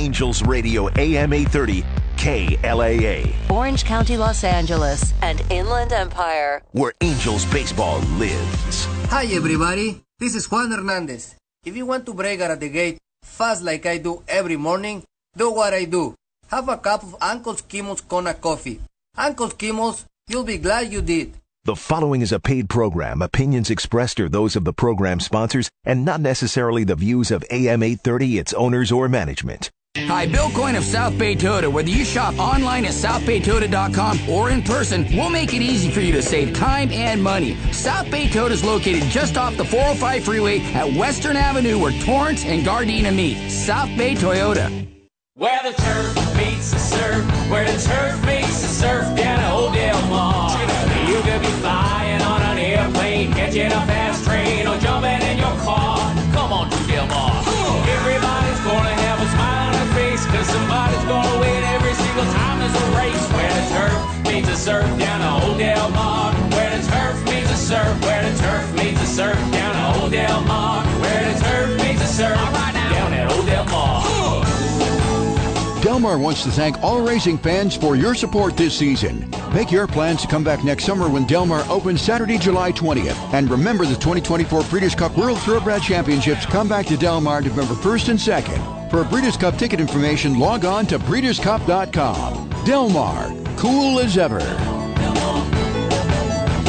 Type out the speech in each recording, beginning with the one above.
Angels Radio AM 830 KLAA. Orange County, Los Angeles, and Inland Empire. Where Angels baseball lives. Hi, everybody. This is Juan Hernandez. If you want to break out of the gate fast like I do every morning, do what I do. Have a cup of Uncle Skimmel's Kona coffee. Uncle Skimmel's, you'll be glad you did. The following is a paid program. Opinions expressed are those of the program sponsors and not necessarily the views of AM 830, its owners, or management. Hi, Bill Coyne of South Bay Toyota. Whether you shop online at southbaytoyota.com or in person, we'll make it easy for you to save time and money. South Bay Toyota is located just off the 405 freeway at Western Avenue where Torrance and Gardena meet. South Bay Toyota. Where the turf meets the surf, where the turf meets the surf down at Old Del Mar. You could be flying on an airplane, catching a Del Mar wants to thank all racing fans for your support this season. Make your plans to come back next summer when Del Mar opens Saturday, July 20th. And remember the 2024 Breeders' Cup World Thoroughbred Championships come back to Del Mar November 1st and 2nd. For Breeders' Cup ticket information, log on to breederscup.com. Del Mar, cool as ever.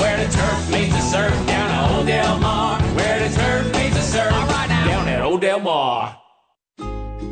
Where the turf meets the surf down at Old Del Mar. Where the turf meets the surf down at Old Del Mar.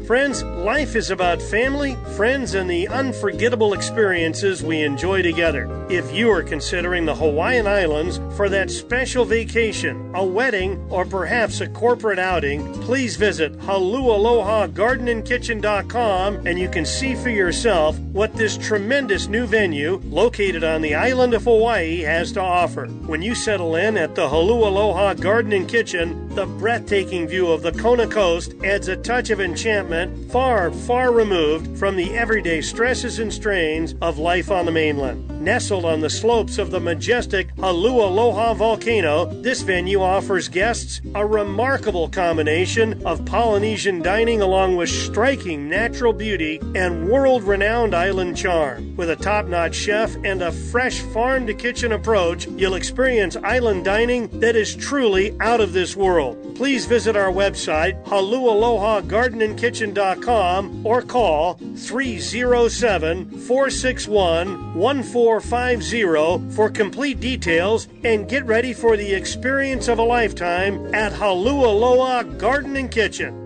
Friends, life is about family, friends, and the unforgettable experiences we enjoy together. If you are considering the Hawaiian Islands for that special vacation, a wedding, or perhaps a corporate outing, please visit halualohagardenandkitchen.com and you can see for yourself what this tremendous new venue located on the island of Hawaii has to offer. When you settle in at the Halualoha Garden and Kitchen, the breathtaking view of the Kona coast adds a touch of enchantment far, far removed from the everyday stresses and strains of life on the mainland. Nestled on the slopes of the majestic Halualoha volcano, this venue offers guests a remarkable combination of Polynesian dining along with striking natural beauty and world renowned island charm. With a top notch chef and a fresh farm to kitchen approach, you'll experience island dining that is truly out of this world. Please visit our website, halualohagardenandkitchen.com, or call 307 461 1450 for complete details and get ready for the experience of a lifetime at Halualoha Garden and Kitchen.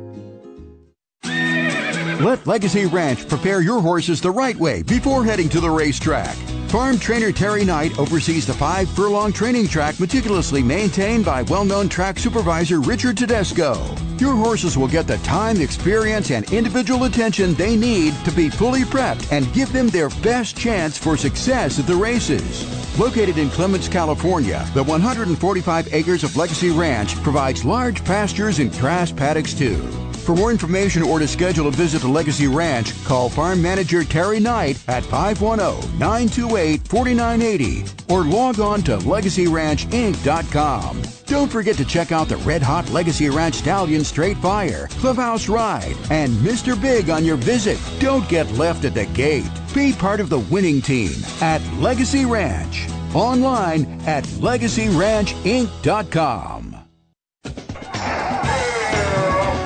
Let Legacy Ranch prepare your horses the right way before heading to the racetrack. Farm trainer Terry Knight oversees the five furlong training track meticulously maintained by well known track supervisor Richard Tedesco. Your horses will get the time, experience, and individual attention they need to be fully prepped and give them their best chance for success at the races. Located in Clements, California, the 145 acres of Legacy Ranch provides large pastures and grass paddocks too. For more information or to schedule a visit to Legacy Ranch, call Farm Manager Terry Knight at 510-928-4980 or log on to LegacyRanchInc.com. Don't forget to check out the red hot Legacy Ranch Stallion Straight Fire, Clubhouse Ride, and Mr. Big on your visit. Don't get left at the gate. Be part of the winning team at Legacy Ranch. Online at LegacyRanchInc.com.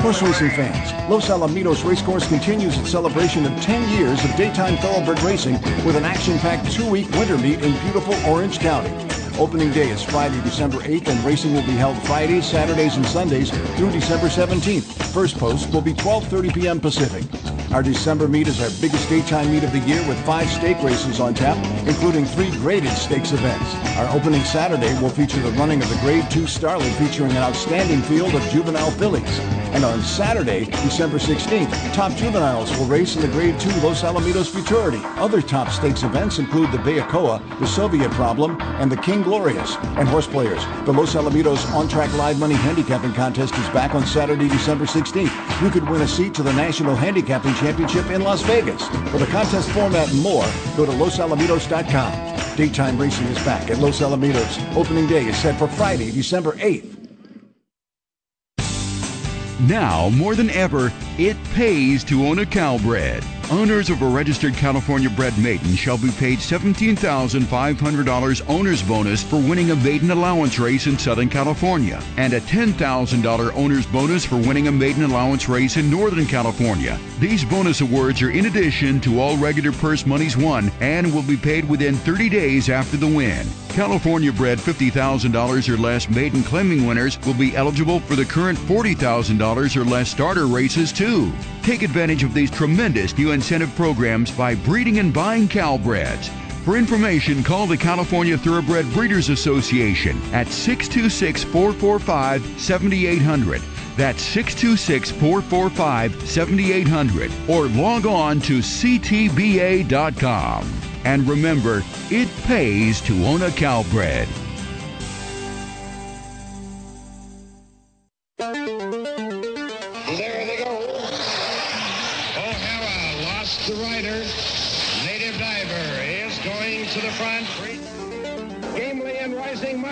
Horse racing fans, Los Alamitos Racecourse continues its celebration of 10 years of daytime thoroughbred racing with an action-packed two-week winter meet in beautiful Orange County. Opening day is Friday, December 8th, and racing will be held Fridays, Saturdays, and Sundays through December 17th. First post will be 12.30 p.m. Pacific. Our December meet is our biggest daytime meet of the year with five stake races on tap, including three graded stakes events. Our opening Saturday will feature the running of the Grade 2 Starlet featuring an outstanding field of juvenile fillies. And on Saturday, December 16th, top juveniles will race in the Grade 2 Los Alamitos Futurity. Other top stakes events include the Bayacoa, the Soviet Problem, and the King Glorious. And horse players, the Los Alamitos On-Track Live Money Handicapping Contest is back on Saturday, December 16th. You could win a seat to the National Handicapping Championship in Las Vegas. For the contest format and more, go to losalamitos.com. Daytime racing is back at Los Alamitos. Opening day is set for Friday, December 8th. Now, more than ever, it pays to own a Calbred. Owners of a registered California bred maiden shall be paid $17,500 owner's bonus for winning a maiden allowance race in Southern California and a $10,000 owner's bonus for winning a maiden allowance race in Northern California. These bonus awards are in addition to all regular purse monies won and will be paid within 30 days after the win. California bred $50,000 or less maiden claiming winners will be eligible for the current $40,000 or less starter races too. Take advantage of these tremendous new incentive programs by breeding and buying Calbreds. For information, call the California Thoroughbred Breeders Association at 626 445 7800. That's 626 445 7800. Or log on to CTBA.com. And remember, it pays to own a Calbred. There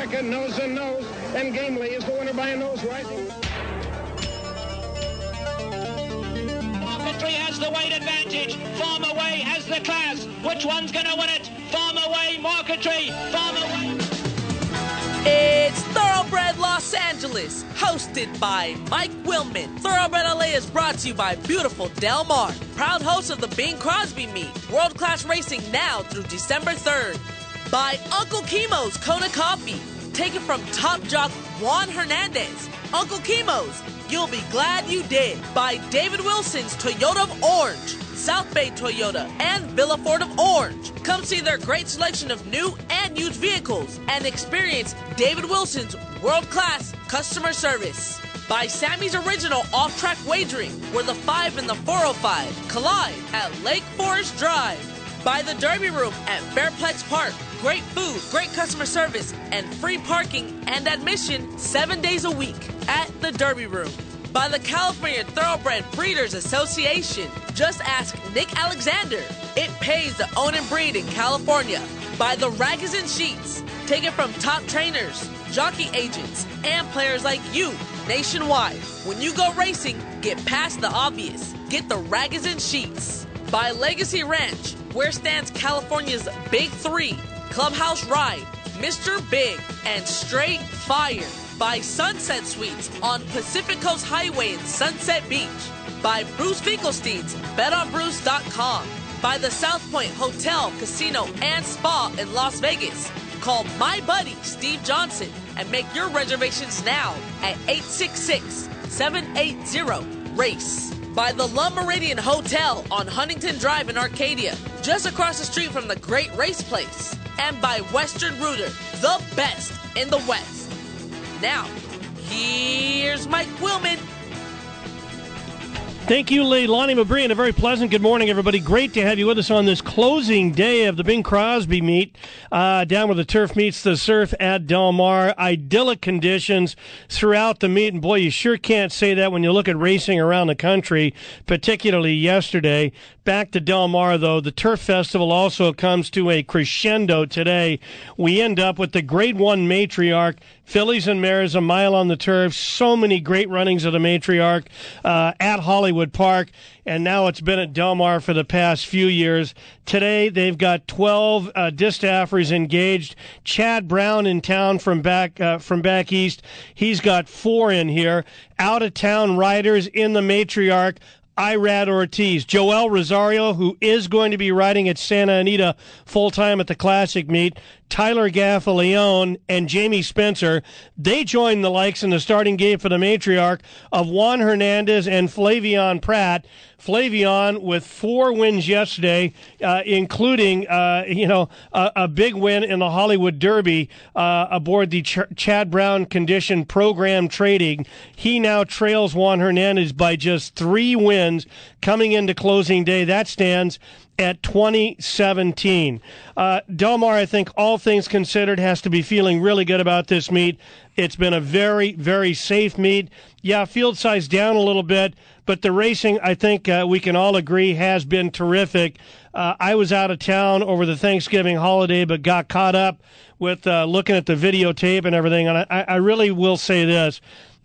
Rising Market nose and nose. And Gamely is the winner by a nose rising. Marketry has the weight advantage. Farm Away has the class. Which one's going to win it? Farm Away, Marketry. Farm Away. It's Thoroughbred Los Angeles, hosted by Mike Willman. Thoroughbred LA is brought to you by beautiful Del Mar, proud host of the Bing Crosby Meet, world class racing now through December 3rd. By Uncle Chemo's Kona Coffee, taken from top jock Juan Hernandez. Uncle Chemo's, you'll be glad you did. By David Wilson's Toyota of Orange, South Bay Toyota, and Villa Ford of Orange. Come see their great selection of new and used vehicles and experience David Wilson's world class customer service. By Sammy's Original Off Track Wagering, where the 5 and the 405 collide at Lake Forest Drive. By the Derby Room at Fairplex Park. Great food, great customer service, and free parking and admission seven days a week at the Derby Room. By the California Thoroughbred Breeders Association. Just ask Nick Alexander. It pays to own and breed in California. By the Ragozin Sheets. Taken from top trainers, jockey agents, and players like you nationwide. When you go racing, get past the obvious. Get the Ragozin Sheets. By Legacy Ranch, where stands California's Big Three Clubhouse Ride, Mr. Big, and Straight Fire. By Sunset Suites on Pacific Coast Highway in Sunset Beach. By Bruce Finkelstein's BetOnBruce.com. By the South Point Hotel, Casino, and Spa in Las Vegas. Call my buddy Steve Johnson and make your reservations now at 866 780 RACE. By the Le Meridien Hotel on Huntington Drive in Arcadia, just across the street from the Great Race Place. And by Western Rooter, the best in the West. Now, here's Mike Willman. Thank you, Lonnie Mabry, and a very pleasant good morning, everybody. Great to have you with us on this closing day of the Bing Crosby meet uh, down where the turf meets the surf at Del Mar. Idyllic conditions throughout the meet, and boy, you sure can't say that when you look at racing around the country, particularly yesterday. Back to Del Mar, though, the Turf Festival also comes to a crescendo today. We end up with the Grade 1 matriarch Fillies and Mares, a mile on the turf. So many great runnings of the matriarch uh, at Hollywood Park, and now it's been at Del Mar for the past few years. Today they've got 12 uh, distaffers engaged. Chad Brown in town from back uh, from back east. He's got four in here. Out of town riders in the matriarch. Irad Ortiz, Joel Rosario, who is going to be riding at Santa Anita full time at the Classic meet, Tyler Gaffalione, and Jamie Spencer. They join the likes in the starting gate for the matriarch of Juan Hernandez and Flavien Prat. Flavien with four wins yesterday, uh, including uh, you know a, a, big win in the Hollywood Derby uh, aboard the Ch- Chad Brown Condition Program Trading. He now trails Juan Hernandez by just three wins coming into closing day. That stands at 2017. Uh, Del Mar, I think, all things considered, has to be feeling really good about this meet. It's been a very, very safe meet. Yeah, field size down a little bit, but the racing, I think uh, we can all agree, has been terrific. Uh, I was out of town over the Thanksgiving holiday, but got caught up with uh, looking at the videotape and everything. And I, I really will say this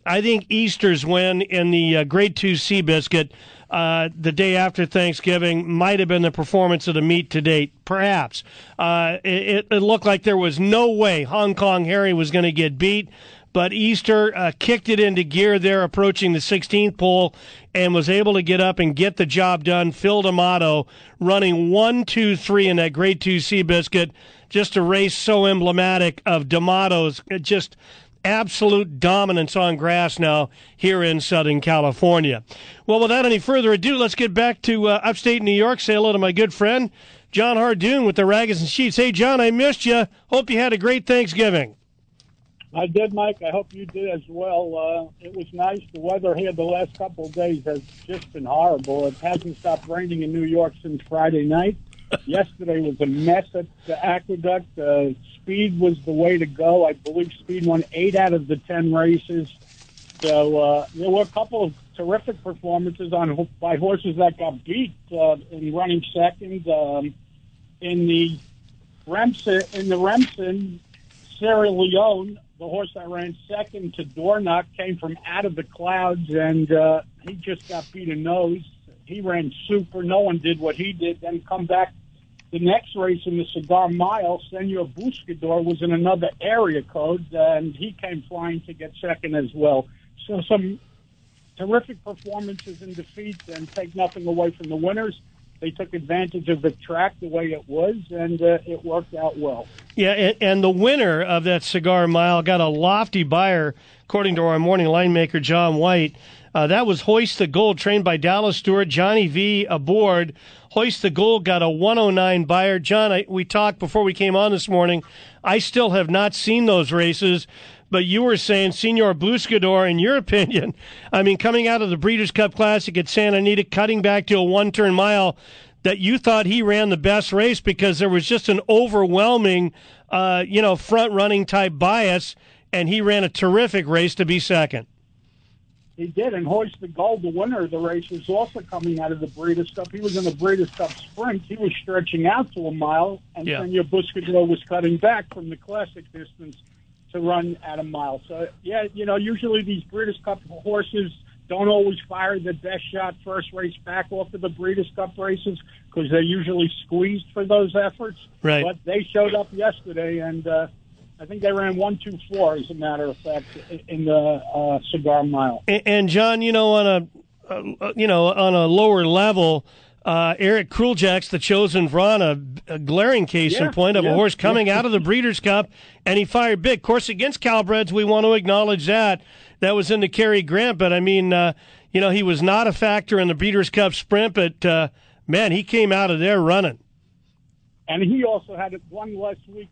I think Easter's win in the uh, Grade Two Seabiscuit uh, the day after Thanksgiving might have been the performance of the meet to date. Perhaps uh, it, it looked like there was no way Hong Kong Harry was going to get beat but Easter uh, kicked it into gear there, approaching the 16th pole, and was able to get up and get the job done. Phil D'Amato running one, two, three in that Grade Two Seabiscuit, just a race so emblematic of D'Amato's just absolute dominance on grass now here in Southern California. Well, without any further ado, let's get back to uh, upstate New York. Say hello to my good friend Jon Hardoon with the Ragozin Sheets. Hey, John, I missed you. Hope you had a great Thanksgiving. I did, Mike. I hope you did as well. Uh, it was nice. The weather here the last couple of days has just been horrible. It hasn't stopped raining in New York since Friday night. Yesterday was a mess at the aqueduct. Uh, speed was the way to go. I believe speed won eight out of the ten races. So uh, there were a couple of terrific performances on by horses that got beat uh, in running second. Um, in the Remsen, in the Remsen, Sierra Leone the horse that ran second to Dornoch came from out of the clouds, and uh, he just got beat a nose. He ran super. No one did what he did. Then come back the next race in the Cigar Mile, Senor Buscador was in another area code, and he came flying to get second as well. So some terrific performances and defeats, and take nothing away from the winners they took advantage of the track the way it was, and uh, it worked out well. Yeah, and, and, the winner of that cigar mile got a lofty Beyer, according to our morning line maker John White. Uh, that was Hoist the Gold, trained by Dallas Stewart, Johnny V aboard. Hoist the Gold got a 109 Beyer. John, I, we talked before we came on this morning. I still have not seen those races but you were saying Senor Buscador, in your opinion, I mean, coming out of the Breeders' Cup Classic at Santa Anita, cutting back to a one turn mile, that you thought he ran the best race because there was just an overwhelming, uh, you know, front running type bias, and he ran a terrific race to be second. He did, and Hoist the Gold, the winner of the race, was also coming out of the Breeders' Cup. He was in the Breeders' Cup Sprint. He was stretching out to a mile, and yeah. Senor Buscador was cutting back from the classic distance to run at a mile. So yeah, you know, usually these Breeders' Cup horses don't always fire the best shot first race back off of the Breeders' Cup races because they're usually squeezed for those efforts. Right. But they showed up yesterday, and uh, I think they ran one two four, as a matter of fact, in the uh, cigar mile. And, and John, you know, on a uh, you know on a lower level uh, Eric Kruljac's the chosen Vron, a, a glaring case yeah, in point of yeah, a horse coming yeah. out of the Breeders' Cup, and he fired big. Of course, against Calbreds, we want to acknowledge that. That was in the Cary Grant, but I mean, uh, you know, he was not a factor in the Breeders' Cup sprint, but uh, man, he came out of there running. And he also had one less week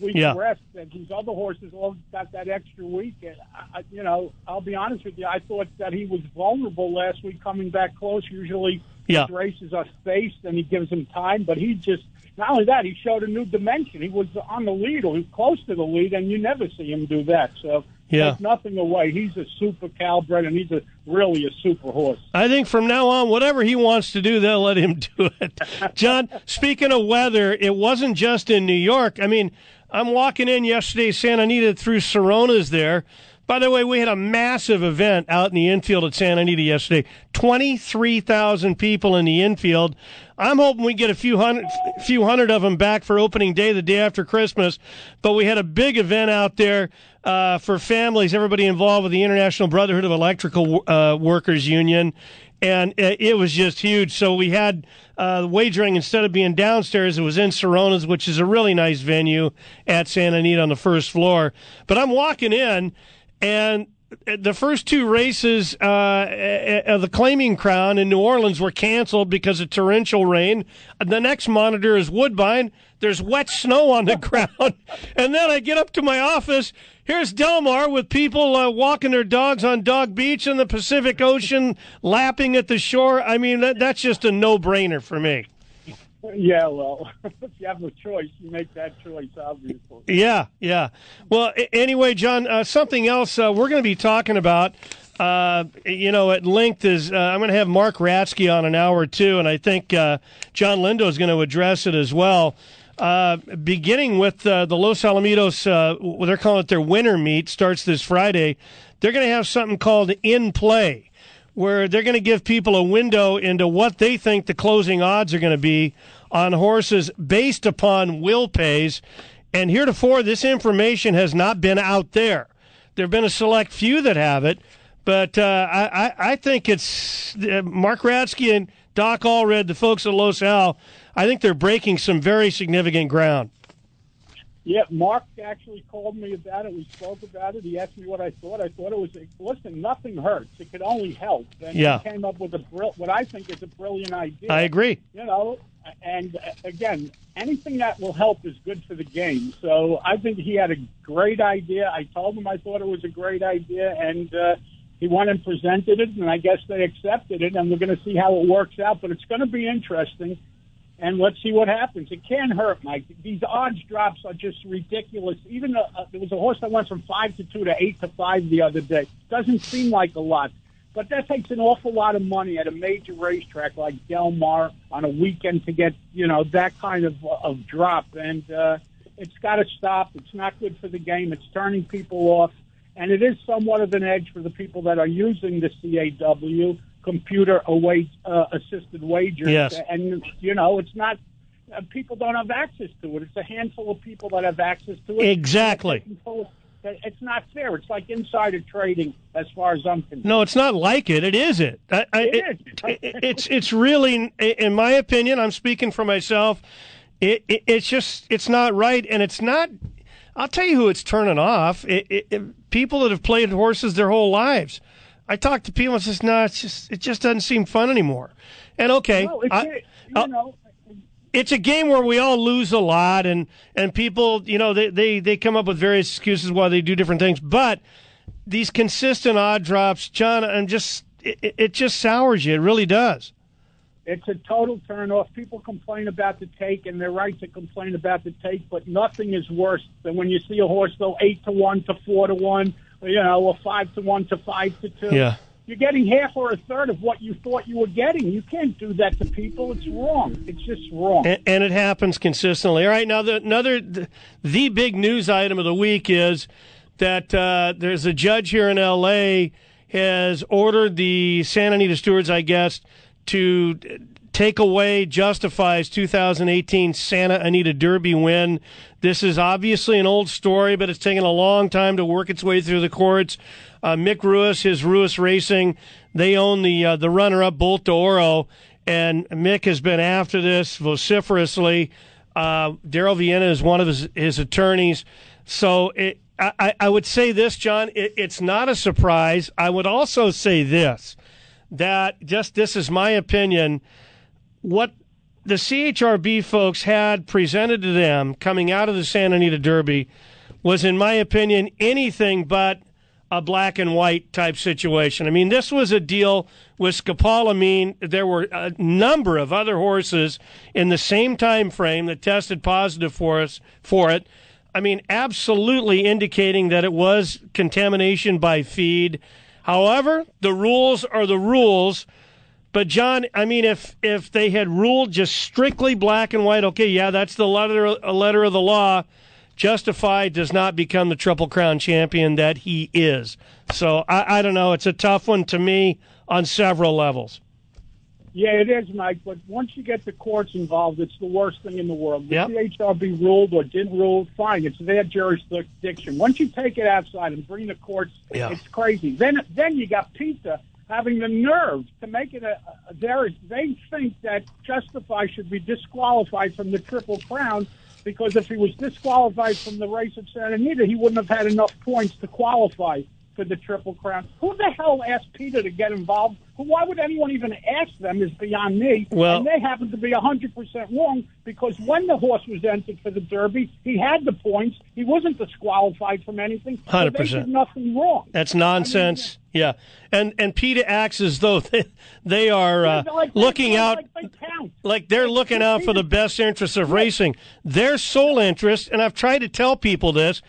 week yeah. rest, and these other horses all got that extra week. And I, you know, I'll be honest with you, I thought that he was vulnerable last week coming back close. Usually yeah. His races are spaced and he gives him time, but he just not only that, he showed a new dimension. He was on the lead or he was close to the lead, and you never see him do that. So yeah. take nothing away. He's a super Calbred, and he's a really a super horse. I think from now on, whatever he wants to do, they'll let him do it. John, speaking of weather, it wasn't just in New York. I mean, I'm walking in yesterday, Santa Anita through Sorona's there. By the way, we had a massive event out in the infield at Santa Anita yesterday. 23,000 people in the infield. I'm hoping we get a few hundred, few hundred of them back for opening day, the day after Christmas. But we had a big event out there uh, for families, everybody involved with the International Brotherhood of Electrical uh, Workers Union. And it was just huge. So we had uh, wagering instead of being downstairs, it was in Sorona's, which is a really nice venue at Santa Anita on the first floor. But I'm walking in, and the first two races uh, of the claiming crown in New Orleans were canceled because of torrential rain. The next monitor is Woodbine. There's wet snow on the ground. and then I get up to my office. Here's Del Mar with people uh, walking their dogs on Dog Beach in the Pacific Ocean, lapping at the shore. I mean, that, that's just a no brainer for me. Yeah, well, if you have a choice, you make that choice, obviously. Yeah, yeah. Well, anyway, John, uh, something else uh, we're going to be talking about, uh, you know, at length is uh, I'm going to have Mark Ratsky on an hour or two, and I think uh, John Lindo is going to address it as well. Uh, beginning with the Los Alamitos, they're calling it their winter meet, starts this Friday. they're going to have something called in play, where they're going to give people a window into what they think the closing odds are going to be on horses based upon will pays. And heretofore, this information has not been out there. There have been a select few that have it, but uh, I, I, think it's uh, Mark Radsky and Doc Allred, the folks at Los Al. I think they're breaking some very significant ground. Yeah, Mark actually called me about it. We spoke about it. He asked me what I thought. I thought it was listen, nothing hurts. It could only help. And Yeah. he came up with a what I think is a brilliant idea. I agree. You know, and uh, again, anything that will help is good for the game. So I think he had a great idea. I told him I thought it was a great idea, and uh, he went and presented it, and I guess they accepted it, and we're going to see how it works out. But it's going to be interesting and let's see what happens. It can hurt, Mike. These odds drops are just ridiculous. Even uh, there was a horse that went from five to two to eight to five the other day. Doesn't seem like a lot, but that takes an awful lot of money at a major racetrack like Del Mar on a weekend to get you know that kind of of drop, and uh, it's got to stop. It's not good for the game. It's turning people off, and it is somewhat of an edge for the people that are using the CAW computer away uh, assisted wagers. Yes. And, you know, it's not, uh, people don't have access to it. It's a handful of people that have access to it. Exactly. It's not fair. It's like insider trading, as far as I'm concerned. No, it's not like it. It is it. I, I, it, it- it's it's really, in my opinion, I'm speaking for myself. It, it it's just it's not right, and it's not. I'll tell you who it's turning off. It, people that have played horses their whole lives. I talk to people and says, no, it's just it just doesn't seem fun anymore. And okay, No, I- you know, it's a game where we all lose a lot and and people you know they, they they come up with various excuses why they do different things but these consistent odd drops john i'm just it, it- just sours you it really does It's a total turnoff. People complain about the take, and they're right to complain about the take, but nothing is worse than when you see a horse go eight to one to four to one, or, you know, or five to one to five to two. Yeah. You're getting half or a third of what you thought you were getting. You can't do that to people. It's wrong. It's just wrong. and, and it happens consistently all right now the another the, the big news item of the week is that uh, there's a judge here in la has ordered the santa anita stewards i guess to take away Justify's 2018 Santa Anita Derby win. This is obviously an old story, but it's taken a long time to work its way through the courts. Uh, Mick Ruiz, his Ruiz Racing, they own the uh, the runner-up Bolt d'Oro, and Mick has been after this vociferously. Uh, Darrell Vienna is one of his, his attorneys, so it, I- I would say this, John. It, it's not a surprise. I would also say this that just this is my opinion. What the CHRB folks had presented to them coming out of the Santa Anita Derby was, in my opinion, anything but a black and white type situation. I mean, this was a deal with scopolamine. There were a number of other horses in the same time frame that tested positive for us for it. I mean, absolutely indicating that it was contamination by feed. However, the rules are the rules. But John, I mean, if if they had ruled just strictly black and white, okay, yeah, that's the letter a letter of the law. Justified does not become the Triple Crown champion that he is. So I, I don't know. It's a tough one to me on several levels. Yeah, it is, Mike. But once you get the courts involved, it's the worst thing in the world. The Yep. CHRB ruled or didn't rule, fine. It's their jurisdiction. Once you take it outside and bring the courts, Yeah. it's crazy. Then, then you got PETA having the nerve to make it a, a there. They think that Justify should be disqualified from the Triple Crown because if he was disqualified from the race at Santa Anita, he wouldn't have had enough points to qualify for the Triple Crown. Who the hell asked PETA to get involved? Why would anyone even ask them is beyond me. Well- and they happen to be 100% wrong because when the horse was entered for the Derby, he had the points. He wasn't disqualified from anything. 100%. did nothing wrong. That's nonsense. yeah, and and PETA acts as though they, they are uh, like- looking they're out like they count. like they're looking out for the best interests of racing. Their sole interest, and I've tried to tell people this.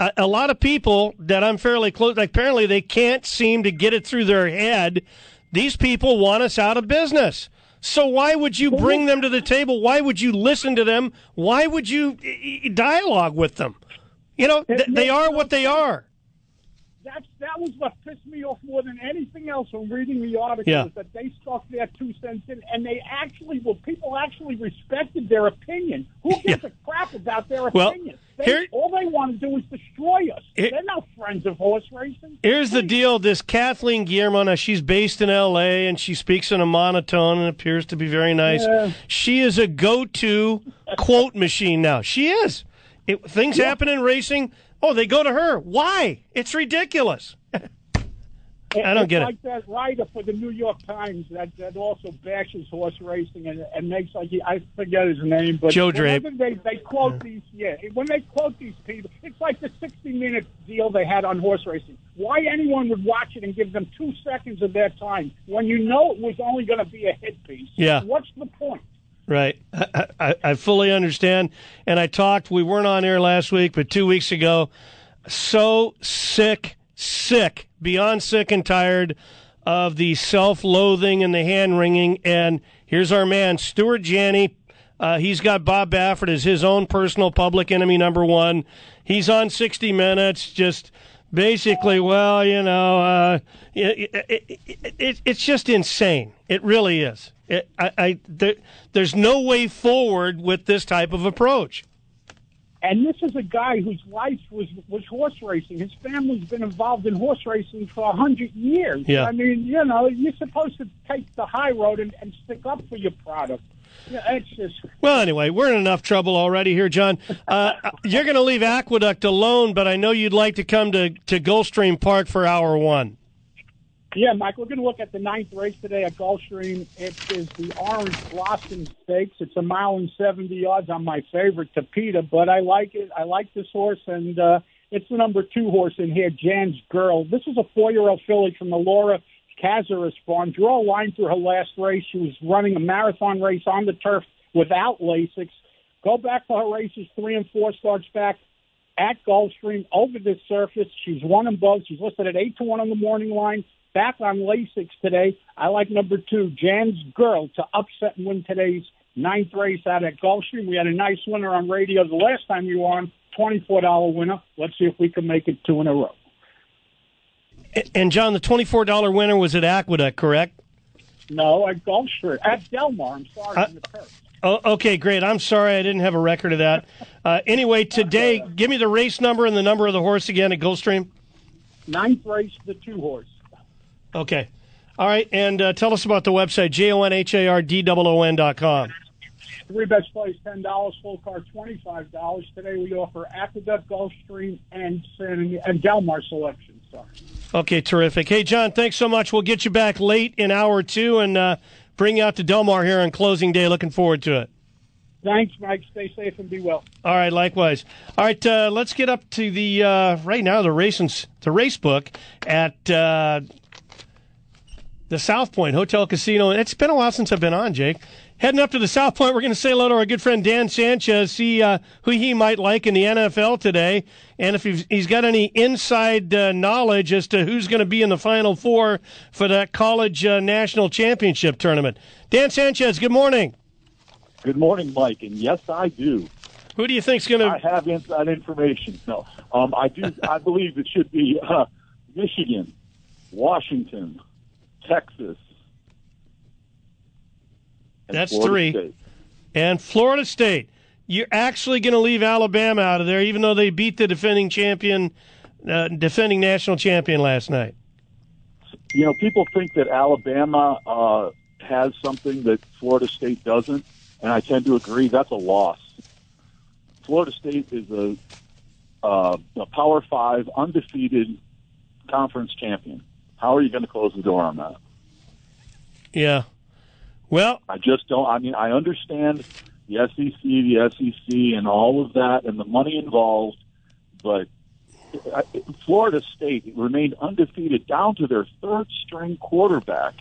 A, a lot of people that I'm fairly close, like apparently they can't seem to get it through their head. These people want us out of business. So why would you bring them to the table? Why would you listen to them? Why would you dialogue with them? You know, th- they are what they are. That's that was what pissed me off more than anything else when reading the article. Yeah. Is that they stuck their two cents in, and they actually, well, people actually respected their opinion. Who gives a crap about their Well, opinion? Here- all they want to do is destroy us. Here- They're not friends of horse racing. Here's the deal: this Kathleen Guillermo, now she's based in L.A. and she speaks in a monotone and appears to be very nice. Yeah. She is a go-to quote machine now. She is. It, things happen in racing. Oh, they go to her. Why? It's ridiculous. I don't it's get it. like that writer for the New York Times that, that also bashes horse racing and, and makes like he, I forget his name, but Joe Drape. They they quote these yeah when they quote these people, it's like the sixty minute deal they had on horse racing. Why anyone would watch it and give them two seconds of their time when you know it was only going to be a hit piece? Yeah. What's the point? Right. I, I, I fully understand. And I talked, we weren't on air last week, but two weeks ago, so sick, sick, beyond sick and tired of the self loathing and the hand wringing. And here's our man, Stuart Janney. Uh, he's got Bob Baffert as his own personal public enemy number one. He's on 60 Minutes, just basically, well, you know, uh, it, it, it, it, it's just insane. It really is. I, I, there, there's no way forward with this type of approach. And this is a guy whose life was was horse racing. His family's been involved in horse racing for a hundred years. Yeah. I mean, you know, you're supposed to take the high road and, and stick up for your product. Yeah, it's just Well, anyway, we're in enough trouble already here, John. Uh, you're going to leave Aqueduct alone, but I know you'd like to come to, to Gulfstream Park for hour one. Yeah, Mike, we're going to look at the ninth race today at Gulfstream. It is the Orange Blossom Stakes. It's a mile and 70 yards on my favorite, Tapita, but I like it. I like this horse, and uh, it's the number two horse in here, Jan's Girl. This is a four-year-old filly from the Laura Cazares farm. Draw a line through her last race. She was running a marathon race on the turf without Lasix. Go back to her races three and four starts back at Gulfstream over this surface. She's won them both. She's listed at eight to one on the morning line. Back on Lasix today. I like number two, Jan's Girl, to upset and win today's ninth race out at Gulfstream. We had a nice winner on radio the last time you were on, twenty-four dollar winner. Let's see if we can make it two in a row. And, John, the $24 winner was at Aqueduct, correct? No, at Gulfstream at Del Mar. I'm sorry, Uh, turf. Oh, okay, great. I'm sorry I didn't have a record of that. Uh, anyway, today, give me the race number and the number of the horse again at Gulfstream. Ninth race, the two horse. Okay. All right, and uh, tell us about the website, J-O-N-H-A-R-D-O-O-N dot com. Three best plays ten dollars, full card twenty five dollars. Today we offer Aqueduct, Gulfstream, and San and Del Mar selection. Sorry. Okay, terrific. Hey, John, thanks so much. We'll get you back late in hour two and uh, bring you out to Del Mar here on closing day. Looking forward to it. Thanks, Mike. Stay safe and be well. All right, likewise. All right, uh, let's get up to the uh, right now the race the race book at uh, the South Point Hotel Casino. And It's been a while since I've been on, Jake. Heading up to the South Point, we're going to say hello to our good friend Dan Sanchez, see uh, who he might like in the NFL today, and if he's, he's got any inside uh, knowledge as to who's going to be in the Final Four for that college uh, national championship tournament. Dan Sanchez, good morning. Good morning, Mike. And yes, I do. Who do you think's going to? I have inside information. No, um, I do. I believe it should be uh, Michigan, Washington, Texas. and That's Florida three. State. And Florida State. You're actually going to leave Alabama out of there, even though they beat the defending champion, uh, defending national champion last night. You know, people think that Alabama uh, has something that Florida State doesn't, and I tend to agree. That's a loss. Florida State is a, uh, a Power Five undefeated conference champion. How are you going to close the door on that? Yeah. Well, I just don't. I mean, I understand the SEC, the SEC, and all of that, and the money involved, but Florida State remained undefeated down to their third string quarterback.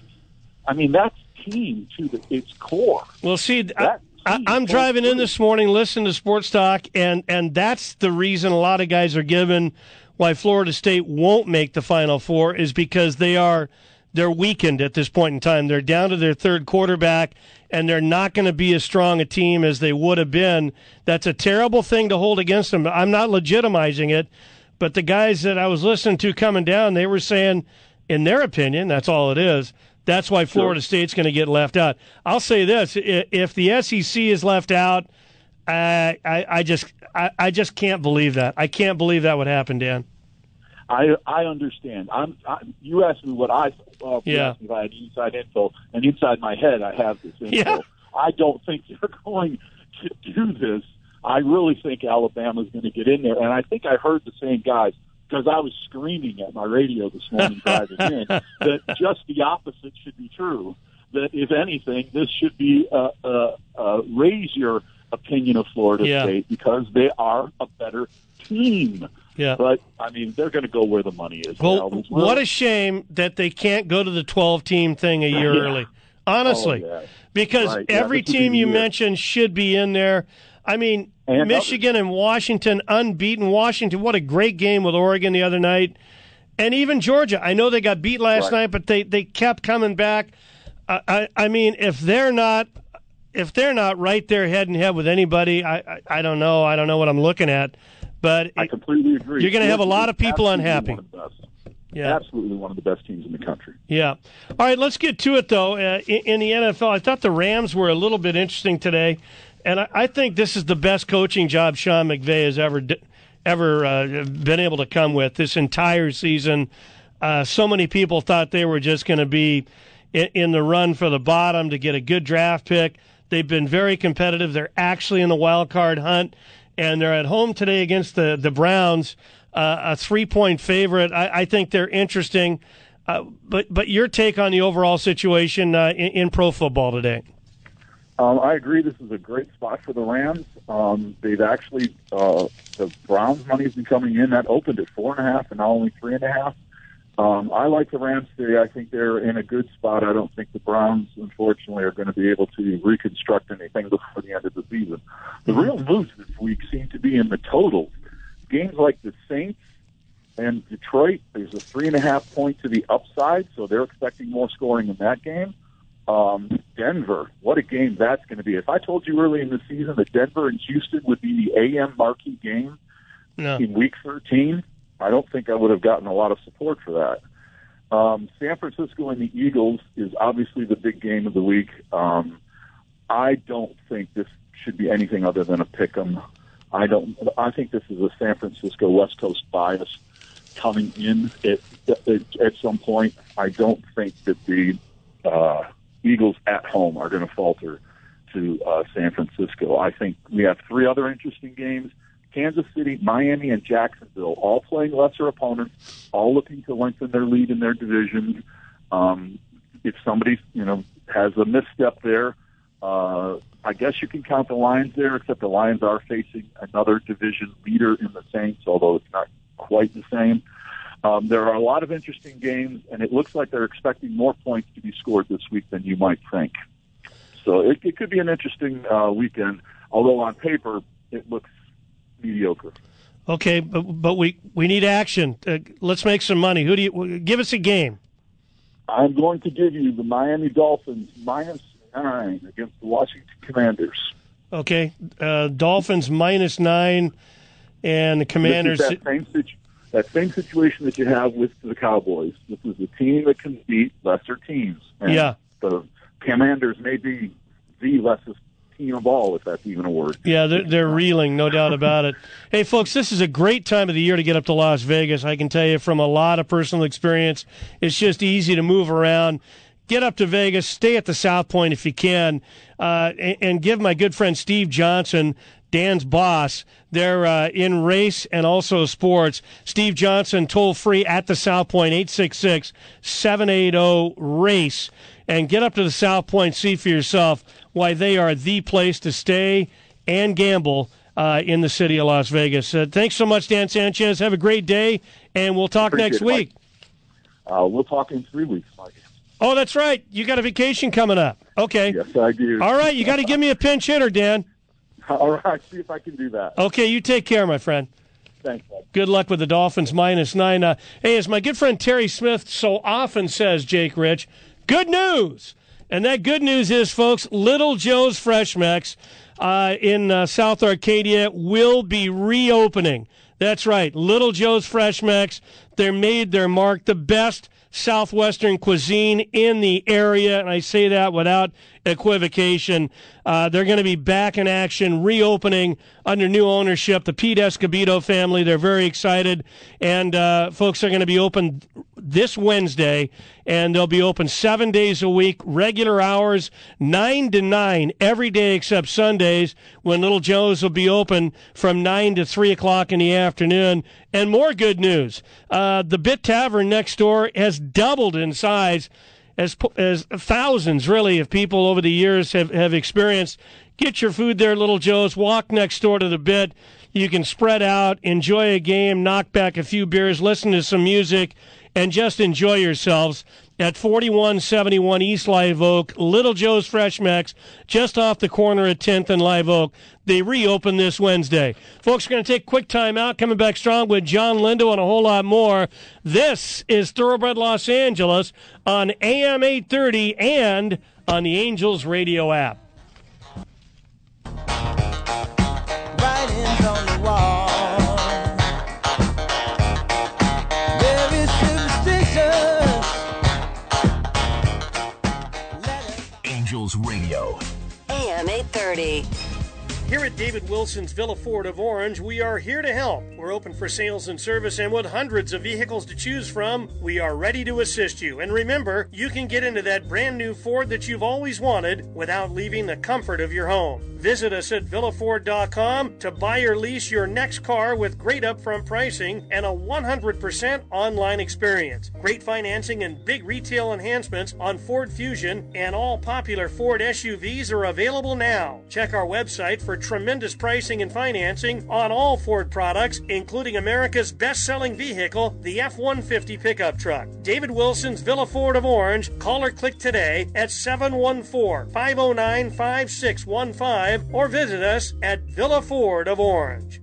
I mean, that's team to the, its core. Well, see, I, I, I'm driving in this morning, listening to Sports Talk, and and that's the reason a lot of guys are given why Florida State won't make the Final Four is because they are they're weakened at this point in time. They're down to their third quarterback, and they're not going to be as strong a team as they would have been. That's a terrible thing to hold against them. I'm not legitimizing it, But the guys that I was listening to coming down, they were saying, in their opinion, that's all it is. That's why Florida State's going to get left out. I'll say this: if the SEC is left out, I, I, I just, I, I just can't believe that. I can't believe that would happen, Dan. I I understand. I'm. I, you asked me what I. Well, you Yeah. if I had inside info, and inside my head, I have this info. Yeah. I don't think they're going to do this. I really think Alabama's going to get in there, and I think I heard the same guys because I was screaming at my radio this morning driving in that just the opposite should be true. That if anything, this should be uh, uh, uh, raise your opinion of Florida Yeah. State because they are a better team. Yeah. But I mean, they're going to go where the money is. Well, what a shame that they can't go to the 12 team thing a year Yeah. early. Honestly, Oh, yeah. because Right, every this would be team you mentioned should be in there. I mean, And Michigan and Washington unbeaten. Washington, what a great game with Oregon the other night. And even Georgia. I know they got beat last Right. night, but they, they kept coming back. I, I, I mean, if they're not if they're not right there head and head with anybody, I, I, I don't know. I don't know what I'm looking at. But I completely agree. You're going to have a lot of people absolutely unhappy. of. Yeah. Absolutely one of the best teams in the country. Yeah. All right, let's get to it, though. Uh, in, in the NFL, I thought the Rams were a little bit interesting today, and I, I think this is the best coaching job Sean McVay has ever ever uh, been able to come with this entire season. Uh, so many people thought they were just going to be in, in the run for the bottom to get a good draft pick. They've been very competitive. They're actually in the wild card hunt, and they're at home today against the the Browns, uh, a three point favorite. I, I think they're interesting. Uh, but but your take on the overall situation uh, in, in pro football today? Um, I agree. This is a great spot for the Rams. Um, they've actually uh, the Browns' money's been coming in. That opened at four and a half, and now only three and a half. Um, I like the Rams today. I think they're in a good spot. I don't think the Browns, unfortunately, are going to be able to reconstruct anything before the end of the season. The real moves this week seem to be in the totals. Games like the Saints and Detroit, there's a three and a half point to the upside, so they're expecting more scoring in that game. Um, Denver, what a game that's going to be. If I told you early in the season that Denver and Houston would be the AM marquee game No. in week 13, I don't think I would have gotten a lot of support for that. Um, San Francisco and the Eagles is obviously the big game of the week. Um, I don't think this should be anything other than a pick 'em. I don't. I think this is a San Francisco West Coast bias coming in at, at, some point. I don't think that the uh, Eagles at home are going to falter to uh, San Francisco. I think we have three other interesting games. Kansas City, Miami, and Jacksonville, all playing lesser opponents, all looking to lengthen their lead in their divisions. Um, if somebody, you know, has a misstep there, uh, I guess you can count the Lions there, except the Lions are facing another division leader in the Saints, although it's not quite the same. Um, there are a lot of interesting games, and it looks like they're expecting more points to be scored this week than you might think. So it, it could be an interesting uh, weekend, although on paper it looks mediocre. Okay, but but we we need action. Uh, let's make some money. Who do you give us a game? I'm going to give you the Miami Dolphins minus nine against the Washington Commanders. Okay, uh, Dolphins minus nine, and the Commanders. That same situ- that same situation that you have with the Cowboys. This is a team that can beat lesser teams. And Yeah. the Commanders may be the lessest team of all, if that's even a word. Yeah, they're, they're reeling, no doubt about it. Hey, folks, this is a great time of the year to get up to Las Vegas. I can tell you from a lot of personal experience, it's just easy to move around. Get up to Vegas, stay at the South Point if you can, uh, and, and give my good friend Steve Johnson, Dan's boss, they're uh, in race and also sports. Steve Johnson, toll free at the South Point, 866 780 RACE. And get up to the South Point, see for yourself why they are the place to stay and gamble uh, in the city of Las Vegas. Uh, thanks so much, Dan Sanchez. Have a great day, and we'll talk Appreciate next it, week. Uh, we'll talk in three weeks, Mike. Oh, that's right. You got a vacation coming up. Okay. Yes, I do. All right. You got to give me a pinch hitter, Dan. All right, see if I can do that. Okay. You take care, my friend. Thanks, Mike. Good luck with the Dolphins minus nine. Uh, hey, as my good friend Terry Smith so often says, Jake Rich, good news. And that good news is, folks, Little Joe's Fresh Mix uh, in uh, South Arcadia will be reopening. That's right. Little Joe's Fresh Mix. They're made, they're marked the best Southwestern cuisine in the area, and I say that without equivocation. Uh, they're going to be back in action, reopening under new ownership. The Pete Escobedo family, they're very excited, and uh, folks are going to be open this Wednesday, and they'll be open seven days a week, regular hours, nine to nine every day except Sundays, when Little Joe's will be open from nine to three o'clock in the afternoon. And more good news: uh, the Bit Tavern next door has doubled in size as as thousands really of people over the years have, have experienced. Get your food there, Little Joe's. Walk next door to the bit. You can spread out, enjoy a game, knock back a few beers, listen to some music, and just enjoy yourselves at 4171 East Live Oak, Little Joe's Fresh Max, just off the corner at 10th and Live Oak. They reopen this Wednesday. Folks, we're going to take a quick time out, coming back strong with John Lindo and a whole lot more. This is Thoroughbred Los Angeles on AM 830 and on the Angels radio app. Radio. AM 830. Here at David Wilson's Villa Ford of Orange, we are here to help. We're open for sales and service, and with hundreds of vehicles to choose from, we are ready to assist you. And remember, you can get into that brand new Ford that you've always wanted without leaving the comfort of your home. Visit us at villaford.com to buy or lease your next car with great upfront pricing and a 100% online experience. Great financing and big retail enhancements on Ford Fusion and all popular Ford SUVs are available now. Check our website for tremendous pricing and financing on all Ford products, including America's best selling vehicle, the F 150 pickup truck. David Wilson's Villa Ford of Orange. Call or click today at 714 509 5615 or visit us at Villa Ford of Orange.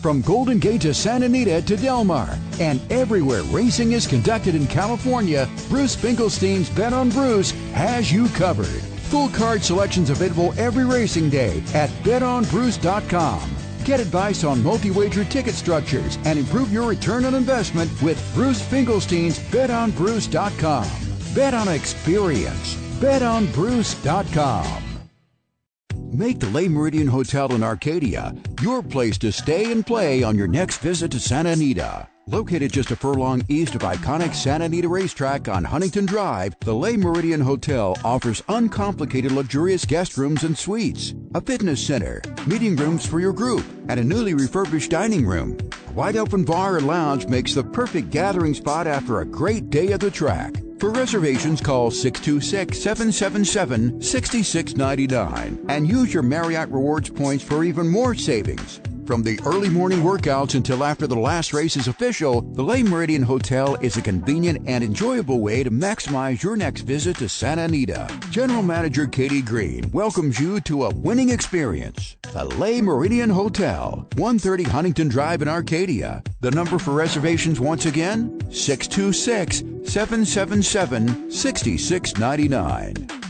From Golden Gate to Santa Anita to Del Mar, and everywhere racing is conducted in California, Bruce Finkelstein's Bet on Bruce has you covered. Full card selections available every racing day at betonbruce.com. Get advice on multi-wager ticket structures and improve your return on investment with Bruce Finkelstein's betonbruce.com. Bet on experience. betonbruce.com. Make the Le Meridien Hotel in Arcadia your place to stay and play on your next visit to Santa Anita. Located just a furlong east of iconic Santa Anita Racetrack on Huntington Drive, the Le Meridien Hotel offers uncomplicated luxurious guest rooms and suites, a fitness center, meeting rooms for your group, and a newly refurbished dining room. A wide open bar or lounge makes the perfect gathering spot after a great day at the track. For reservations, call 626 777 6699 and use your Marriott Rewards points for even more savings. From the early morning workouts until after the last race is official, the Le Meridien Hotel is a convenient and enjoyable way to maximize your next visit to Santa Anita. General Manager Katie Green welcomes you to a winning experience. The Le Meridien Hotel, 130 Huntington Drive in Arcadia. The number for reservations once again 626 777 6699.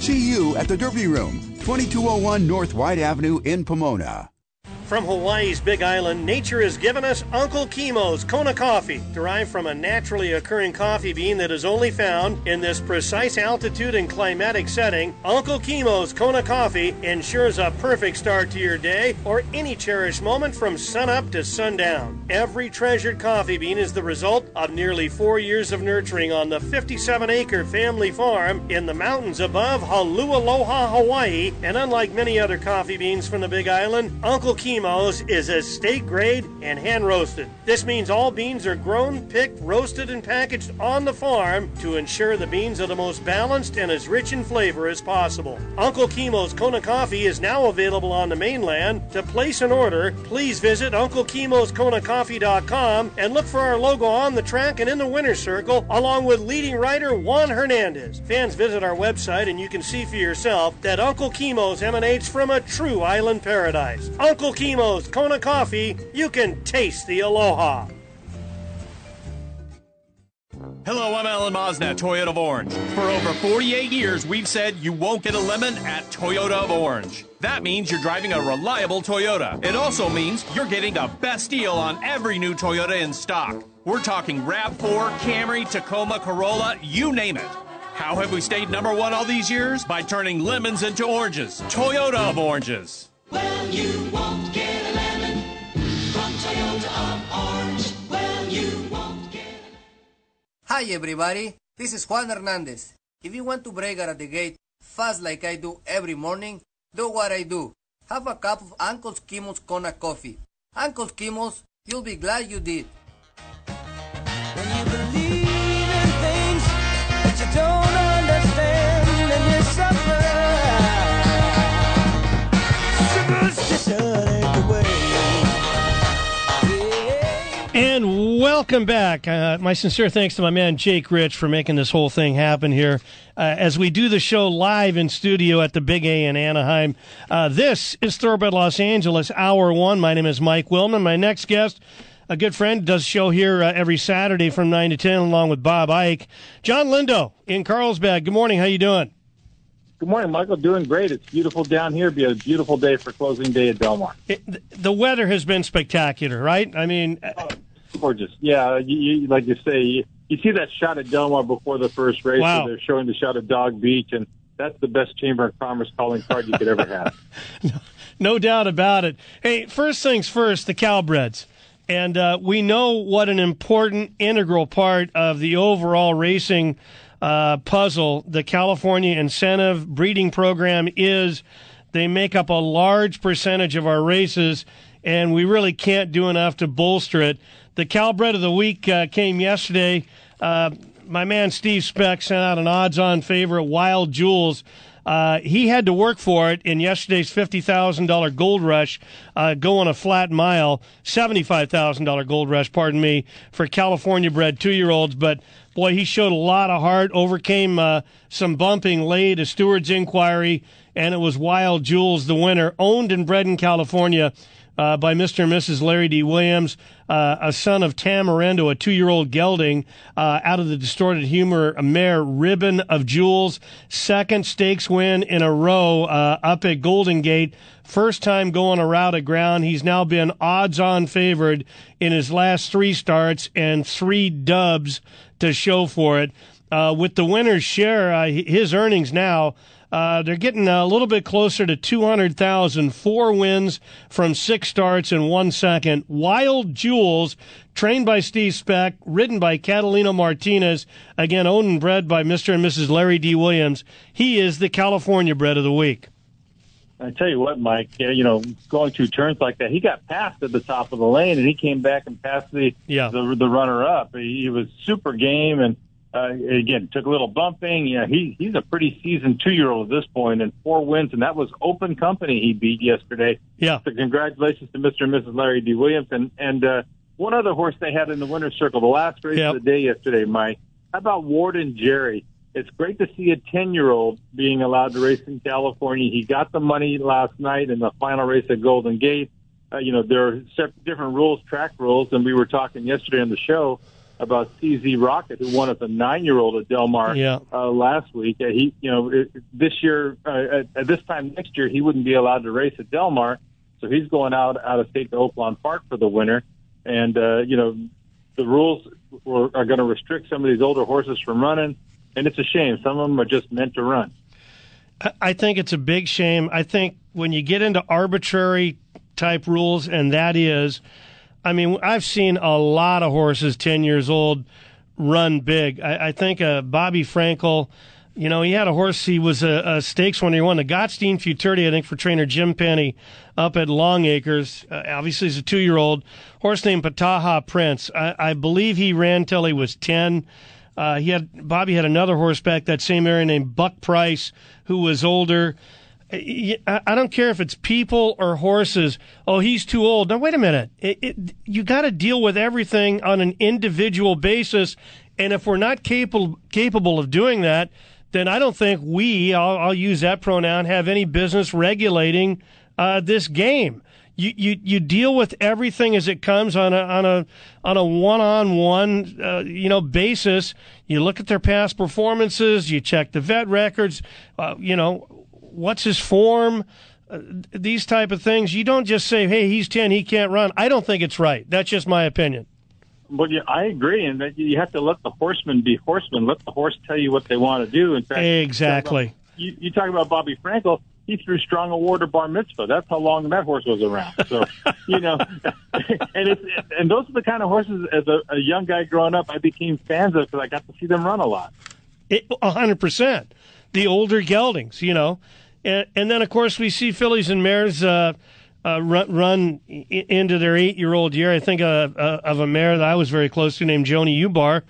See you at the Derby Room, 2201 North White Avenue in Pomona. From Hawaii's Big Island, nature has given us Uncle Kimo's Kona coffee, derived from a naturally occurring coffee bean that is only found in this precise altitude and climatic setting. Uncle Kimo's Kona coffee ensures a perfect start to your day or any cherished moment from sunup to sundown. Every treasured coffee bean is the result of nearly four years of nurturing on the 57 acre family farm in the mountains above Halualoha, Hawaii. And unlike many other coffee beans from the Big Island, Uncle Kimo Is estate grade and hand roasted. This means all beans are grown, picked, roasted, and packaged on the farm to ensure the beans are the most balanced and as rich in flavor as possible. Uncle Kimo's Kona Coffee is now available on the mainland. To place an order, please visit UncleKimosKonaCoffee.com and look for our logo on the track and in the winner's circle, along with leading writer Juan Hernandez. Fans visit our website and you can see for yourself that Uncle Kimo's emanates from a true island paradise. Uncle Kimo's Kona Coffee, you can taste the aloha. Hello, I'm Alan Mosna, Toyota of Orange. For over 48 years, we've said you won't get a lemon at Toyota of Orange. That means you're driving a reliable Toyota. It also means you're getting the best deal on every new Toyota in stock. We're talking RAV4, Camry, Tacoma, Corolla, you name it. How have we stayed number one all these years? By turning lemons into oranges. Toyota of Oranges. Well, you won't get a lemon from Toyota of Orange. Well, you won't get Hi everybody, this is Juan Hernandez. If you want to break out of the gate fast like I do every morning, do what I do. Have a cup of Uncle Skimmel's Kona coffee. Uncle Skimmel's, you'll be glad you did. believe in things that you don't understand welcome back. Uh, my sincere thanks to my man Jake Rich for making this whole thing happen here. Uh, as we do the show live in studio at the Big A in Anaheim. Uh, this is Thoroughbred Los Angeles, Hour One. My name is Mike Willman. My next guest, a good friend, does show here uh, every Saturday from nine to ten, along with Bob Ike. John Lindo in Carlsbad. Good morning. How you doing? Good morning, Michael. Doing great. It's beautiful down here. Be a beautiful day for closing day at Del Mar. It, the weather has been spectacular, right? I mean, uh, Gorgeous. Yeah, you, you, like you say, you, you see that shot at Del Mar before the first race. Wow. They're showing the shot of Dog Beach, and that's the best Chamber of Commerce calling card you could ever have. no doubt about it. Hey, first things first, the Calbreds. And uh, we know what an important, integral part of the overall racing uh, puzzle the California Incentive Breeding Program is. They make up a large percentage of our races, and we really can't do enough to bolster it. The cow Calbred of the Week uh, came yesterday. Uh, my man Steve Specht sent out an odds on favorite, Wild Jewels. Uh, he had to work for it in yesterday's $50,000 gold rush, uh, going a flat mile, $75,000 gold rush, pardon me, for California bred two year olds. But boy, he showed a lot of heart, overcame uh, some bumping late, a steward's inquiry, and it was Wild Jewels, the winner, owned and bred in California. Uh, by Mr. and Mrs. Larry D. Williams, uh, a son of Tamarando, a two-year-old gelding, uh, out of the distorted humor mare Ribbon of Jewels. Second stakes win in a row uh, up at Golden Gate. First time going a route of ground. He's now been odds-on favored in his last three starts and three dubs to show for it. Uh, with the winner's share, uh, his earnings now uh, they're getting a little bit closer to 200,000. Four wins from six starts in one second. Wild Jewels, trained by Steve Specht, ridden by Catalino Martinez, again owned and bred by Mr. and Mrs. Larry D. Williams. He is the California bred of the week. I tell you what, Mike, you know, going through turns like that, he got passed at the top of the lane, and he came back and passed the yeah. the, the runner up. He, he was super game, and uh, again took a little bumping. Yeah, he he's a pretty seasoned two year old at this point, and four wins, and that was open company he beat yesterday. Yeah. So congratulations to Mr. and Mrs. Larry D. Williams, and and uh, one other horse they had in the winner's circle, the last race Yep. of the day yesterday, Mike. How about Warden Jerry? It's great to see a 10 year old being allowed to race in California. He got the money last night in the final race at Golden Gate. Uh, you know, there are different rules, track rules, and we were talking yesterday on the show about CZ Rocket, who won as a nine year old at Del Mar Yeah. uh, last week. Uh, he, you know, it, this year, uh, at, at this time next year, he wouldn't be allowed to race at Del Mar. So he's going out, out of state to Oaklawn Park for the winter. And, uh, you know, the rules were, are going to restrict some of these older horses from running. And it's a shame. Some of them are just meant to run. I think it's a big shame. I think when you get into arbitrary type rules, and that is, I mean, I've seen a lot of horses 10 years old run big. I, I think uh, Bobby Frankel You know, he had a horse. He was a, a stakes winner. He won the Gottstein Futurity, I think, for trainer Jim Penny up at Longacres. Uh, obviously, he's a two-year-old horse named Pataha Prince. I, I believe he ran till he was ten. Uh, he had Bobby had another horseback that same area named Buck Price, who was older. I don't care if it's people or horses. Oh, he's too old. Now, wait a minute. It, it, you got to deal with everything on an individual basis. And if we're not capable capable of doing that, then I don't think we, I'll, I'll use that pronoun, have any business regulating uh, this game. You, you you deal with everything as it comes on a on a on a one on one you know basis. You look at their past performances. You check the vet records. Uh, you know what's his form. Uh, these type of things. You don't just say, "Hey, he's ten, he can't run." I don't think it's right. That's just my opinion. But yeah, I agree, and that you have to let the horsemen be horsemen. Let the horse tell you what they want to do. In fact, Exactly. you, you talk about Bobby Frankel. He threw strong award to bar mitzvah. That's how long that horse was around. So, you know, and it's and those are the kind of horses as a, a young guy growing up I became fans of because I got to see them run a lot. A hundred percent. The older geldings, you know, and, and then of course we see fillies and mares uh, uh, run, run into their eight-year-old year. I think uh, uh, of a mare that I was very close to named Joni Ubar.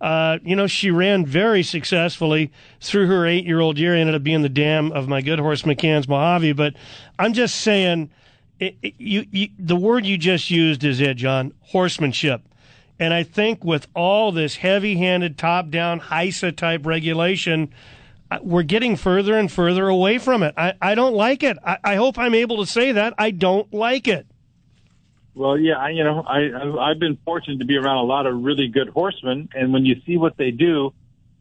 Uh, you know, she ran very successfully through her eight-year-old year. Ended up being the dam of my good horse McCann's Mojave. But I'm just saying, it, it, you, you, the word you just used is it, John. Horsemanship. And I think with all this heavy handed, top down, HISA type regulation, we're getting further and further away from it. I, I don't like it. I, I hope I'm able to say that. I don't like it. Well, yeah, I, you know, I I've been fortunate to be around a lot of really good horsemen, and when you see what they do,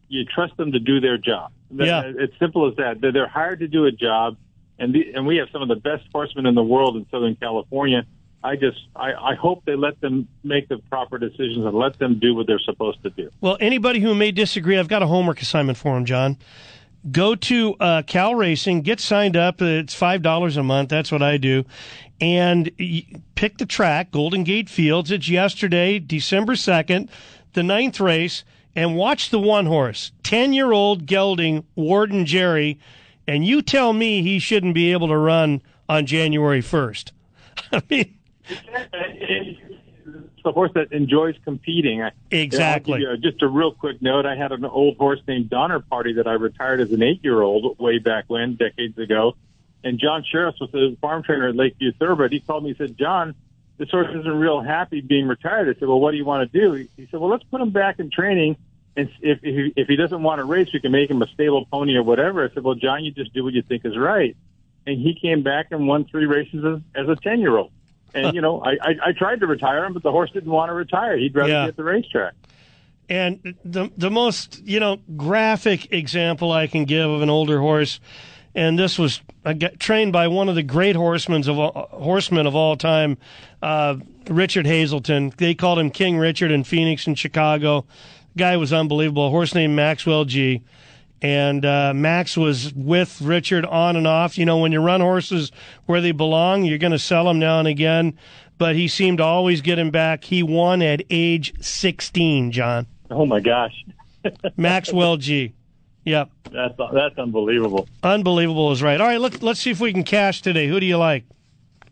you trust them to do their job. Yeah. Uh, it's simple as that. They're, they're hired to do a job, and the, and we have some of the best horsemen in the world in Southern California. I just I, I hope they let them make the proper decisions and let them do what they're supposed to do. Well, anybody who may disagree, I've got a homework assignment for them, John. Go to uh, Cal Racing, get signed up. It's five dollars a month. That's what I do, and pick the track, Golden Gate Fields. It's yesterday, December second, the ninth race, and watch the one horse, ten-year-old gelding Warden Jerry, and you tell me he shouldn't be able to run on January first. I mean, It's a horse that enjoys competing. Exactly. I'll just a real quick note. I had an old horse named Donner Party that I retired as an eight-year-old way back when, decades ago. And John Sheriff was a farm trainer at Lakeview Thoroughbred. He called me and said, John, this horse isn't real happy being retired. I said, well, what do you want to do? He said, well, let's put him back in training. And if, if, he, if he doesn't want to race, we can make him a stable pony or whatever. I said, well, John, you just do what you think is right. And he came back and won three races as, as a 10-year-old. And, you know, I, I, I tried to retire him, but the horse didn't want to retire. He'd rather Yeah. be at the racetrack. And the the most you know graphic example I can give of an older horse, and this was I got trained by one of the great horsemen of all, horsemen of all time, uh, Richard Hazelton. They called him King Richard in Phoenix and Chicago. Guy was unbelievable. A horse named Maxwell G. And uh, Max was with Richard on and off. You know, when you run horses where they belong, you're going to sell them now and again. But he seemed to always get him back. He won at age 16, John. Oh my gosh, Maxwell G. Yep. that's that's unbelievable. Unbelievable is right. All right, let's let's see if we can cash today. Who do you like?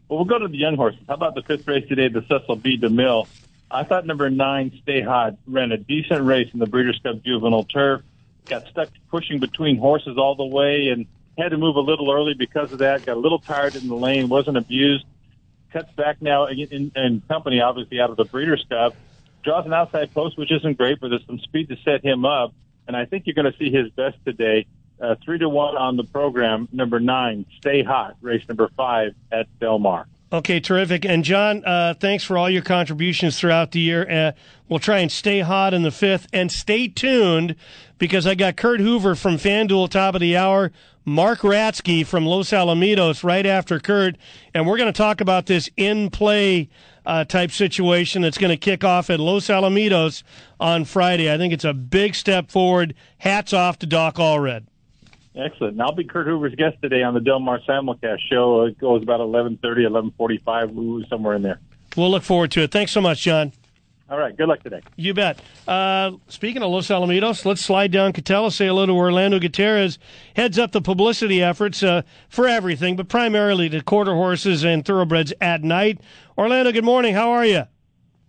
Well, we'll go to the young horses. How about the fifth race today, the Cecil B. DeMille? I thought number nine, Stay Hot, ran a decent race in the Breeders' Cup Juvenile Turf. Got stuck pushing between horses all the way and had to move a little early because of that. Got a little tired in the lane, wasn't abused. Cuts back now in, in, in company, obviously, out of the Breeders' Cup. Draws an outside post, which isn't great, but there's some speed to set him up. And I think you're going to see his best today. Uh, three to one on the program. Number nine, Stay Hot, race number five at Del Mar. Okay, terrific. And John, uh, thanks for all your contributions throughout the year. Uh, we'll try and stay hot in the fifth, and stay tuned because I got Kurt Hoover from FanDuel top of the hour, Mark Ratsky from Los Alamitos right after Kurt, and we're going to talk about this in play uh, type situation that's going to kick off at Los Alamitos on Friday. I think it's a big step forward. Hats off to Doc Allred. Excellent. And I'll be Kurt Hoover's guest today on the Del Mar Simulcast show. It goes about 11.30, 11.45, somewhere in there. We'll look forward to it. Thanks so much, John. All right. Good luck today. You bet. Uh, speaking of Los Alamitos, let's slide down Katella, say hello to Orlando Gutierrez. Heads up the publicity efforts uh, for everything, but primarily to quarter horses and thoroughbreds at night. Orlando, good morning. How are you?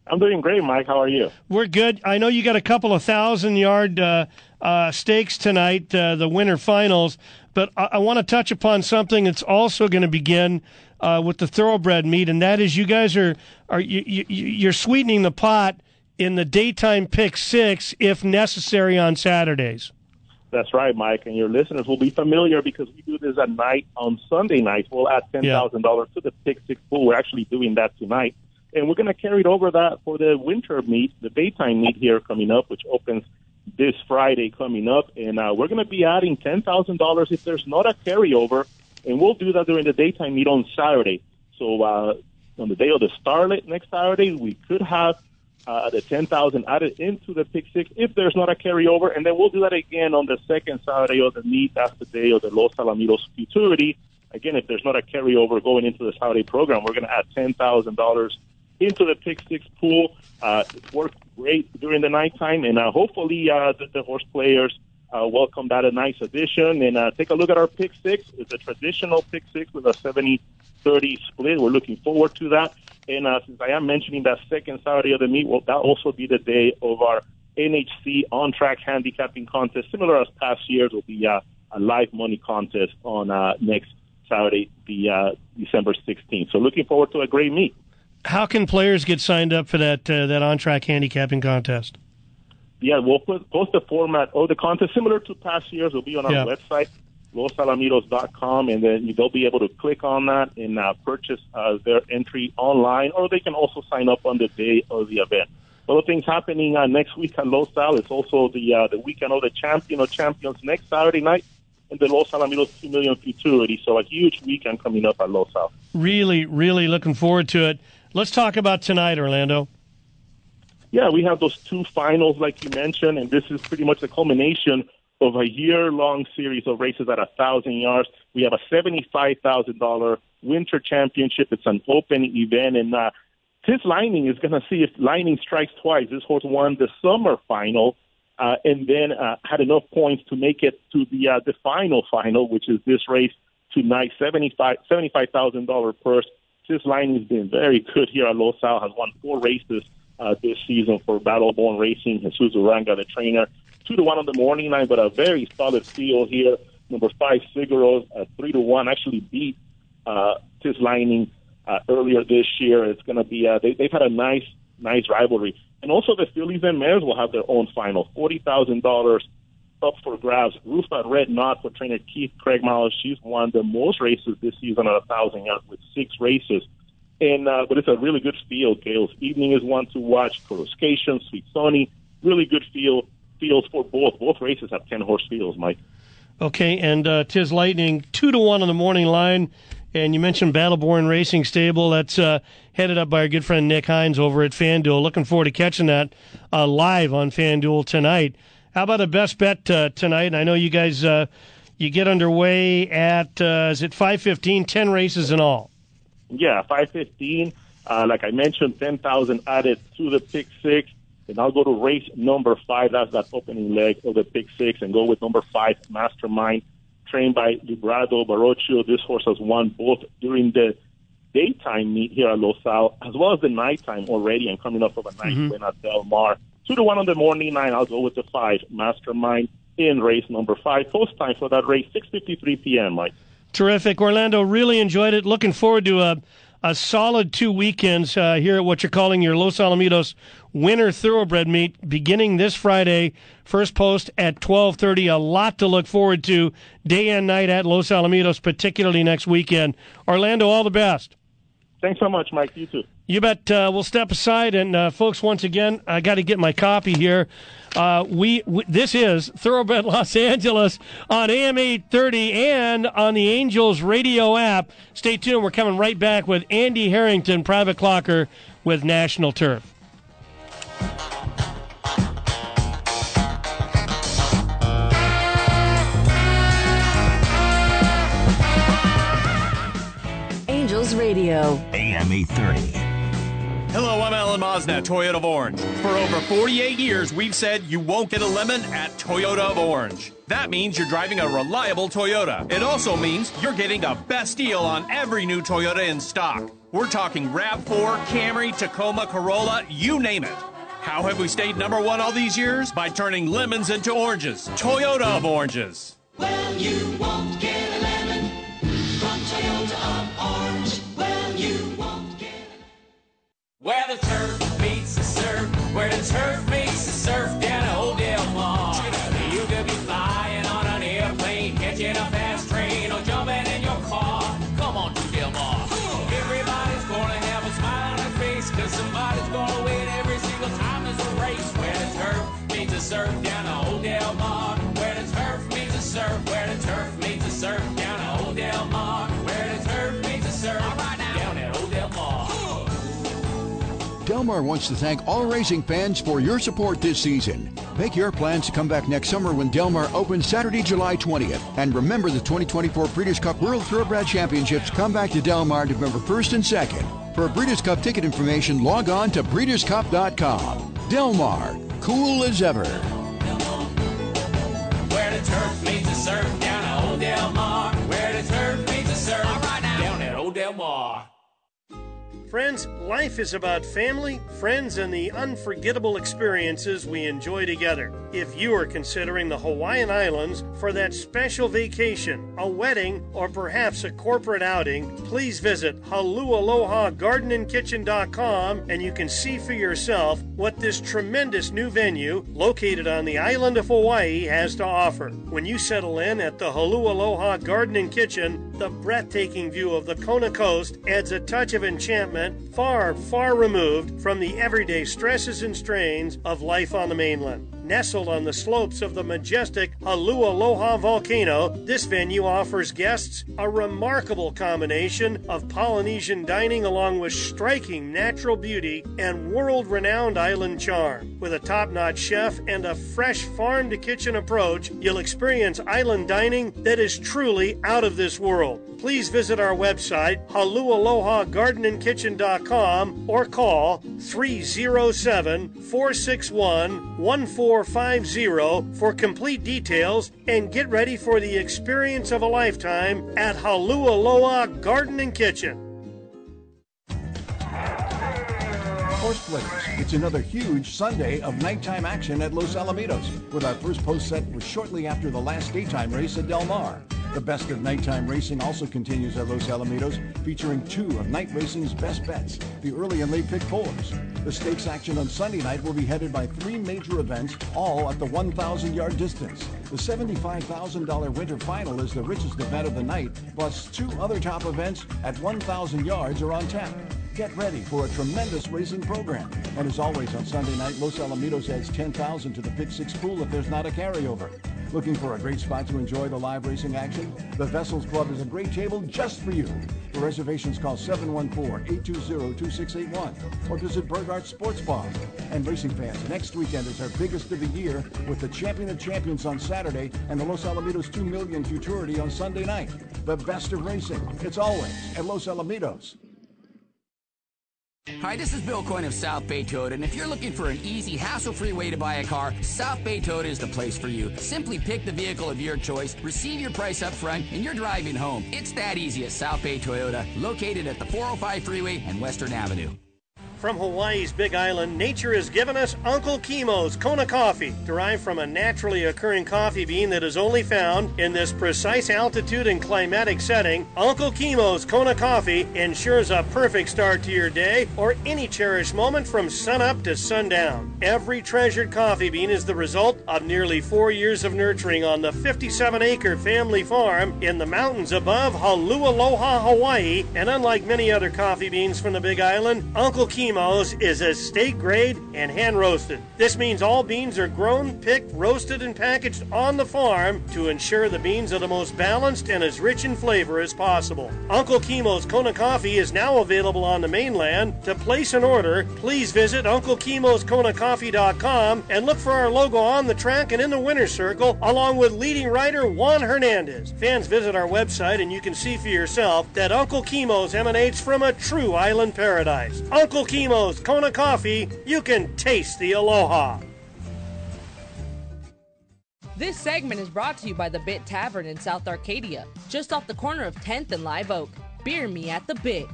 I'm doing great, Mike. How are you? We're good. I know you got a couple of thousand yard uh, uh, stakes tonight, uh, the winter finals, but I, I want to touch upon something that's also going to begin uh, with the thoroughbred meet, and that is you guys are are you, you, you're sweetening the pot in the daytime pick six if necessary on Saturdays. That's right, Mike. And your listeners will be familiar because we do this at night on Sunday nights. We'll add ten thousand dollars to the pick six pool. We're actually doing that tonight, and we're going to carry it over that for the winter meet, the daytime meet here coming up, which opens this Friday coming up, and uh, we're going to be adding ten thousand dollars if there's not a carryover, and we'll do that during the daytime meet on Saturday. So uh, on the day of the Starlet next Saturday, we could have uh, the ten thousand added into the pick six if there's not a carryover, and then we'll do that again on the second Saturday of the meet. That's the day of the Los Alamitos Futurity. Again, if there's not a carryover going into the Saturday program, we're going to add ten thousand dollars into the pick six pool. Uh, it worked great during the nighttime, and uh, hopefully uh, the, the horse players uh, welcome that a nice addition. And uh, take a look at our pick six. It's a traditional pick six with a 70-30 split. We're looking forward to that. And uh, since I am mentioning that second Saturday of the meet, well, that also be the day of our NHC on-track handicapping contest. Similar as past years, will be uh, a live money contest on uh, next Saturday, the uh, December 16th. So looking forward to a great meet. How can players get signed up for that uh, that on track handicapping contest? Yeah, we'll put, post the format of the contest similar to past years. Will be on our Yeah. website, losalamitos.com, and then they'll be able to click on that and uh, purchase uh, their entry online, or they can also sign up on the day of the event. Other things happening uh, next week at Los Al. It's also the uh, the weekend of the champion of champions next Saturday night, and the Los Alamitos two million futurity. So a huge weekend coming up at Los Al. Really, really looking forward to it. Let's talk about tonight, Orlando. Yeah, we have those two finals, like you mentioned, and this is pretty much the culmination of a year-long series of races at a thousand yards. We have a seventy-five thousand dollar winter championship. It's an open event, and uh, this Lightning is going to see if Lightning strikes twice. This horse won the summer final, uh, and then uh, had enough points to make it to the uh, the final final, which is this race tonight. Seventy-five seventy-five thousand dollar purse. This Lightning has been very good here at Los Al. Has won four races uh, this season for Battleborn Racing. Jesus Uranga, the trainer, two to one on the morning line, but a very solid field here. Number five, Figaro, uh, three to one, actually beat uh, Tis Lightning uh, earlier this year. It's going to be uh, they, they've had a nice, nice rivalry, and also the fillies and Mares will have their own final, forty thousand dollars up for grabs. Rufa Red Knot for trainer Keith Craig Miles. She's won the most races this season at a thousand yards with six races. And uh, but it's a really good field. Gales Evening is one to watch. Coruscation, Sweet Sony, really good field fields for both. Both races have ten horse fields, Mike. Okay, and uh, Tis Lightning, two to one on the morning line. And you mentioned Battleborn Racing Stable. That's uh, headed up by our good friend Nick Hines over at FanDuel. Looking forward to catching that uh, live on FanDuel tonight. How about a best bet uh, tonight? And I know you guys uh, you get underway at uh, is it five fifteen? Ten races in all. Yeah, five fifteen. Uh, like I mentioned, ten thousand added to the pick six. And I'll go to race number five. That's that opening leg of the pick six, and go with number five, Mastermind, trained by Librado Barocio. This horse has won both during the daytime meet here at Los Al, as well as the nighttime already, and coming off of a nice Mhm. win at Del Mar. Two to one on the morning line. I'll go with the five, Mastermind, in race number five. Post time for that race, six fifty three p.m. Mike. Terrific, Orlando. Really enjoyed it. Looking forward to a a solid two weekends uh, here at what you're calling your Los Alamitos Winter Thoroughbred Meet, beginning this Friday. First post at 12:30. A lot to look forward to, day and night at Los Alamitos, particularly next weekend. Orlando, all the best. Thanks so much, Mike. You too. You bet. Uh, we'll step aside, and uh, folks, once again, I got to get my copy here. Uh, we, we this is Thoroughbred Los Angeles on AM 830 and on the Angels radio app. Stay tuned. We're coming right back with Andy Harrington, private clocker with National Turf. Radio. AM 830. Hello, I'm Alan Mosna, Toyota of Orange. For over 48 years, we've said you won't get a lemon at Toyota of Orange. That means you're driving a reliable Toyota. It also means you're getting a best deal on every new Toyota in stock. We're talking RAV4, Camry, Tacoma, Corolla, you name it. How have we stayed number one all these years? By turning lemons into oranges. Toyota of Oranges. Well, you won't get a lemon from Toyota of Orange. Where the turf meets the surf, where the turf meets Del Mar wants to thank all racing fans for your support this season. Make your plans to come back next summer when Del Mar opens Saturday, July 20th. And remember the 2024 Breeders' Cup World Thoroughbred Championships come back to Del Mar November 1st and 2nd. For Breeders' Cup ticket information, log on to breederscup.com. Del Mar, cool as ever. Where the turf meets the surf down at Old Del Mar. Where the turf meets the surf down at Old Del Mar. Friends, life is about family, friends, and the unforgettable experiences we enjoy together. If you are considering the Hawaiian Islands for that special vacation, a wedding, or perhaps a corporate outing, please visit halualohagardenandkitchen.com and you can see for yourself what this tremendous new venue, located on the island of Hawaii, has to offer. When you settle in at the Halu Aloha Garden and Kitchen, the breathtaking view of the Kona coast adds a touch of enchantment far, far removed from the everyday stresses and strains of life on the mainland. Nestled on the slopes of the majestic Halu Aloha volcano, this venue offers guests a remarkable combination of Polynesian dining along with striking natural beauty and world renowned island charm. With a top notch chef and a fresh farm to kitchen approach, you'll experience island dining that is truly out of this world. Please visit our website, halualohagardenandkitchen.com, or call 307 461 1450 for complete details and get ready for the experience of a lifetime at Halualoha Garden and Kitchen. Horse. It's another huge Sunday of nighttime action at Los Alamitos, with our first post set was shortly after the last daytime race at Del Mar. The best of nighttime racing also continues at Los Alamitos, featuring two of night racing's best bets, the early and late pick fours. The stakes action on Sunday night will be headed by three major events, all at the 1,000 yard distance. The $75,000 winter final is the richest event of the night, plus two other top events at 1,000 yards are on tap. Get ready for a tremendous racing program. And as always on Sunday night, Los Alamitos adds 10,000 to the Pick Six pool if there's not a carryover. Looking for a great spot to enjoy the live racing action? The Vessels Club is a great table just for you. For reservations, call 714-820-2681 or visit Burghardt Sports Bar. And racing fans, next weekend is our biggest of the year with the Champion of Champions on Saturday and the Los Alamitos 2 Million Futurity on Sunday night. The best of racing. It's always at Los Alamitos. Hi, this is Bill Coyne of South Bay Toyota, and if you're looking for an easy, hassle-free way to buy a car, South Bay Toyota is the place for you. Simply pick the vehicle of your choice, receive your price up front, and you're driving home. It's that easy at South Bay Toyota, located at the 405 freeway and Western Avenue. From Hawaii's Big Island, nature has given us Uncle Kimo's Kona coffee, derived from a naturally occurring coffee bean that is only found in this precise altitude and climatic setting. Uncle Kimo's Kona coffee ensures a perfect start to your day or any cherished moment from sunup to sundown. Every treasured coffee bean is the result of nearly four years of nurturing on the 57 acre family farm in the mountains above Halualoha, Hawaii. And unlike many other coffee beans from the Big Island, Uncle Kimo's is estate grade and hand roasted. This means all beans are grown, picked, roasted, and packaged on the farm to ensure the beans are the most balanced and as rich in flavor as possible. Uncle Kimo's Kona Coffee is now available on the mainland. To place an order, please visit UncleKimosKonaCoffee.com and look for our logo on the track and in the winner's circle, along with leading writer Juan Hernandez. Fans visit our website and you can see for yourself that Uncle Kimo's emanates from a true island paradise. Uncle Kimos Kona Coffee, you can taste the aloha. This segment is brought to you by the Bit Tavern in South Arcadia, just off the corner of 10th and Live Oak. Beer me at the Bit.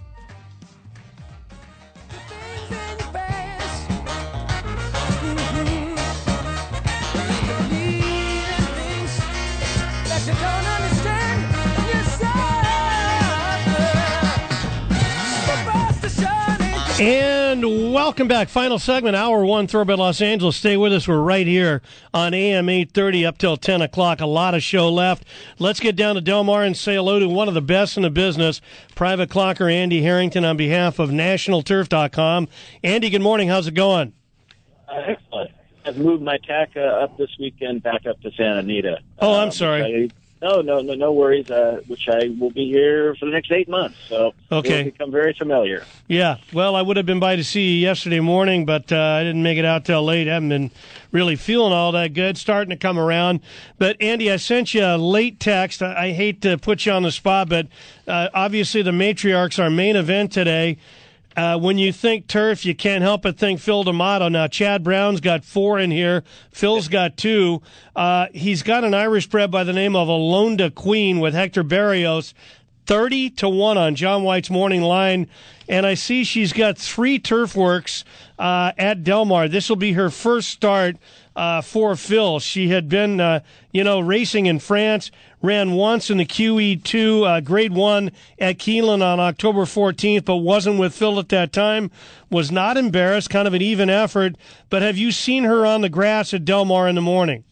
And welcome back. Final segment, hour one, Thoroughbred Los Angeles. Stay with us. We're right here on AM 830 up till 10 o'clock. A lot of show left. Let's get down to Del Mar and say hello to one of the best in the business, private clocker Andy Harrington on behalf of NationalTurf.com. Andy, good morning. How's it going? Uh, excellent. I've moved my tack uh, up this weekend back up to Santa Anita. Oh, I'm Uh, sorry. I- no, no, no, no worries. Uh, which I will be here for the next eight months, so Okay. become very familiar. Yeah, well, I would have been by to see you yesterday morning, but uh, I didn't make it out till late. haven't been really feeling all that good. Starting to come around. But Andy, I sent you a late text. I, I hate to put you on the spot, but uh, obviously the matriarchs are main event today. Uh, when you think turf, you can't help but think Phil D'Amato. Now, Chad Brown's got four in here. Phil's got two. Uh, he's got an Irish bred by the name of Alonda Queen with Hector Berrios. 30 to 1 on John White's morning line. And I see she's got three turf works uh, at Del Mar. This will be her first start uh, for Phil. She had been, uh, you know, racing in France, ran once in the QE2 uh, grade one at Keeneland on October 14th, but wasn't with Phil at that time. Was not embarrassed, kind of an even effort. But have you seen her on the grass at Del Mar in the morning?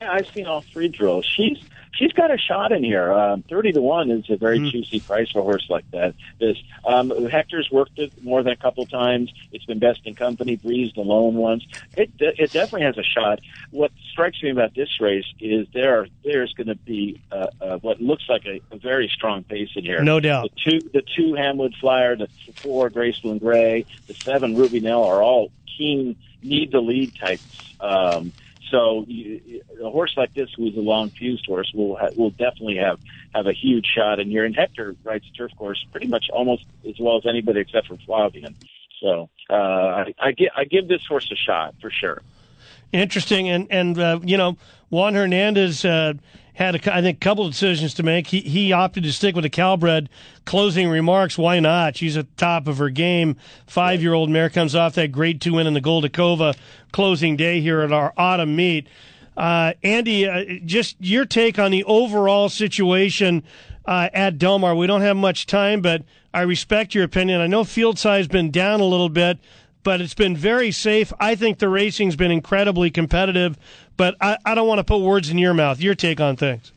Yeah, I've seen all three drills. She's she's got a shot in here. Um, Thirty to one is a very juicy price for a horse like that. This um, Hector's worked it more than a couple times. It's been best in company, breezed alone once. It it definitely has a shot. What strikes me about this race is there are, there's going to be uh, uh, what looks like a, a very strong pace in here. No doubt. The two the two Hamwood Flyer, the four Graceful and Gray, the seven Ruby Nell are all keen need the lead types. Um, so you, a horse like this, who's a long fused horse, will ha- will definitely have have a huge shot in here. And Hector rides turf course pretty much almost as well as anybody except for Flavien. So uh, I, I, gi- I give this horse a shot for sure. Interesting, and and uh, you know Juan Hernandez uh, had a, I think a couple of decisions to make. He he opted to stick with the Calbred. Closing remarks: Why not? She's at the top of her game. Five year old mare comes off that Grade Two win in the Goldikova closing day here at our autumn meet. Uh, Andy, uh, just your take on the overall situation uh, at Del Mar. We don't have much time, but I respect your opinion. I know field size has been down a little bit, but it's been very safe. I think the racing's been incredibly competitive, but I, I don't want to put words in your mouth. Your take on things.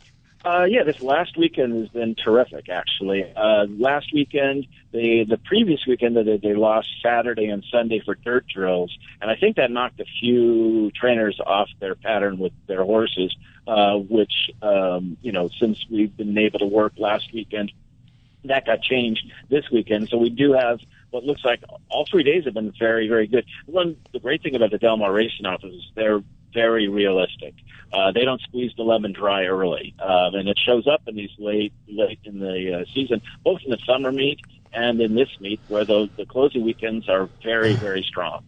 Uh, yeah, this last weekend has been terrific. Actually, uh, last weekend, the the previous weekend they they lost Saturday and Sunday for dirt drills, and I think that knocked a few trainers off their pattern with their horses. Uh, which um, you know, since we've been able to work last weekend, that got changed this weekend. So we do have what looks like all three days have been very, very good. One, the great thing about the Del Mar Racing Office is they're very realistic. Uh, they don't squeeze the lemon dry early, um, and it shows up in these late, late in the uh, season, both in the summer meet and in this meet, where those the closing weekends are very, very strong.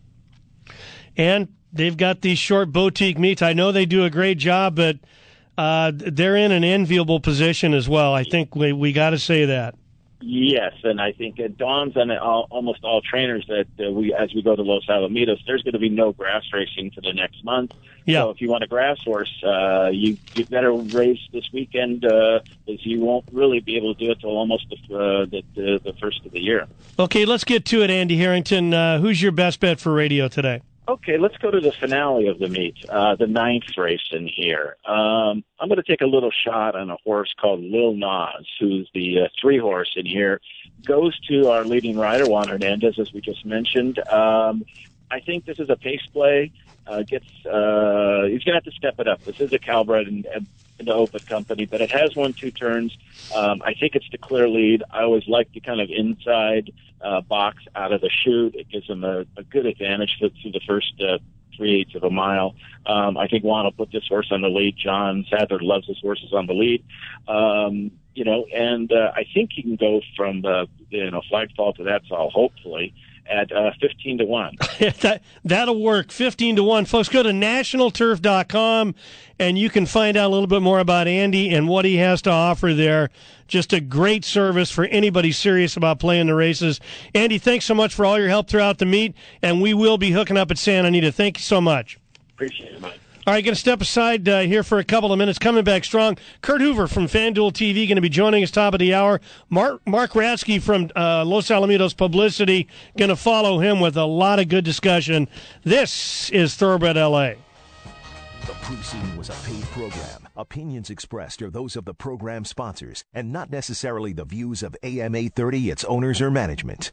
And they've got these short boutique meets. I know they do a great job, but uh, they're in an enviable position as well. I think we we got to say that. Yes, and I think it dawns on all, almost all trainers that uh, we, as we go to Los Alamitos, there's going to be no grass racing for the next month. Yeah. So if you want a grass horse, uh, you you better race this weekend, uh, because you won't really be able to do it till almost the, uh, the, the the first of the year. Okay, let's get to it, Andy Harrington. Uh, who's your best bet for radio today? Okay, let's go to the finale of the meet, uh, the ninth race in here. Um, I'm going to take a little shot on a horse called Lil Nas, who's the uh, three horse in here. Goes to our leading rider, Juan Hernandez, as we just mentioned. Um, I think this is a pace play. Uh, gets uh, he's going to have to step it up. This is a Calbred and, and the Open company, but it has won two turns. Um, I think it's the clear lead. I always like the kind of inside uh, box out of the chute. It gives them a, a good advantage through the first uh, three eighths of a mile. Um, I think Juan will put this horse on the lead. John Sadler loves his horses on the lead. Um, you know, and uh, I think he can go from the you know flagfall to that's all, hopefully. At uh, 15 to 1. that, that'll work. 15 to 1. Folks, go to nationalturf.com and you can find out a little bit more about Andy and what he has to offer there. Just a great service for anybody serious about playing the races. Andy, thanks so much for all your help throughout the meet, and we will be hooking up at Santa Anita. Thank you so much. Appreciate it, Mike. All right, going to step aside uh, here for a couple of minutes. Coming back strong, Kurt Hoover from FanDuel TV going to be joining us top of the hour. Mark Mark Ratsky from uh, Los Alamitos Publicity going to follow him with a lot of good discussion. This is Thoroughbred LA. The preceding was a paid program. Opinions expressed are those of the program sponsors and not necessarily the views of AM 830, its owners, or management.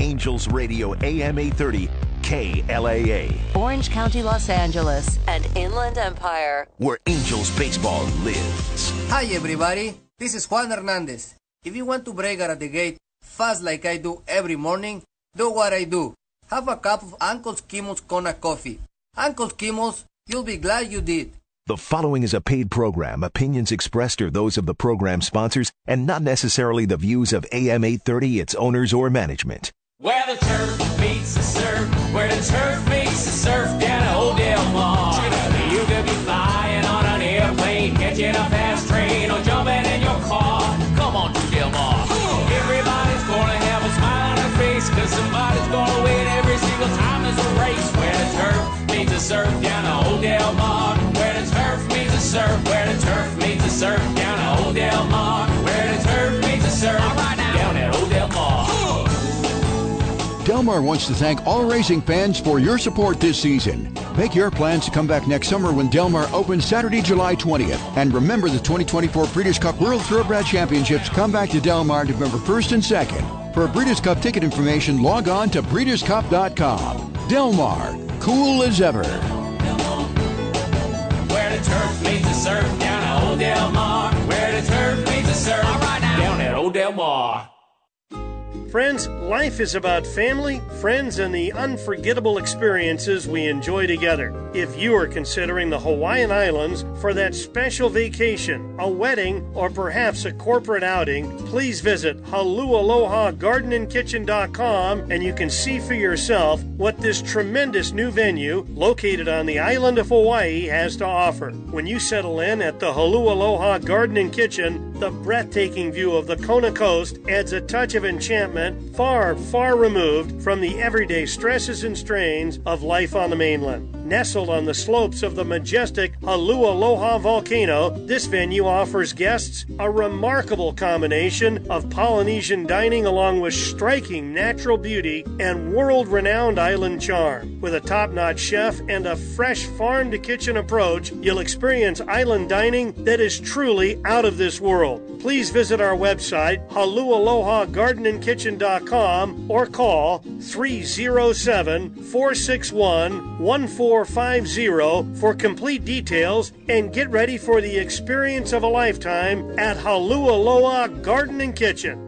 Angels Radio AM 830, KLAA, Orange County, Los Angeles, and Inland Empire. where Angels baseball lives. Hi everybody, this is Juan Hernandez. If you want to break out of the gate fast like I do every morning, do what I do. Have a cup of Uncle Kimo's Kona coffee. Uncle Kimo's, you'll be glad you did. The following is a paid program. Opinions expressed are those of the program sponsors and not necessarily the views of AM 830, its owners, or management. Where the turf meets the surf, where the turf meets the surf down at Old Del Mar. You could be flying on an airplane, catching a fast train, or jumping in your car. Come on to Del Mar. Everybody's gonna have a smile on their face, cause somebody's gonna win every single time there's a race. Where the turf meets the surf down at Old Del Mar. Where the turf meets the surf, where the turf meets the surf down at Old Del Mar. Where the turf meets the surf Del Mar wants to thank all racing fans for your support this season. Make your plans to come back next summer when Del Mar opens Saturday, July 20th. And remember the 2024 Breeders' Cup World Thoroughbred Championships come back to Del Mar November 1st and 2nd. For Breeders' Cup ticket information, log on to breederscup.com. Del Mar, cool as ever. Where the turf meets the surf down at Old Del Mar. Where the turf meets the surf down at Old Del Mar. Friends, life is about family, friends, and the unforgettable experiences we enjoy together. If you are considering the Hawaiian Islands for that special vacation, a wedding, or perhaps a corporate outing, please visit HaluAlohaGardenandKitchen.com and you can see for yourself what this tremendous new venue located on the island of Hawaii has to offer. When you settle in at the Halu Aloha Garden and Kitchen, the breathtaking view of the Kona coast adds a touch of enchantment far, far removed from the everyday stresses and strains of life on the mainland. Nestled on the slopes of the majestic Hualalai volcano, this venue offers guests a remarkable combination of Polynesian dining along with striking natural beauty and world renowned island charm. With a top notch chef and a fresh farm to kitchen approach, you'll experience island dining that is truly out of this world. Please visit our website, halualohagardenandkitchen.com, or call 307 461 1450 for complete details and get ready for the experience of a lifetime at Halualoha Garden and Kitchen.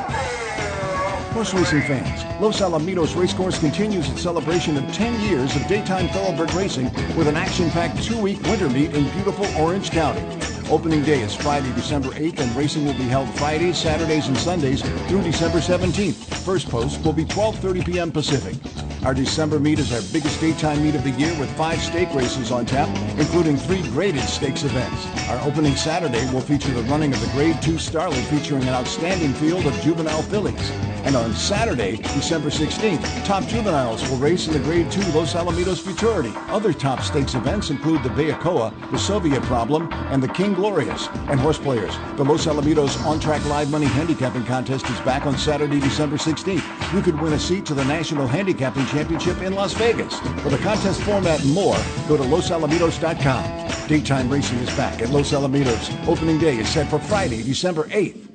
Plus, racing fans, Los Alamitos Racecourse continues its celebration of 10 years of daytime thoroughbred racing with an action-packed two-week winter meet in beautiful Orange County. Opening day is Friday, December 8th, and racing will be held Fridays, Saturdays, and Sundays through December 17th. First post will be 12:30 p.m. Pacific. Our December meet is our biggest daytime meet of the year with five stake races on tap, including three graded stakes events. Our opening Saturday will feature the running of the Grade 2 Starlet featuring an outstanding field of juvenile fillies. And on Saturday, December 16th, top juveniles will race in the Grade 2 Los Alamitos Futurity. Other top stakes events include the Bayacoa, the Soviet Problem, and the King Glorious. And horse players, the Los Alamitos On Track Live Money Handicapping Contest is back on Saturday, December 16th. You could win a seat to the National Handicapping Championship in Las Vegas. For the contest format and more, go to losalamitos.com. Daytime racing is back at Los Alamitos. Opening day is set for Friday, December 8th.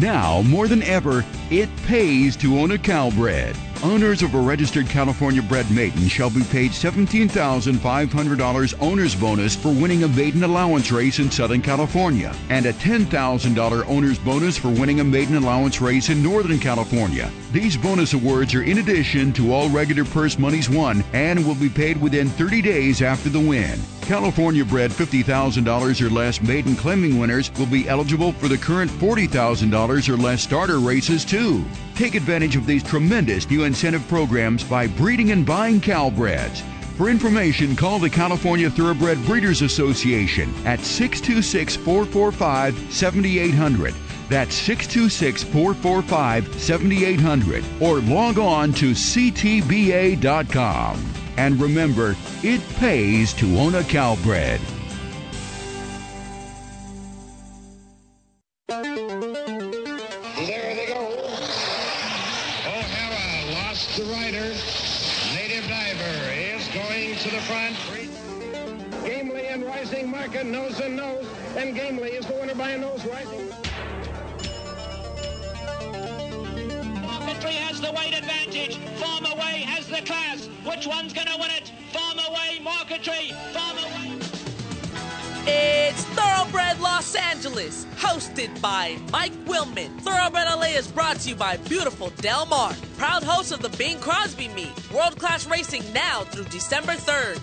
Now, more than ever, it pays to own a Calbred. Owners of a registered California bred maiden shall be paid $17,500 owner's bonus for winning a maiden allowance race in Southern California and a $10,000 owner's bonus for winning a maiden allowance race in Northern California. These bonus awards are in addition to all regular purse monies won and will be paid within 30 days after the win. California bred $50,000 or less maiden claiming winners will be eligible for the current $40,000 or less starter races too. Take advantage of these tremendous new incentive programs by breeding and buying Calbreds. For information, call the California Thoroughbred Breeders Association at 626 445 7800. That's 626 445 7800. Or log on to CTBA.com. And remember, it pays to own a. There Rising Market nose and nose, and Gamely is the winner by a nose. right. Marquetry has the weight advantage. Farma Way has the class. Which one's going to win it? Farma Way, Marquetry. Farma Way. It's Thoroughbred Los Angeles, hosted by Mike Willman. Thoroughbred LA is brought to you by beautiful Del Mar, proud host of the Bing Crosby Meet, world class racing now through December 3rd.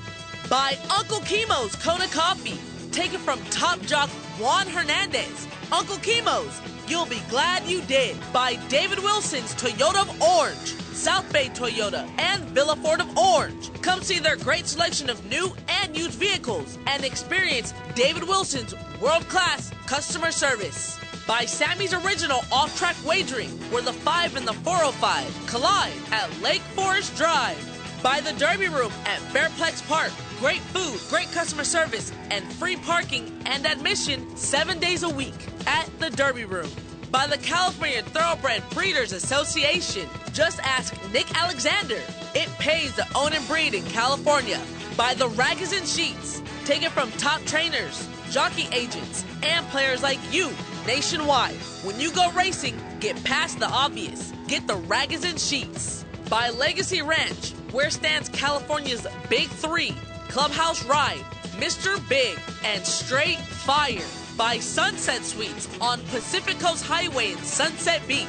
By Uncle Kimo's Kona Coffee, taken from top jock Juan Hernandez. Uncle Kimo's, you'll be glad you did. By David Wilson's Toyota of Orange, South Bay Toyota, and Villa Ford of Orange. Come see their great selection of new and used vehicles and experience David Wilson's world class customer service. By Sammy's Original Off Track Wagering, where the 5 and the 405 collide at Lake Forest Drive. By the Derby Room at Fairplex Park. Great food, great customer service, and free parking and admission seven days a week at the Derby Room. By the California Thoroughbred Breeders Association. Just ask Nick Alexander. It pays to own and breed in California. By the Ragozin Sheets. Taken from top trainers, jockey agents, and players like you nationwide. When you go racing, get past the obvious. Get the Ragozin Sheets. By Legacy Ranch, where stands California's Big Three Clubhouse Ride, Mr. Big, and Straight Fire. By Sunset Suites on Pacific Coast Highway in Sunset Beach.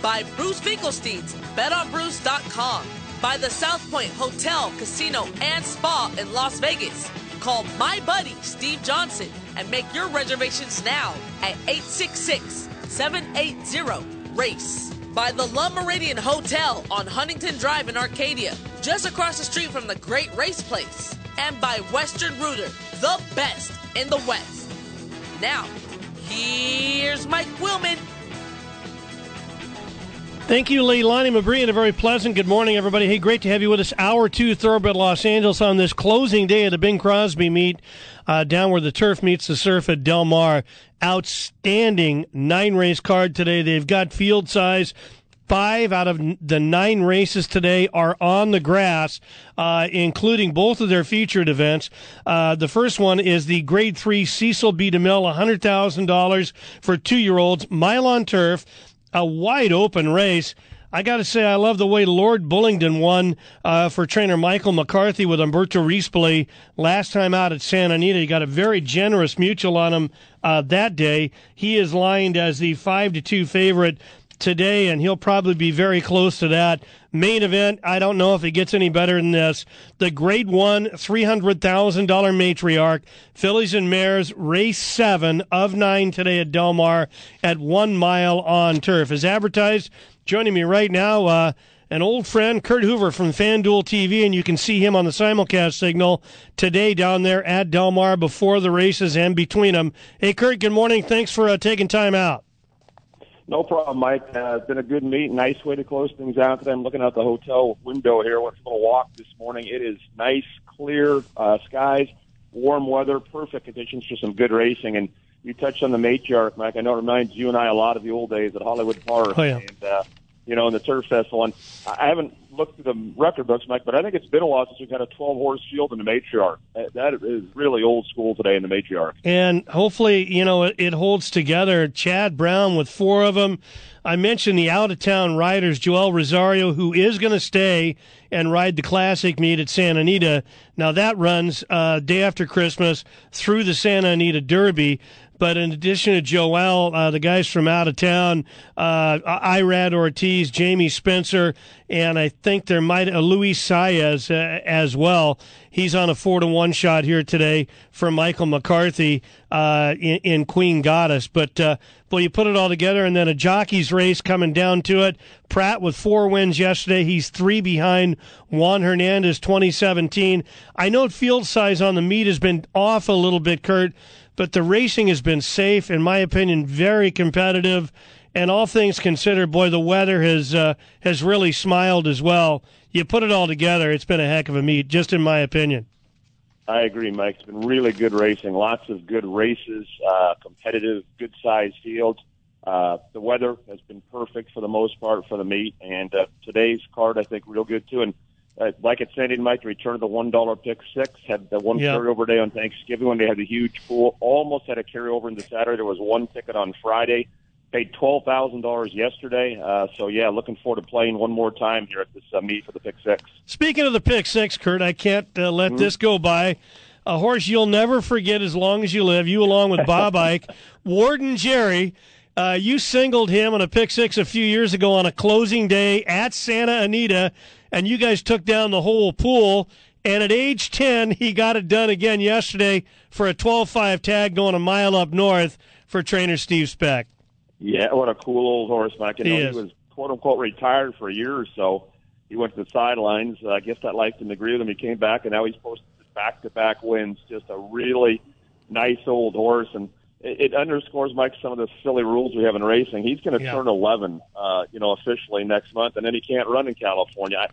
By Bruce Finkelstein's BetOnBruce.com. By the South Point Hotel, Casino, and Spa in Las Vegas. Call my buddy Steve Johnson and make your reservations now at 866 780 RACE. By the Le Meridien Hotel on Huntington Drive in Arcadia, just across the street from the Great Race Place. And by Western Rooter, the best in the West. Now, here's Mike Willman. Thank you, Leilani Mabry, and a very pleasant good morning, everybody. Hey, great to have you with us. Hour two, Thoroughbred Los Angeles on this closing day of the Bing Crosby meet uh, down where the turf meets the surf at Del Mar. Outstanding nine race card today. They've got field size. Five out of the nine races today are on the grass, uh, including both of their featured events. Uh, the first one is the Grade 3 Cecil B. DeMille, $100,000 for two year olds, mile on turf, a wide open race. I got to say, I love the way Lord Bullingdon won uh, for trainer Michael McCarthy with Umberto Rispoli last time out at Santa Anita. He got a very generous mutuel on him uh, that day. He is lined as the five to two favorite today, and he'll probably be very close to that. Main event, I don't know if it gets any better than this. The Grade 1 $300,000 matriarch, Fillies and Mares, race 7 of 9 today at Del Mar at one mile on turf. As advertised, joining me right now, uh, an old friend, Kurt Hoover from FanDuel TV, and you can see him on the simulcast signal today down there at Del Mar before the races and between them. Hey, Kurt, good morning. Thanks for uh, taking time out. No problem, Mike. Uh, it's been a good meet. Nice way to close things out today. I'm looking out the hotel window here. Went for a little walk this morning. It is nice, clear uh, skies, warm weather, perfect conditions for some good racing. And you touched on the matriarch, Mike. I know it reminds you and I a lot of the old days at Hollywood Park. Oh, yeah. And, uh, you know, in the Turf Festival. And I haven't looked through the record books, Mike, but I think it's been a while since we've had a 12 horse field in the matriarch. That- That is really old school today in the matriarch. And hopefully, you know, it, it holds together. Chad Brown with four of them. I mentioned the out of town riders, Joel Rosario, who is going to stay and ride the classic meet at Santa Anita. Now, that runs uh, day after Christmas through the Santa Anita Derby. But in addition to Joel, uh, the guys from out of town, uh, Irad Ortiz, Jamie Spencer, and I think there might uh, Luis Saez uh, as well. He's on a four to one shot here today for Michael McCarthy uh, in, in Queen Goddess. But uh, well, you put it all together, and then a jockey's race coming down to it. Prat with four wins yesterday. He's three behind Juan Hernandez, 2017. I know field size on the meet has been off a little bit, Kurt but the racing has been safe, in my opinion, very competitive. And all things considered, boy, the weather has uh, has really smiled as well. You put it all together, it's been a heck of a meet, just in my opinion. I agree, Mike. It's been really good racing. Lots of good races, uh, competitive, good sized fields. Uh, the weather has been perfect for the most part for the meet, and uh, today's card I think real good too. And uh, like it said, Mike, the return of the one dollar pick six had the one Yeah. carryover day on Thanksgiving when they had the huge pool. Almost had a carryover into Saturday. There was one ticket on Friday. Paid twelve thousand dollars yesterday. Uh, so yeah, looking forward to playing one more time here at this uh, meet for the pick six. Speaking of the pick six, Kurt, I can't uh, let this go by. A horse you'll never forget as long as you live. You, along with Bob Ike, Warden Jerry. Uh, you singled him on a pick six a few years ago on a closing day at Santa Anita, and you guys took down the whole pool. And at age 10, he got it done again yesterday for a 12 5 tag going a mile up north for trainer Steve Specht. Yeah, what a cool old horse, Mike. You He know, is. he was quote unquote retired for a year or so. He went to the sidelines. Uh, I guess that life didn't agree with him. He came back, and now he's posted back to back wins. Just a really nice old horse, and it, it underscores, Mike, some of the silly rules we have in racing. He's going to Yeah. turn 11, uh, you know, officially next month, and then he can't run in California. I,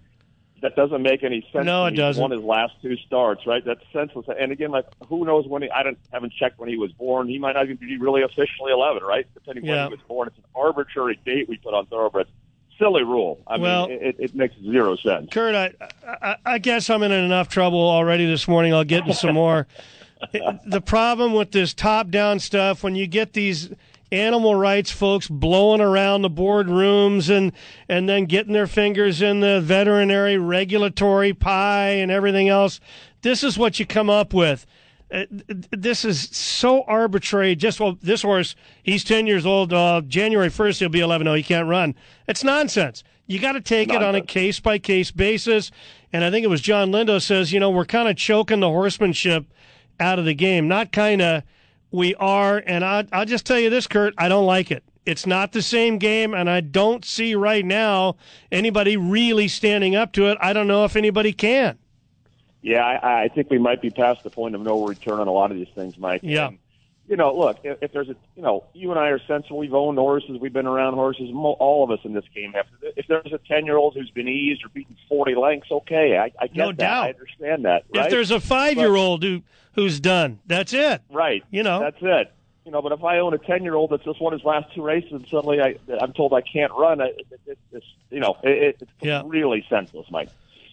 that doesn't make any sense. No, it me. doesn't. He's won his last two starts, right? That's senseless. And again, like who knows when he? I don't haven't checked when he was born. He might not even be really officially 11, right? Depending Yeah. when he was born. It's an arbitrary date we put on thoroughbreds. Silly rule. I Well- mean, it, it makes zero sense. Kurt, I, I, I guess I'm in enough trouble already this morning. I'll get in some more. the problem with this top down stuff, when you get these animal rights folks blowing around the boardrooms and, and then getting their fingers in the veterinary regulatory pie and everything else, this is what you come up with. Uh, this is so arbitrary. Just well, this horse, he's ten years old. Uh, January first, he'll be eleven. No, he can't run. It's nonsense. You got to take it on a case by case basis. And I think it was John Lindo says, you know, we're kind of choking the horsemanship out of the game. Not kind of, we are. And I, I'll just tell you this, Kurt, I don't like it. It's not the same game, and I don't see right now anybody really standing up to it. I don't know if anybody can. Yeah, I, I think we might be past the point of no return on a lot of these things, Mike. Yeah. And, you know, look, if, if there's a, you know, you and I are sensible. We've owned horses. We've been around horses. All of us in this game have. If there's a ten-year-old who's been eased or beaten forty lengths, okay, I, I get No that. doubt. I understand that. If there's a five year old who who's done, that's it. Right. You know. That's it. You know, but if I own a ten-year-old that's just won his last two races, and suddenly I, I'm told I can't run, I, it, it, it's you know, it, it's Yeah. really senseless, Mike.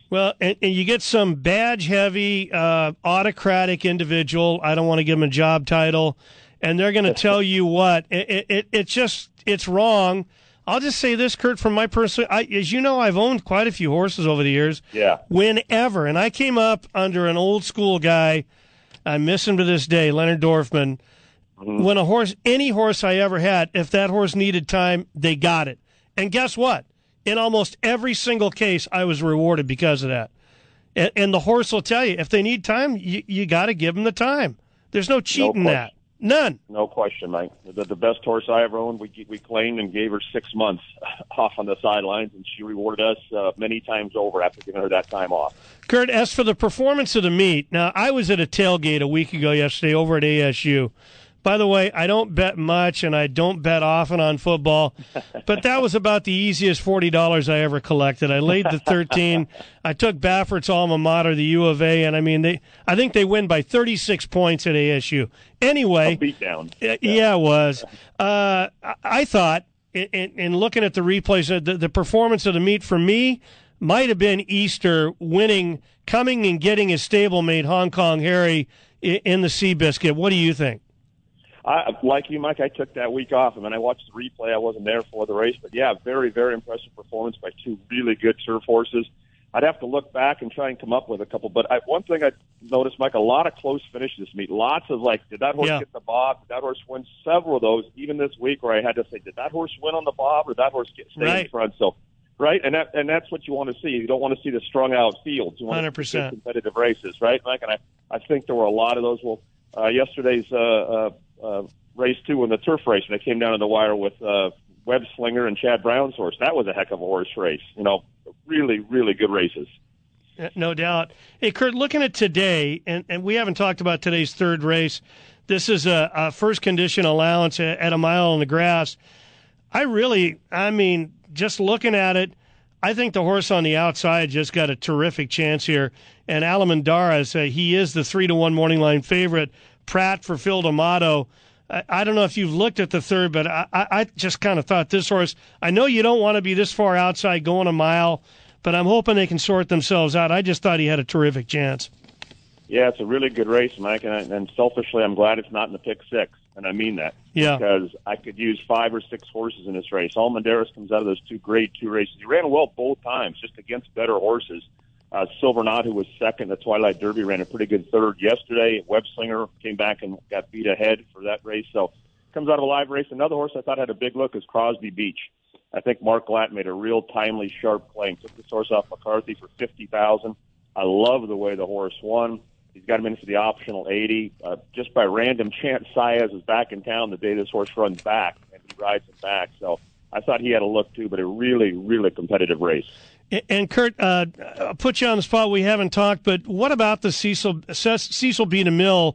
Well, and, and you get some badge heavy, uh, autocratic individual. I don't want to give him a job title, and they're going to tell you what it, it, it it's just it's wrong. I'll just say this, Kurt, from my personal, I, as you know, I've owned quite a few horses over the years. Yeah. Whenever, and I came up under an old school guy, I miss him to this day, Leonard Dorfman. Mm-hmm. When a horse, any horse I ever had, if that horse needed time, they got it. And guess what? In almost every single case, I was rewarded because of that. And, and the horse will tell you if they need time, you, you got to give them the time. There's no cheating no that. None. No question, Mike. The, the best horse I ever owned, we we claimed and gave her six months off on the sidelines, and she rewarded us uh, many times over after giving her that time off. Kurt, as for the performance of the meet, now I was at a tailgate a week ago yesterday over at ASU. By the way, I don't bet much and I don't bet often on football, but that was about the easiest forty dollars I ever collected. I laid the thirteen. I took Baffert's alma mater, the U of A, and I mean they. I think they win by thirty six points at ASU. Anyway, beat down. Yeah, yeah it was. Uh, I- thought in, in, in looking at the replays, uh, the, the performance of the meet for me might have been Easter winning, coming and getting his stablemate Hong Kong Harry in the Seabiscuit. What do you think? I, like you, Mike, I took that week off, and then I watched the replay. I wasn't there for the race, but yeah, very, very impressive performance by two really good turf horses. I'd have to look back and try and come up with a couple, but I, one thing I noticed, Mike, a lot of close finishes this meet. Lots of like, did that horse Yeah. get the bob? Did that horse win? Several of those, even this week, where I had to say, did that horse win on the bob, or did that horse get stay in front? So, right, and that and that's what you want to see. You don't want to see the strung out fields. You want 100%. good competitive races, right, Mike? And I I think there were a lot of those. Well, uh, yesterday's uh, uh, uh, race two in the turf race, and I came down to the wire with uh, Web Slinger and Chad Brown's horse. That was a heck of a horse race. You know, really, really good races. Uh, No doubt. Hey, Kurt, looking at today, and, and we haven't talked about today's third race. This is a, a first condition allowance at, a mile on the grass. I really, I mean, just looking at it, I think the horse on the outside just got a terrific chance here. And Alamandaras, uh, he is the three to one morning line favorite. Prat for Phil D'Amato. I, I don't know if you've looked at the third, but I, I, just kind of thought this horse. I know you don't want to be this far outside going a mile, but I'm hoping they can sort themselves out. I just thought he had a terrific chance. Yeah, it's a really good race, Mike, and, I, and selfishly, I'm glad it's not in the pick six, and I mean that. Yeah. Because I could use five or six horses in this race. Almendaris comes out of those two grade two races. He ran well both times, just against better horses. Uh, Silver Knot, who was second, the Twilight Derby, ran a pretty good third yesterday. Web Slinger came back and got beat ahead for that race. So comes out of a live race. Another horse I thought had a big look is Crosby Beach. I think Mark Glatt made a real timely, sharp claim. Took this horse off McCarthy for fifty thousand. I love the way the horse won. He's got him in for the optional 80. Uh, just by random chance, Saez is back in town the day this horse runs back, and he rides him back. So I thought he had a look too, but a really, really competitive race. And- Kurt, uh, I'll put you on the spot. We haven't talked, but what about the Cecil Cecil B. DeMille?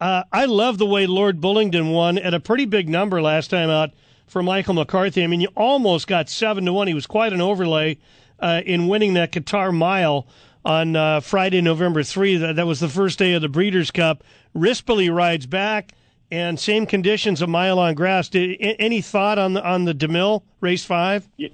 Uh, I love the way Lord Bullingdon won at a pretty big number last time out for Michael McCarthy. I mean, you almost got seven to one. He was quite an overlay uh, in winning that Qatar Mile on uh, Friday, November three. That, that was the first day of the Breeders' Cup. Rispoli rides back, and same conditions, a mile on grass. Did, any thought on the on the DeMille race five? Yeah,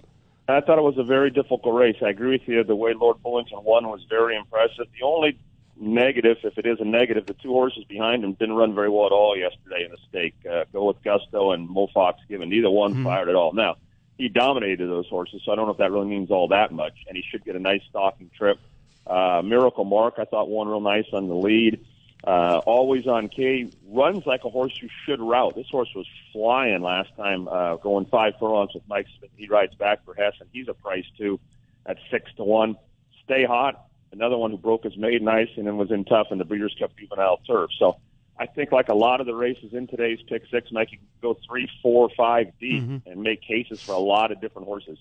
I thought it was a very difficult race. I agree with you. The way Lord Bullingdon won was very impressive. The only negative, if it is a negative, the two horses behind him didn't run very well at all yesterday in the stake. Uh, go with Gusto and Mo Fox Given. Neither one fired at all. Now, he dominated those horses, so I don't know if that really means all that much. And he should get a nice stalking trip. Uh, Miracle Mark, I thought won real nice on the lead. Uh, always on K runs like a horse you should route. This horse was flying last time, uh, going five furlongs with Mike Smith. He rides back for Hess, and he's a price too at six to one. Stay hot. Another one who broke his maiden ice and then was in tough in the Breeders' Cup Juvenile Turf. So I think like a lot of the races in today's pick six, Mike, you can go three, four, five deep and make cases for a lot of different horses.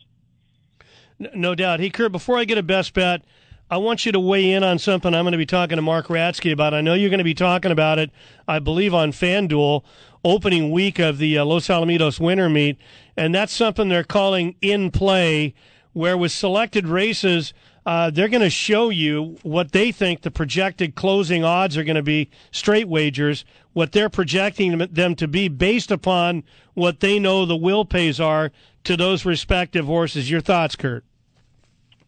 N- No doubt. Hey, Kurt, before I get a best bet, I want you to weigh in on something I'm going to be talking to Mark Ratsky about. I know you're going to be talking about it, I believe, on FanDuel, opening week of the uh, Los Alamitos winter meet. And that's something they're calling in play, where with selected races, uh, they're going to show you what they think the projected closing odds are going to be, straight wagers, what they're projecting them- to be based upon what they know the will pays are to those respective horses. Your thoughts, Kurt?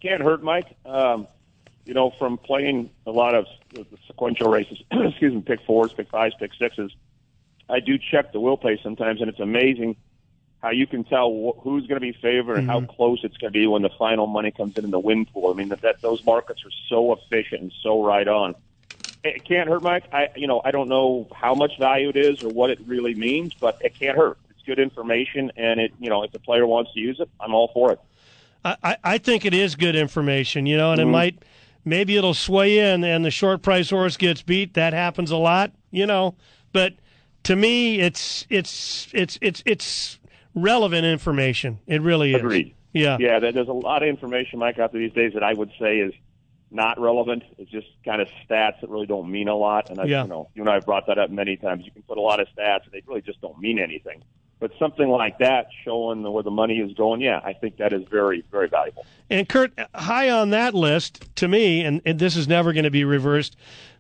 Can't hurt, Mike. Um, you know, from playing a lot of sequential races, excuse me, pick fours, pick fives, pick sixes, I do check the will pay sometimes, and it's amazing how you can tell wh- who's going to be favored and how close it's going to be when the final money comes in in the win pool. I mean, that, that those markets are so efficient and so right on. It can't hurt, Mike. I, you know, I don't know how much value it is or what it really means, but it can't hurt. It's good information, and it, you know, if the player wants to use it, I'm all for it. I, I- I think it is good information, you know, and it Mhm. might maybe it'll sway in and the short price horse gets beat. That happens a lot, you know. But to me, it's it's it's it's it's relevant information. It really is. Agreed. Yeah. Yeah, there- there's a lot of information, Mike, out there these days that I would say is not relevant. It's just kind of stats that really don't mean a lot. And I, Yeah. you know, you and I have brought that up many times. You can put a lot of stats, and they really just don't mean anything. But something like that, showing where the money is going, yeah, I think that is very, very valuable. And Kurt, high on that list to me, and, and this is never going to be reversed.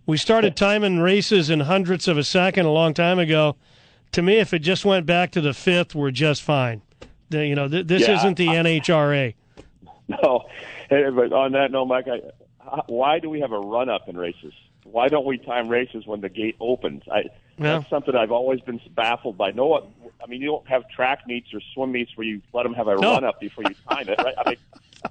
We started timing races in hundredths of a second a long time ago. To me, if it just went back to the fifth, we're just fine. The- you know, th- this Yeah, isn't the NHRA. No, but on that note, Mike, I, why do we have a run up in races? Why don't we time races when the gate opens? I, Yeah. That's something I've always been baffled by. No, one- I mean, you don't have track meets or swim meets where you let them have a No. run up before you time it, right? I mean,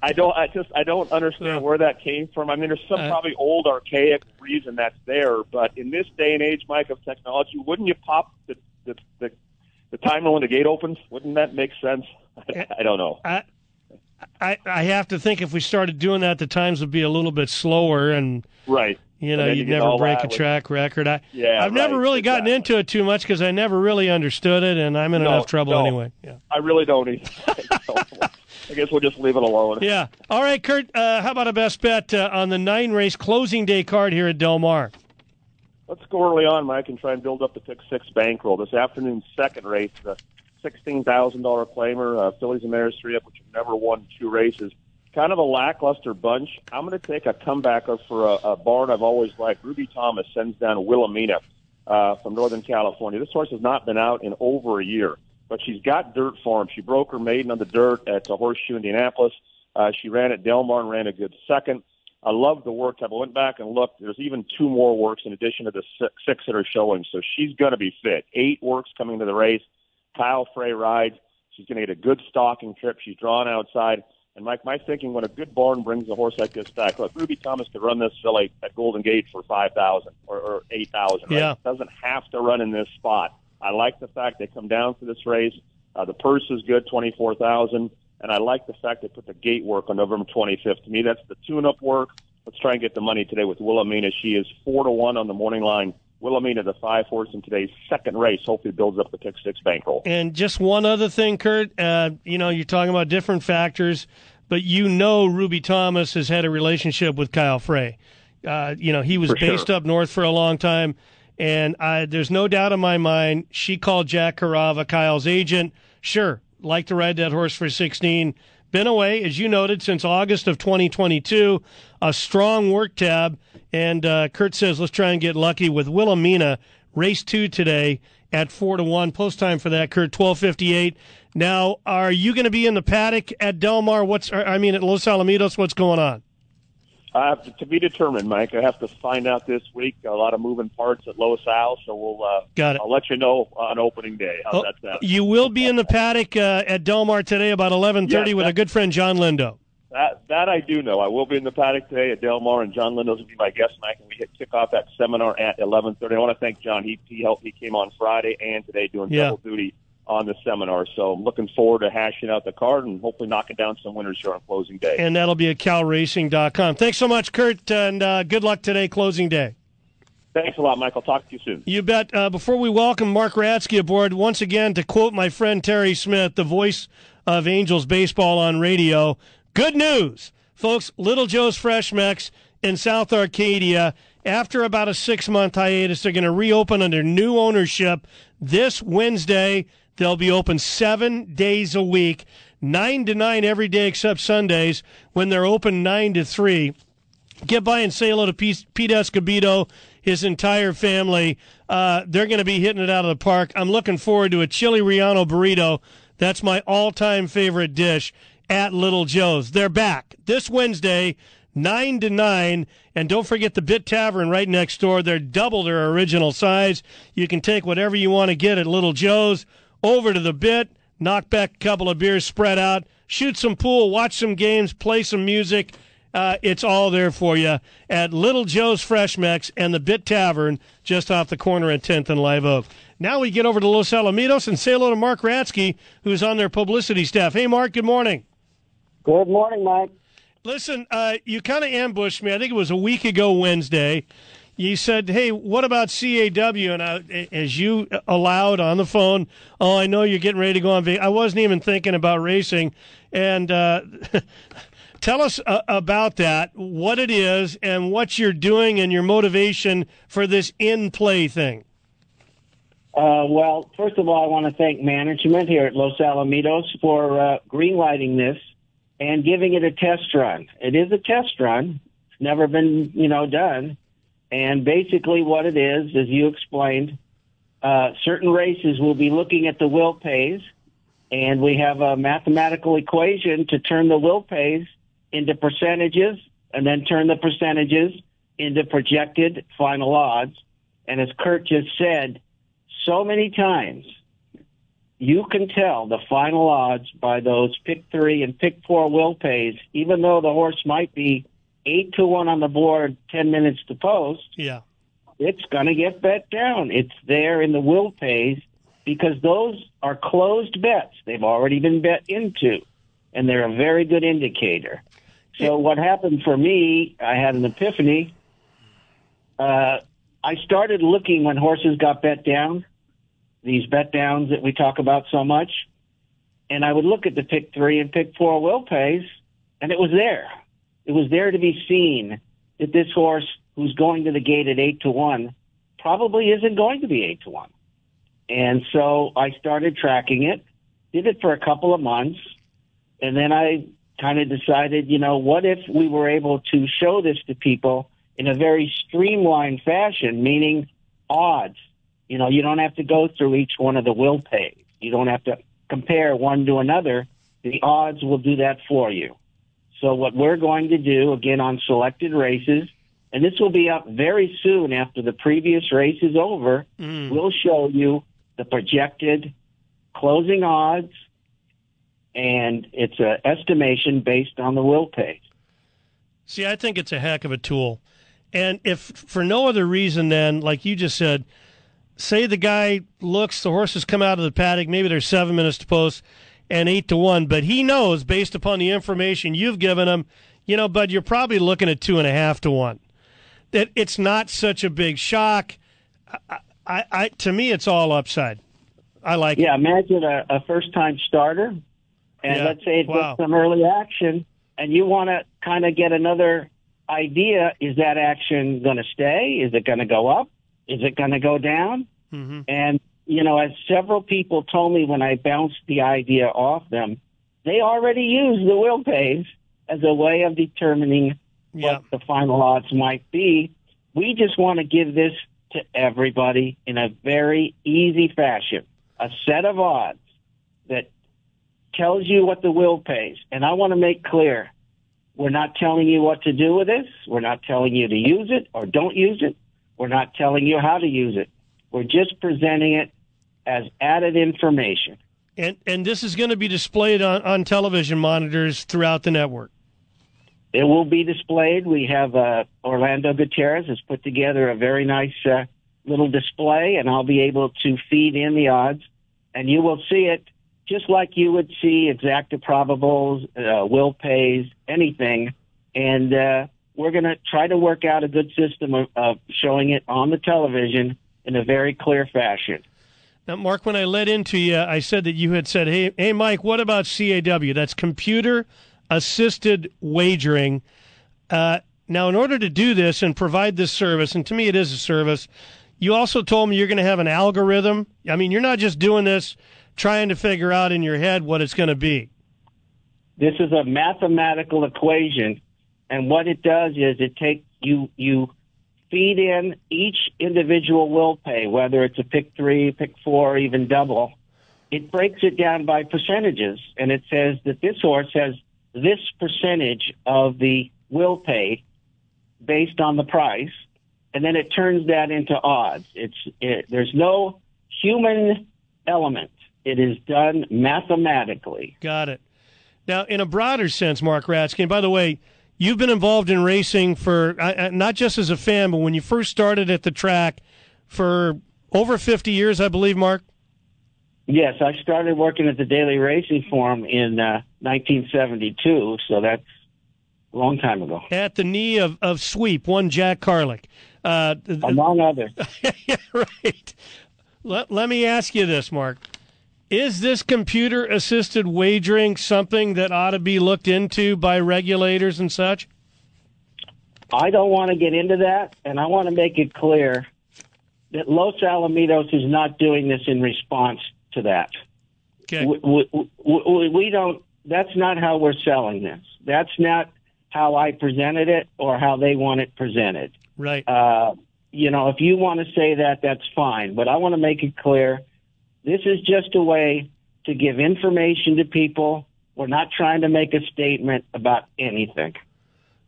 I don't. I just I don't understand where that came from. I mean, there's some Uh, probably old archaic reason that's there, but in this day and age, Mike, of technology, wouldn't you pop the the the, the timer when the gate opens? Wouldn't that make sense? I, I don't know. I, I I have to think if we started doing that, the times would be a little bit slower, and Right. You know, you'd you never break a track record. I Yeah, I've never right, really gotten into it too much because I never really understood it, and I'm in No, enough trouble no. anyway. Yeah. I really don't either. I guess we'll just leave it alone. Yeah. All right, Kurt. Uh, how about a best bet uh, on the nine race closing day card here at Del Mar? Let's go early on, Mike, and try and build up the pick six bankroll. This afternoon's second race, the sixteen thousand dollar claimer, uh, fillies and Mares three up, which have never won two races. Kind of a lackluster bunch. I'm going to take a comebacker for a, a barn I've always liked. Ruby Thomas sends down Wilhelmina uh, from Northern California. This horse has not been out in over a year, but she's got dirt form. She broke her maiden on the dirt at uh, Horseshoe Indianapolis. Uh, she ran at Del Mar and ran a good second. I love the work type. I went back and looked. There's even two more works in addition to the six, six that are showing. So she's going to be fit. Eight works coming to the race. Kyle Frey rides. She's going to get a good stalking trip. She's drawn outside. And Mike, my thinking when a good barn brings a horse like this back, look, Ruby Thomas could run this filly at Golden Gate for five thousand or, or eight thousand. Right? Yeah. doesn't have to run in this spot. I like the fact they come down for this race. Uh, the purse is good, twenty four thousand, and I like the fact they put the gate work on November twenty fifth. To me, that's the tune-up work. Let's try and get the money today with Wilhelmina. She is four to one on the morning line. Wilhelmina, the five horse in today's second race, hopefully builds up the pick six bankroll. And just one other thing, Kurt. Uh, you know, you're talking about different factors, but you know, Ruby Thomas has had a relationship with Kyle Frey. Uh, you know, he was For sure. based up north for a long time, and I, there's no doubt in my mind she called Jack Carava, Kyle's agent. Sure, like to ride that horse for 16. Been away, as you noted, since August of 2022. A strong work tab, and uh, Kurt says let's try and get lucky with Wilhelmina. Race two today at four to one. Post time for that, Kurt, twelve fifty eight. Now, are you going to be in the paddock at Del Mar? What's I mean at Los Alamitos? What's going on? I have to, to be determined, Mike. I have to find out this week. A lot of moving parts at Al, so we'll. Uh, Got it. I'll let you know on opening day. How's Oh, that sound? You will be in the paddock uh, at Del Mar today about eleven thirty Yes, with a good friend John Lindo. That that I do know. I will be in the paddock today at Del Mar, and John Lindos will be my guest, Mike. And we hit kick off that seminar at eleven thirty. I want to thank John. He he helped. He came on Friday and today doing Yeah. double duty on the seminar. So I'm looking forward to hashing out the card and hopefully knocking down some winners here on closing day. And that'll be at calracing.com. Thanks so much, Kurt, and uh, good luck today, closing day. Thanks a lot, Michael. Talk to you soon. You bet. Uh, before we welcome Mark Ratsky aboard, once again, to quote my friend Terry Smith, the voice of Angels baseball on radio, good news, folks. Little Joe's Fresh Mex in South Arcadia, after about a six month hiatus, they're going to reopen under new ownership this Wednesday. They'll be open seven days a week, nine to nine every day except Sundays when they're open nine to three get by and say hello to Pete, Escobedo, his entire family. Uh, they're going to be hitting it out of the park. I'm looking forward to a chili Riano burrito. That's my all-time favorite dish at Little Joe's. They're back this Wednesday, nine to nine, and don't forget the Bit Tavern right next door. They're double their original size. You can take whatever you want to get at Little Joe's over to the Bit, knock back a couple of beers, spread out, shoot some pool, watch some games, play some music. Uh, it's all there for you at Little Joe's Fresh Mex and the Bit Tavern just off the corner at 10th and Live Oak. Now we get over to Los Alamitos and say hello to Mark Ratsky, who's on their publicity staff. Hey, Mark, good morning. Good morning, Mike. Listen, uh, you kind of ambushed me. I think it was a week ago Wednesday. You said, "Hey, what about CAW?" And I, as you allowed on the phone, "Oh, I know you're getting ready to go on vacation." I wasn't even thinking about racing, and uh, tell us uh, about that, what it is, and what you're doing, and your motivation for this in-play thing. Uh, well, first of all, I want to thank management here at Los Alamitos for uh, greenlighting this and giving it a test run. It is a test run. It's never been, you know, done. And basically, what it is, as you explained, uh, certain races will be looking at the will pays, and we have a mathematical equation to turn the will pays into percentages, and then turn the percentages into projected final odds. And as Kurt just said, so many times you can tell the final odds by those pick three and pick four will pays, even though the horse might be eight to one on the board, 10 minutes to post. Yeah. It's going to get bet down. It's there in the will pays because those are closed bets. They've already been bet into, and they're a very good indicator. So what happened for me, I had an epiphany. Uh, I started looking when horses got bet down, these bet downs that we talk about so much, and I would look at the pick three and pick four will pays, and it was there. It was there to be seen that this horse, who's going to the gate at eight to one, probably isn't going to be eight to one. And so I started tracking it, did it for a couple of months, and then I kind of decided, you know, what if we were able to show this to people in a very streamlined fashion, meaning odds. You know, you don't have to go through each one of the will pays. You don't have to compare one to another. The odds will do that for you. So what we're going to do again on selected races, and this will be up very soon after the previous race is over, mm. we'll show you the projected closing odds, and it's an estimation based on the will pays. See, I think it's a heck of a tool. And if for no other reason than, like you just said, say the guy looks, the horses come out of the paddock, maybe there's seven minutes to post and eight to one, but he knows based upon the information you've given him, you know, Bud, you're probably looking at two and a half to one. That it's not such a big shock. I, I, I to me, it's all upside. I like yeah, it. imagine a, a first time starter, and Yeah, let's say it wow. gets some early action, and you want to kind of get another idea: is that action going to stay? Is it going to go up? Is it going to go down? Mm-hmm. And you know, as several people told me when I bounced the idea off them, they already use the will pays as a way of determining what the final odds might be. We just want to give this to everybody in a very easy fashion, a set of odds that tells you what the will pays. And I want to make clear, we're not telling you what to do with this. We're not telling you to use it or don't use it. We're not telling you how to use it. We're just presenting it as added information. And and this is going to be displayed on, on television monitors throughout the network. It will be displayed. We have uh, Orlando Gutierrez has put together a very nice uh, little display, and I'll be able to feed in the odds, and you will see it just like you would see exacta probables, uh, will pays, anything, and uh, we're going to try to work out a good system of, of showing it on the television in a very clear fashion. Now, Mark, when I led into you, I said that you had said, "Hey, hey, Mike, what about CAW? That's computer assisted wagering." Uh, now, in order to do this and provide this service, and to me, it is a service. You also told me you're going to have an algorithm. I mean, you're not just doing this trying to figure out in your head what it's going to be. This is a mathematical equation, and what it does is it takes you you feed in each individual will pay, whether it's a pick three, pick four, even double. It breaks it down by percentages, and it says that this horse has this percentage of the will pay based on the price, and then it turns that into odds. It's it, there's no human element. It is done mathematically. Got it. Now, in a broader sense, Mark Ratsky, and by the way, you've been involved in racing for not just as a fan, but when you first started at the track for over 50 years, I believe, Mark. Yes, I started working at the Daily Racing Form in uh, 1972, so that's a long time ago. At the knee of, of Sweep, one Jack Carlick. Uh, Among others. yeah, right. Let, let me ask you this, Mark. Is this computer assisted wagering something that ought to be looked into by regulators and such? I don't want to get into that, and I want to make it clear that Los Alamitos is not doing this in response to that. Okay. We, we, we, we don't. That's not how we're selling this. That's not how I presented it or how they want it presented. Right. Uh, you know, if you want to say that, that's fine. But I want to make it clear this is just a way to give information to people. We're not trying to make a statement about anything.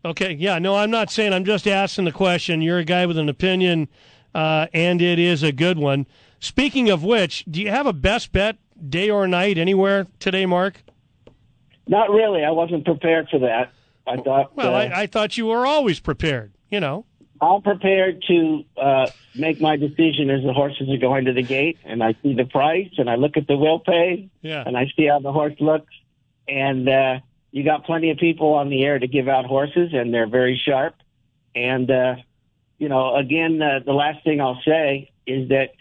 Okay, yeah, no, I'm not saying. I'm just asking the question. You're a guy with an opinion, uh, and it is a good one. Speaking of which, do you have a best bet, day or night, anywhere today, Mark? Not really. I wasn't prepared for that. I thought. Well, uh, I, I thought you were always prepared. You know. I'm prepared to uh, make my decision as the horses are going to the gate, and I see the price, and I look at the will pay, Yeah. and I see how the horse looks, and uh, you got plenty of people on the air to give out horses, and they're very sharp. And uh, you know, again, uh, the last thing I'll say is that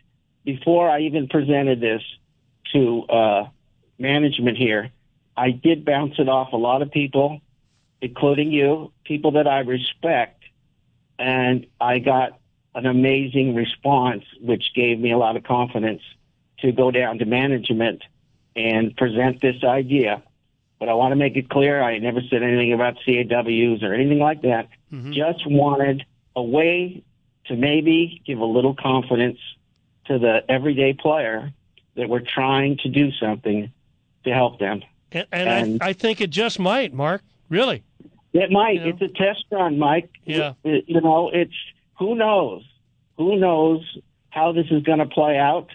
before I even presented this to uh, management here, I did bounce it off a lot of people, including you, people that I respect and I got an amazing response, which gave me a lot of confidence to go down to management and present this idea. But I want to make it clear I never said anything about CAWs or anything like that. Mm-hmm. Just wanted a way to maybe give a little confidence to the everyday player that we're trying to do something to help them. And, and, And- I, I think it just might, Mark. Really. It might. It's a test run, Mike. Yeah. It- you know, it's who knows? Who knows how this is going to play out?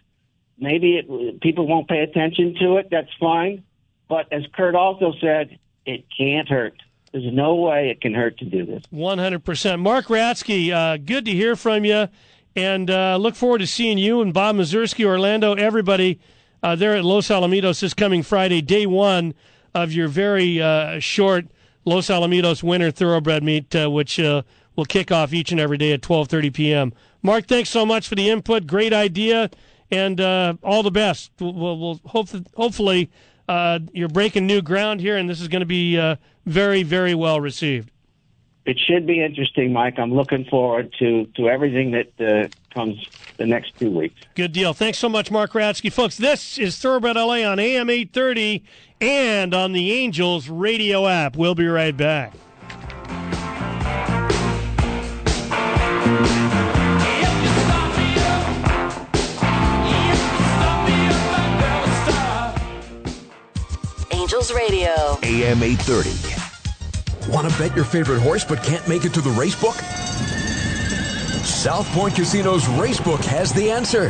Maybe it, people won't pay attention to it. That's fine. But as Kurt also said, it can't hurt. There's no way it can hurt to do this. 100%. Mark Ratsky, uh, good to hear from you. And uh, look forward to seeing you and Bob Mieszerski, Orlando, everybody uh, there at Los Alamitos this coming Friday, day one of your very uh, short Los Alamitos Winter Thoroughbred Meet, uh, which uh, will kick off each and every day at 12.30 p.m. Mark, thanks so much for the input. Great idea. And uh, all the best. We'll, we'll, we'll hope, hopefully uh, you're breaking new ground here, and this is going to be uh, very, very well received. It should be interesting, Mike. I'm looking forward to, to everything that uh, comes the next two weeks. Good deal. Thanks so much, Mark Ratsky. Folks, this is Thoroughbred LA on AM 830 and on the Angels radio app. We'll be right back. Angels Radio. AM 830. Want to bet your favorite horse but can't make it to the race book? South Point Casino's Racebook has the answer.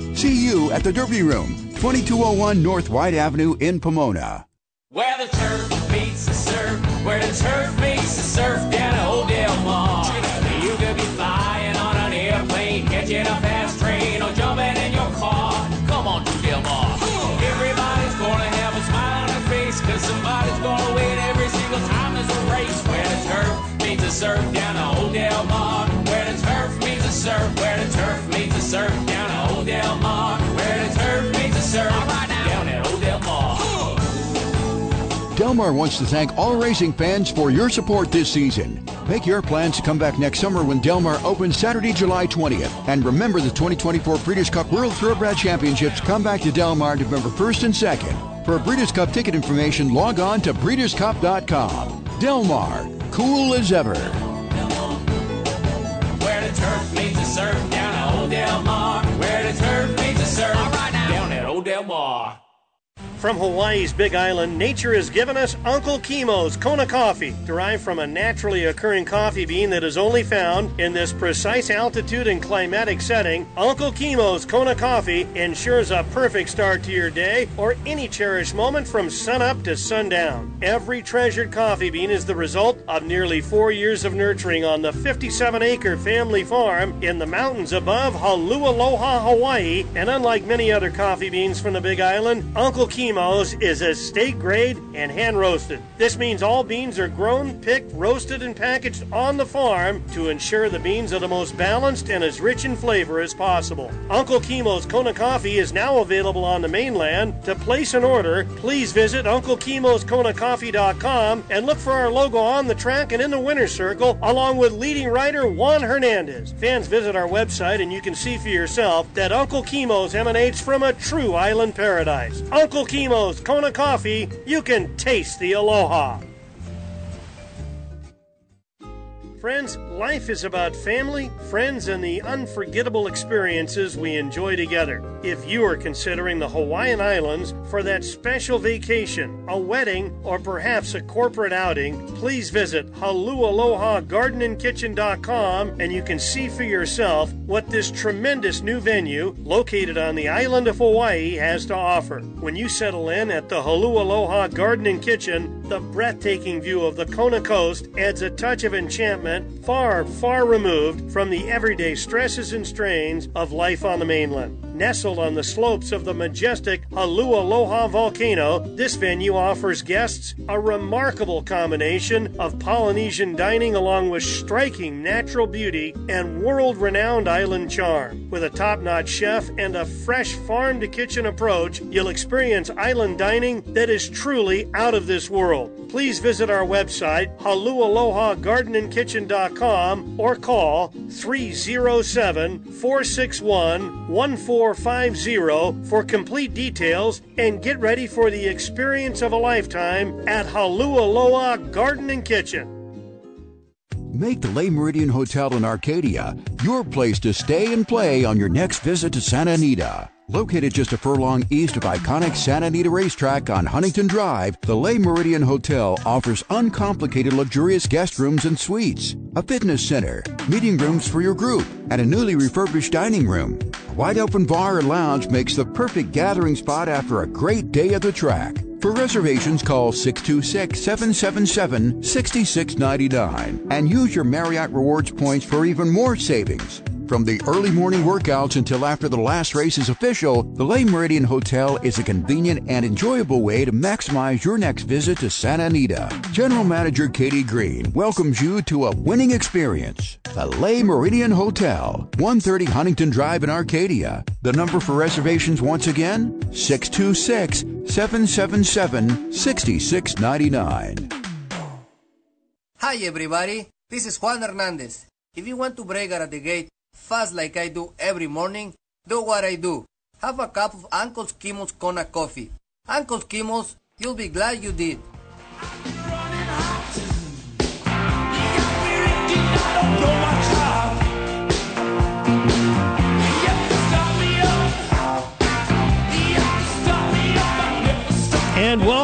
See you at the Derby Room, 2201 North White Avenue in Pomona. Where the turf meets the surf, where the turf meets the surf down at Old Del Mar. You could be flying on an airplane, catching a fast train, or jumping in your car. Come on to Del Mar. Everybody's gonna have a smile on their face, cause somebody's gonna win every single time there's a race. Where the turf meets the surf down at Old Del Mar wants to thank all racing fans for your support this season. Make your plans to come back next summer when Del Mar opens Saturday, July 20th. And remember the 2024 Breeders' Cup World Thoroughbred Championships come back to Del Mar November 1st and 2nd. For Breeders' Cup ticket information, log on to breederscup.com. Del Mar, cool as ever. Where the turf meets the surf From Hawaii's Big Island, nature has given us Uncle Kimo's Kona coffee, derived from a naturally occurring coffee bean that is only found in this precise altitude and climatic setting. Uncle Kimo's Kona coffee ensures a perfect start to your day or any cherished moment from sunup to sundown. Every treasured coffee bean is the result of nearly four years of nurturing on the 57 acre family farm in the mountains above Holualoa, Hawaii. And unlike many other coffee beans from the Big Island, Uncle Kimo's is estate grade and hand roasted. This means all beans are grown, picked, roasted, and packaged on the farm to ensure the beans are the most balanced and as rich in flavor as possible. Uncle Kimo's Kona Coffee is now available on the mainland. To place an order, please visit UncleKimosKonaCoffee.com and look for our logo on the track and in the winner's circle, along with leading writer Juan Hernandez. Fans visit our website and you can see for yourself that Uncle Kimo's emanates from a true island paradise. Uncle Kimo's Kona Coffee, you can taste the aloha. Friends, life is about family, friends, and the unforgettable experiences we enjoy together. If you are considering the Hawaiian Islands for that special vacation, a wedding, or perhaps a corporate outing, please visit holualoagardenandkitchen.com and you can see for yourself what this tremendous new venue, located on the island of Hawaii, has to offer. When you settle in at the Holualoa Garden and Kitchen, the breathtaking view of the Kona coast adds a touch of enchantment far, far removed from the everyday stresses and strains of life on the mainland. Nestled on the slopes of the majestic Hualalai volcano, this venue offers guests a remarkable combination of Polynesian dining along with striking natural beauty and world renowned island charm. With a top notch chef and a fresh farm to kitchen approach, you'll experience island dining that is truly out of this world. Please visit our website, holualoagardenandkitchen.com, or call 307 461 1450 for complete details and get ready for the experience of a lifetime at Holualoa Garden and Kitchen. Make the Le Meridien Hotel in Arcadia your place to stay and play on your next visit to Santa Anita. Located just a furlong east of iconic Santa Anita Racetrack on Huntington Drive, the Le Meridien Hotel offers uncomplicated luxurious guest rooms and suites, a fitness center, meeting rooms for your group, and a newly refurbished dining room. A wide open bar and lounge makes the perfect gathering spot after a great day at the track. For reservations, call 626 777 6699 and use your Marriott Rewards points for even more savings. From the early morning workouts until after the last race is official, the Le Meridien Hotel is a convenient and enjoyable way to maximize your next visit to Santa Anita. General Manager Katie Green welcomes you to a winning experience. The Le Meridien Hotel, 130 Huntington Drive in Arcadia. The number for reservations once again 626 777 6699. Hi everybody, this is Juan Hernandez. If you want to break out of the gate fast like I do every morning, do what I do. Have a cup of Uncle Skimos Kona coffee. Uncle Skimos, you'll be glad you did.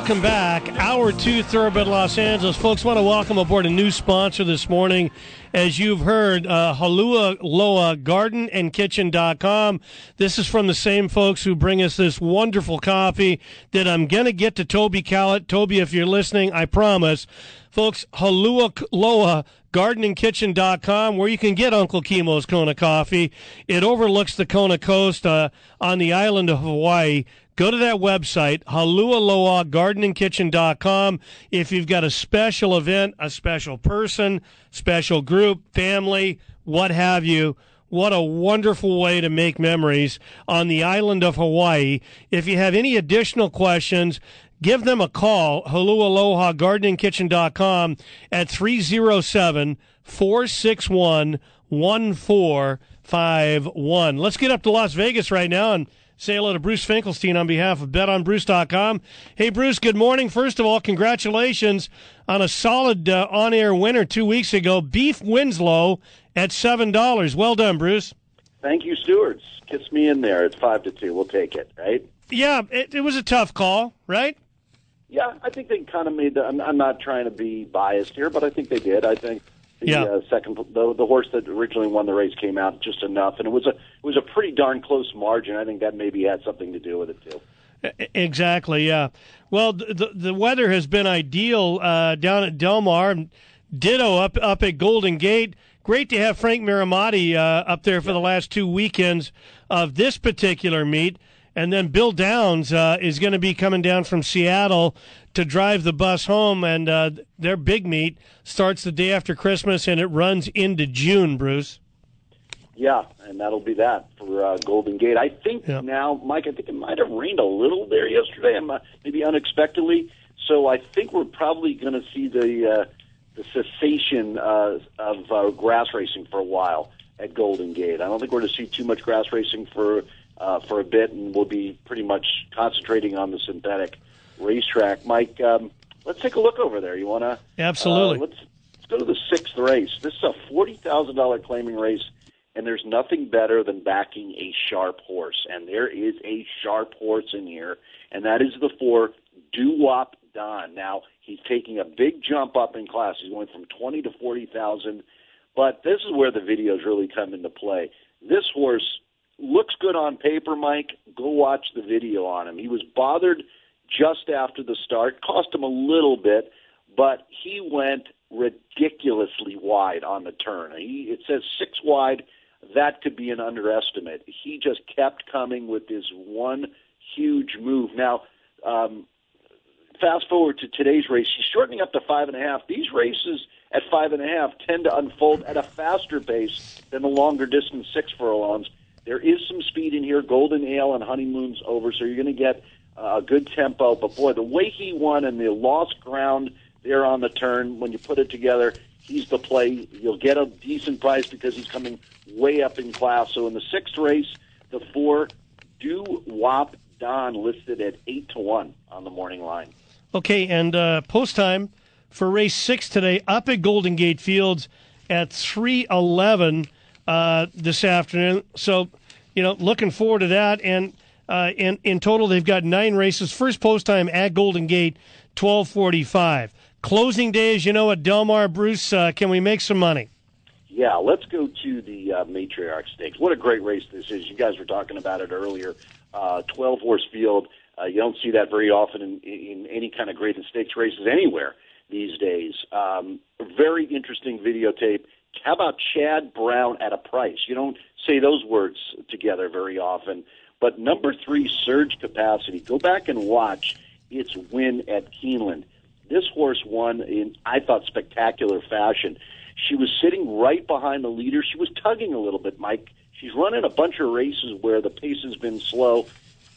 Welcome back. Hour two, Thoroughbred Los Angeles. Folks, want to welcome aboard a new sponsor this morning. As you've heard, uh, Holualoa Garden and Kitchen.com. This is from the same folks who bring us this wonderful coffee that I'm going to get to Toby Callett. Toby, if you're listening, I promise. Folks, Halua Loa gardenandkitchen.com where you can get Uncle Kimo's Kona coffee. It overlooks the Kona coast uh, on the island of Hawaii. Go to that website, holualoagardenandkitchen.com. If you've got a special event, a special person, special group, family, what have you, what a wonderful way to make memories on the island of Hawaii. If you have any additional questions, give them a call, holualoa gardeningkitchen.com at 307 461 1451. Let's get up to Las Vegas right now and say hello to Bruce Finkelstein on behalf of betonbruce.com. Hey, Bruce, good morning. First of all, congratulations on a solid uh, on air winner two weeks ago. Beef Winslow at $7. Well done, Bruce. Thank you, Stewards. Kiss me in there. It's five to two. We'll take it, right? Yeah, it, it was a tough call, right? Yeah, I think they kind of made the. I'm, I'm not trying to be biased here, but I think they did. I think the Yeah. uh, second, the, the horse that originally won the race came out just enough, and it was a it was a pretty darn close margin. I think that maybe had something to do with it too. Exactly, yeah. Well, the the weather has been ideal uh, down at Del Mar. Ditto up up at Golden Gate. Great to have Frank Mirahmadi uh, up there for the last two weekends of this particular meet. And then Bill Downs uh, is going to be coming down from Seattle to drive the bus home. And uh, their big meet starts the day after Christmas and it runs into June, Bruce. Yeah, and that'll be that for uh, Golden Gate. I think now, Mike. I think it might have rained a little there yesterday, I'm, uh, maybe unexpectedly. So I think we're probably going to see the uh, the cessation uh, of uh, grass racing for a while at Golden Gate. I don't think we're going to see too much grass racing for uh, for a bit, and we'll be pretty much concentrating on the synthetic racetrack. Mike, um, let's take a look over there. You want to? Absolutely. Uh, let's let's go to the sixth race. This is a forty thousand dollar claiming race, and there's nothing better than backing a sharp horse. And there is a sharp horse in here, and that is the four Doo Wop Don. Now he's taking a big jump up in class. He's going from twenty to forty thousand. But this is where the videos really come into play. This horse looks good on paper, Mike. Go watch the video on him. He was bothered just after the start, cost him a little bit, but he went ridiculously wide on the turn. He, it says six wide. That could be an underestimate. He just kept coming with this one huge move. Now, um, fast forward to today's race, he's shortening up to five and a half. These races at five and a half tend to unfold at a faster pace than the longer distance six furlongs. There is some speed in here. Golden Ale and Honeymoon's over, so you're going to get uh, a good tempo. But boy, the way he won and the lost ground there on the turn, when you put it together, he's the play. You'll get a decent price because he's coming way up in class. So in the sixth race, the four Do Wop Don listed at eight to one on the morning line. Okay, and uh, post time for race six today up at Golden Gate Fields at three eleven uh, this afternoon. So, you know, looking forward to that. And uh, in in total, they've got nine races. First post time at Golden Gate, twelve forty five. Closing day, as you know, at Del Mar. Bruce, uh, can we make some money? Yeah, let's go to the uh, Matriarch Stakes. What a great race this is. You guys were talking about it earlier. Uh, 12 horse field. Uh, you don't see that very often in, in any kind of great stakes races anywhere these days. Um, very interesting videotape. How about Chad Brown at a price? You don't say those words together very often. But number three, Surge Capacity. Go back and watch its win at Keeneland. This horse won in, I thought, spectacular fashion. She was sitting right behind the leader. She was tugging a little bit, Mike. She's running a bunch of races where the pace has been slow.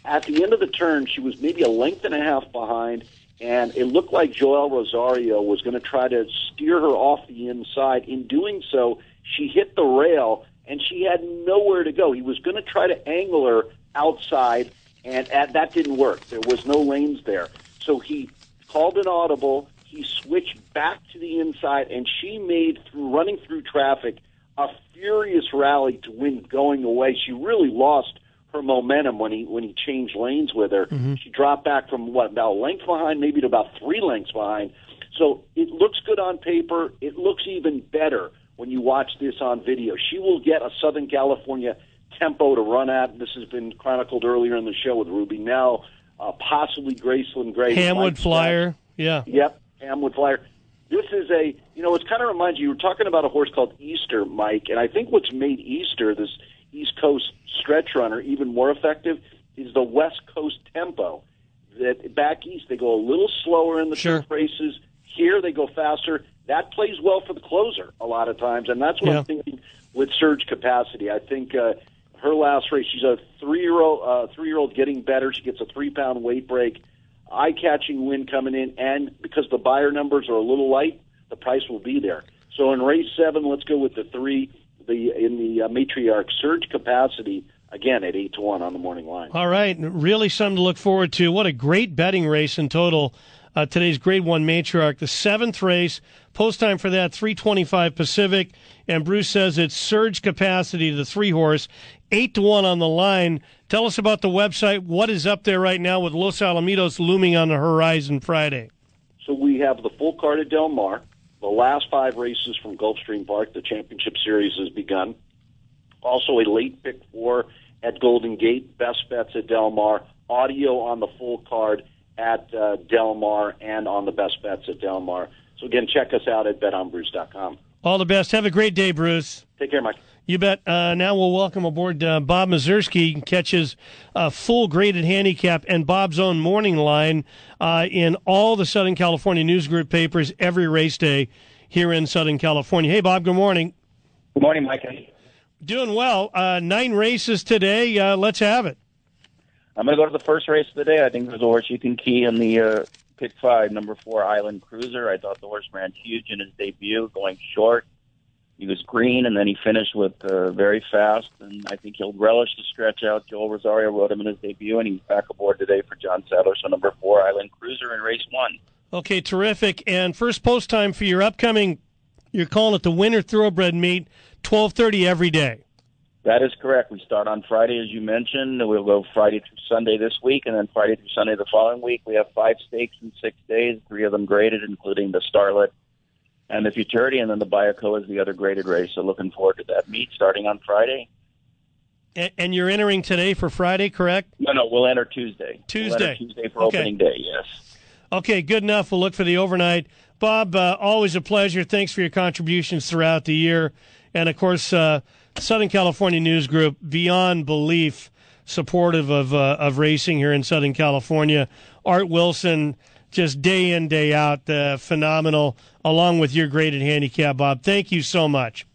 At the end of the turn, she was maybe a length and a half behind, and it looked like Joel Rosario was going to try to steer her off the inside. In doing so, she hit the rail, and she had nowhere to go. He was going to try to angle her outside, and at, that didn't work. There was no lanes there. So he called an audible. He switched back to the inside, and she made through running through traffic a furious rally to win going away. She really lost her momentum when he when he changed lanes with her. Mm-hmm. She dropped back from what about a length behind, maybe to about three lengths behind. So it looks good on paper. It looks even better when you watch this on video. She will get a Southern California tempo to run at. This has been chronicled earlier in the show with Ruby Nell, uh, possibly Graceland Gray. Hamwood Flyer. Yeah. Yep, Hamwood Flyer. This is a, you know, it kind of reminds you, you were talking about a horse called Easter, Mike, and I think what's made Easter, this East Coast stretch runner, even more effective is the West Coast tempo. That back east they go a little slower in the Sure. races. Here they go faster. That plays well for the closer a lot of times, and that's what Yeah. I'm thinking with surge capacity. I think uh, her last race, she's a three-year-old, uh, three-year-old getting better. She gets a three-pound weight break, eye-catching win coming in, and because the Beyer numbers are a little light, the price will be there. So in race seven, let's go with the three. The in the uh, matriarch surge capacity again at eight to one on the morning line. All right, really something to look forward to. What a great betting race in total. Uh, today's Grade One Matriarch, the seventh race. Post time for that, three twenty-five Pacific. And Bruce says it's surge capacity, the three horse, eight to one on the line. Tell us about the website. What is up there right now with Los Alamitos looming on the horizon Friday? So we have the full card at Del Mar. The last five races from Gulfstream Park, the championship series has begun. Also a late pick four at Golden Gate, best bets at Del Mar, audio on the full card at uh, Del Mar and on the best bets at Del Mar. So again, check us out at betonbruce.com. All the best. Have a great day, Bruce. Take care, Mike. You bet. Uh, now we'll welcome aboard uh, Bob Mieszerski, catches a full graded handicap and Bob's own morning line uh, in all the Southern California News Group papers every race day here in Southern California. Hey, Bob, good morning. Good morning, Mike. Doing well. Uh, nine races today. Uh, let's have it. I'm going to go to the first race of the day. I think there's a horse you can key in the uh, pick five, number four, Island Cruiser. I thought the horse ran huge in his debut, going short. He was green, and then he finished with uh, very fast, and I think he'll relish the stretch out. Joel Rosario rode him in his debut, and he's back aboard today for John Sadler. So number four, Island Cruiser in race one. Okay, terrific. And first post time for your upcoming, you're calling it the Winter Thoroughbred Meet, 1230 every day. That is correct. We start on Friday, as you mentioned. We'll go Friday through Sunday this week, and then Friday through Sunday the following week. We have five stakes in six days, three of them graded, including the Starlet and the Futurity, and then the Bayakoa is the other graded race. So looking forward to that meet starting on Friday. A- And you're entering today for Friday, correct? No, no, we'll enter Tuesday. We'll Tuesday. enter Tuesday for Okay. opening day, yes. Okay, good enough. We'll look for the overnight. Bob, uh, always a pleasure. Thanks for your contributions throughout the year. And of course, uh, Southern California News Group, beyond belief, supportive of, uh, of racing here in Southern California. Art Wilson, just day in, day out, uh, phenomenal, along with your graded handicap, Bob. Thank you so much.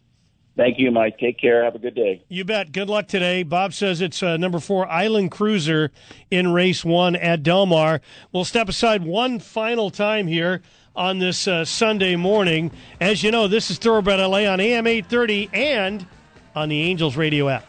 Thank you, Mike. Take care. Have a good day. You bet. Good luck today. Bob says it's uh, number four Island Cruiser in race one at Del Mar. We'll step aside one final time here on this uh, Sunday morning. As you know, this is Thoroughbred LA on AM 830 and on the Angels radio app.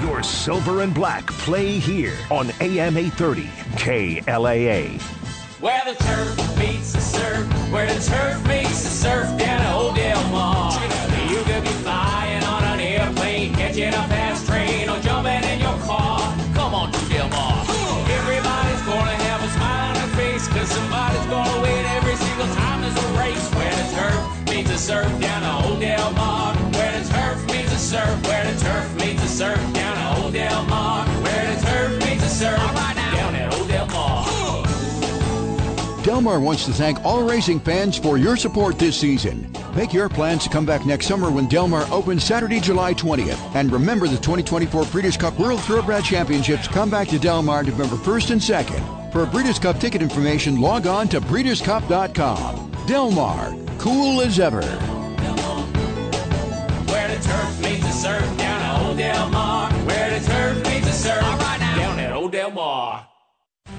Your silver and black play here on AM 830 KLAA. Where the turf meets the surf, where the turf meets the surf catching a fast train, or jumping in your car. Come on to Del Mar. Everybody's gonna have a smile on their face, cause somebody's gonna win every single time there's a race. Where the turf meets the surf down Del Mar wants to thank all racing fans for your support this season. Make your plans to come back next summer when Del Mar opens Saturday, July 20th. And remember the 2024 Breeders' Cup World Thoroughbred Championships come back to Del Mar November 1st and 2nd. For Breeders' Cup ticket information, log on to breederscup.com. Del Mar, cool as ever. Where the turf meets the surf down Old Del Mar. Where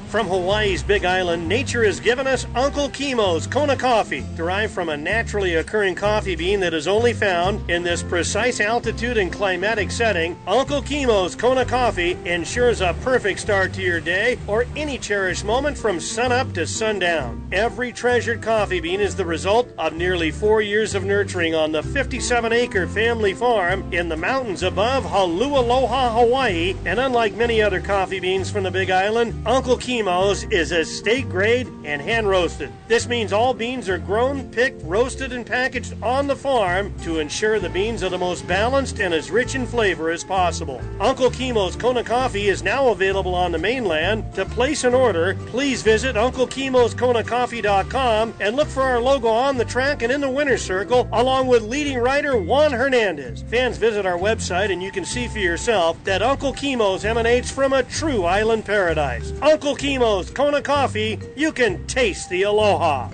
From Hawaii's Big Island, nature has given us Uncle Kimo's Kona coffee, derived from a naturally occurring coffee bean that is only found in this precise altitude and climatic setting. Uncle Kimo's Kona coffee ensures a perfect start to your day or any cherished moment from sunup to sundown. Every treasured coffee bean is the result of nearly four years of nurturing on the 57 acre family farm in the mountains above Holualoa, Hawaii. And unlike many other coffee beans from the Big Island, Uncle Kimo's Is estate grade and hand roasted. This means all beans are grown, picked, roasted, and packaged on the farm to ensure the beans are the most balanced and as rich in flavor as possible. Uncle Kimo's Kona Coffee is now available on the mainland. To place an order, please visit UncleKimosKonaCoffee.com and look for our logo on the track and in the winner's circle, along with leading writer Juan Hernandez. Fans visit our website and you can see for yourself that Uncle Kimo's emanates from a true island paradise. Uncle Kimo's Kona Coffee, you can taste the aloha.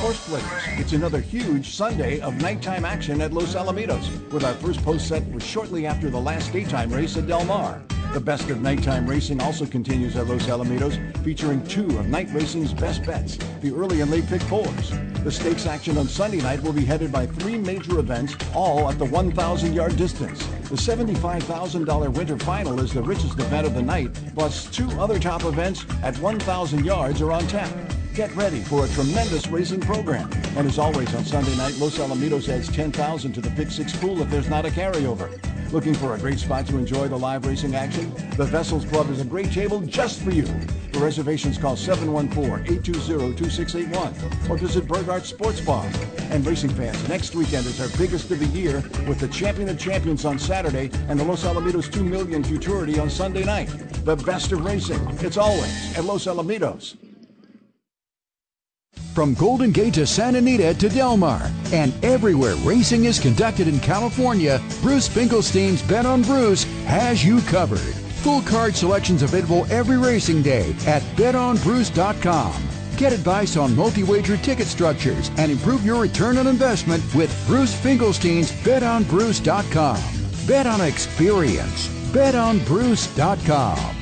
Horse. It's another huge Sunday of nighttime action at Los Alamitos, with our first post set was shortly after the last daytime race at Del Mar. The best of nighttime racing also continues at Los Alamitos, featuring two of night racing's best bets, the early and late pick fours. The stakes action on Sunday night will be headed by three major events, all at the 1,000 yard distance. The $75,000 winter final is the richest event of the night, plus two other top events at 1,000 yards are on tap. Get ready for a tremendous racing program. And as always on Sunday night, Los Alamitos adds 10,000 to the Pick Six pool if there's not a carryover. Looking for a great spot to enjoy the live racing action? The Vessels Club is a great table just for you. For reservations, call 714-820-2681 or visit Burghardt Sports Bar. And racing fans, next weekend is our biggest of the year with the Champion of Champions on Saturday and the Los Alamitos 2 Million Futurity on Sunday night. The best of racing. It's always at Los Alamitos. From Golden Gate to Santa Anita to Del Mar, and everywhere racing is conducted in California, Bruce Finkelstein's Bet on Bruce has you covered. Full card selections available every racing day at betonbruce.com. Get advice on multi-wager ticket structures and improve your return on investment with Bruce Finkelstein's betonbruce.com. Bet on experience. betonbruce.com.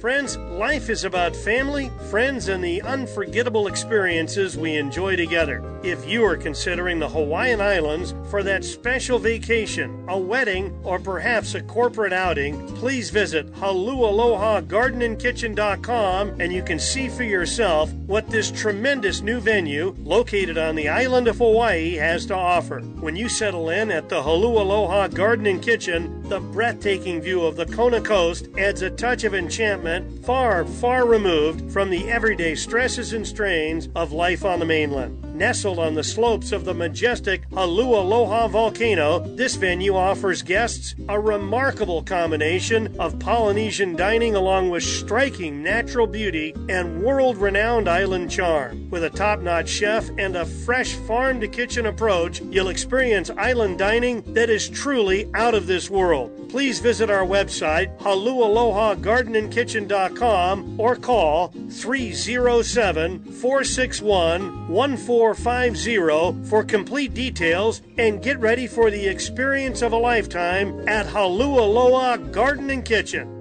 Friends, life is about family, friends, and the unforgettable experiences we enjoy together. If you are considering the Hawaiian Islands for that special vacation, a wedding, or perhaps a corporate outing, please visit HolualoaGardenandKitchen.com and you can see for yourself what this tremendous new venue, located on the island of Hawaii, has to offer. When you settle in at the Holualoa Garden and Kitchen, the breathtaking view of the Kona coast adds a touch of enchantment far, far removed from the everyday stresses and strains of life on the mainland. Nestled on the slopes of the majestic Hualalai volcano, this venue offers guests a remarkable combination of Polynesian dining along with striking natural beauty and world renowned island charm. With a top notch chef and a fresh farm to kitchen approach, you'll experience island dining that is truly out of this world. Please visit our website, holualoagardenandkitchen.com, or call 307 461 1450 for complete details and get ready for the experience of a lifetime at Holualoa Garden and Kitchen.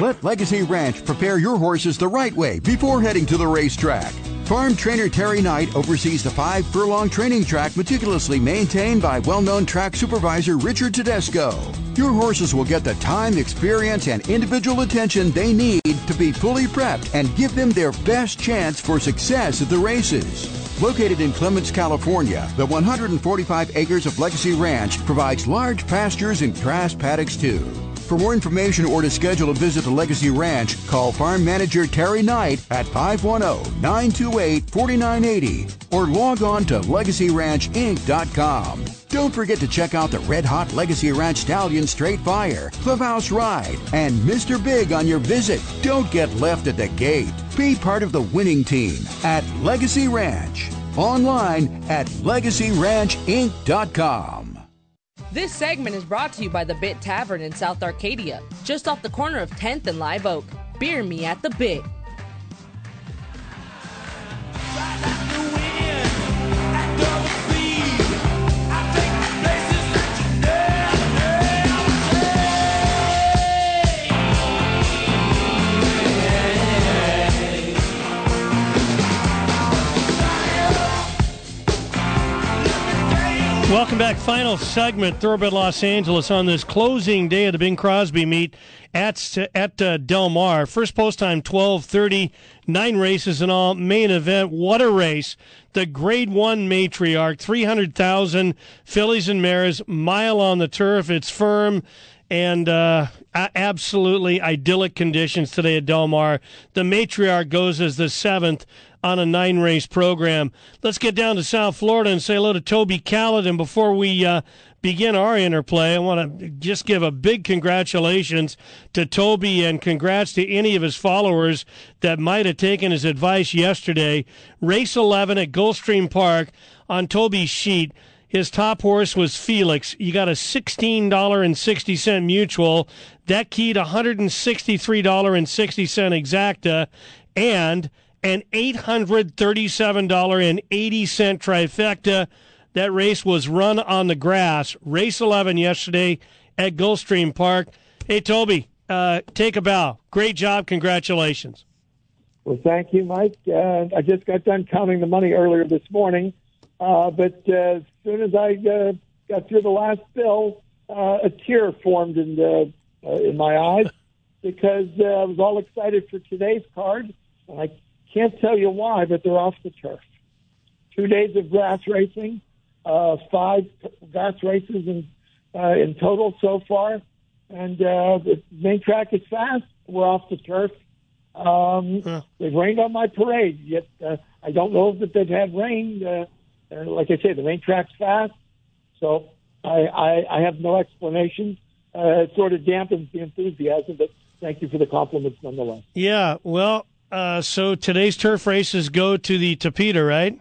Let Legacy Ranch prepare your horses the right way before heading to the racetrack. Farm trainer Terry Knight oversees the five furlong training track meticulously maintained by well known track supervisor Richard Tedesco. Your horses will get the time, experience, and individual attention they need to be fully prepped and give them their best chance for success at the races. Located in Clements, California, the 145 acres of Legacy Ranch provides large pastures and grass paddocks too. For more information or to schedule a visit to Legacy Ranch, call Farm Manager Terry Knight at 510-928-4980 or log on to LegacyRanchInc.com. Don't forget to check out the red hot Legacy Ranch Stallion Straight Fire, Clubhouse Ride, and Mr. Big on your visit. Don't get left at the gate. Be part of the winning team at Legacy Ranch. Online at LegacyRanchInc.com. This segment is brought to you by the Bit Tavern in South Arcadia, just off the corner of 10th and Live Oak. Beer me at the Bit. Welcome back. Final segment, Thoroughbred Los Angeles, on this closing day of the Bing Crosby meet at at uh, Del Mar. First post time twelve thirty. Nine races in all. Main event. What a race! The Grade One Matriarch, three hundred thousand fillies and mares, mile on the turf. It's firm and uh, absolutely idyllic conditions today at Del Mar. The Matriarch goes as the seventh on a nine race program. Let's get down to South Florida and say hello to Toby. And before we uh, begin our interplay, I want to just give a big congratulations to Toby and congrats to any of his followers that might have taken his advice yesterday. Race 11 at Gulfstream Park on Toby's sheet. His top horse was Felix. You got a $16.60 mutuel. That keyed $163.60 exacta and an $837.80 trifecta. That race was run on the grass. Race 11 yesterday at Gulfstream Park. Hey, Toby, uh, take a bow. Great job. Congratulations. Well, thank you, Mike. Uh, I just got done counting the money earlier this morning, uh, but uh, as soon as I uh, got through the last bill, uh, a tear formed in the, in my eyes because I was all excited for today's card. I can't tell you why, but they're off the turf. Two days of grass racing, uh, five grass races in uh, in total so far, and uh, the main track is fast. We're off the turf. Um, They've rained on my parade, yet uh, I don't know that they've had rain. Uh, uh, like I say, the main track's fast, so I, I, I have no explanation. Uh, it sort of dampens the enthusiasm, but thank you for the compliments nonetheless. Yeah, well, uh, so today's turf races go to the Tapeta, right?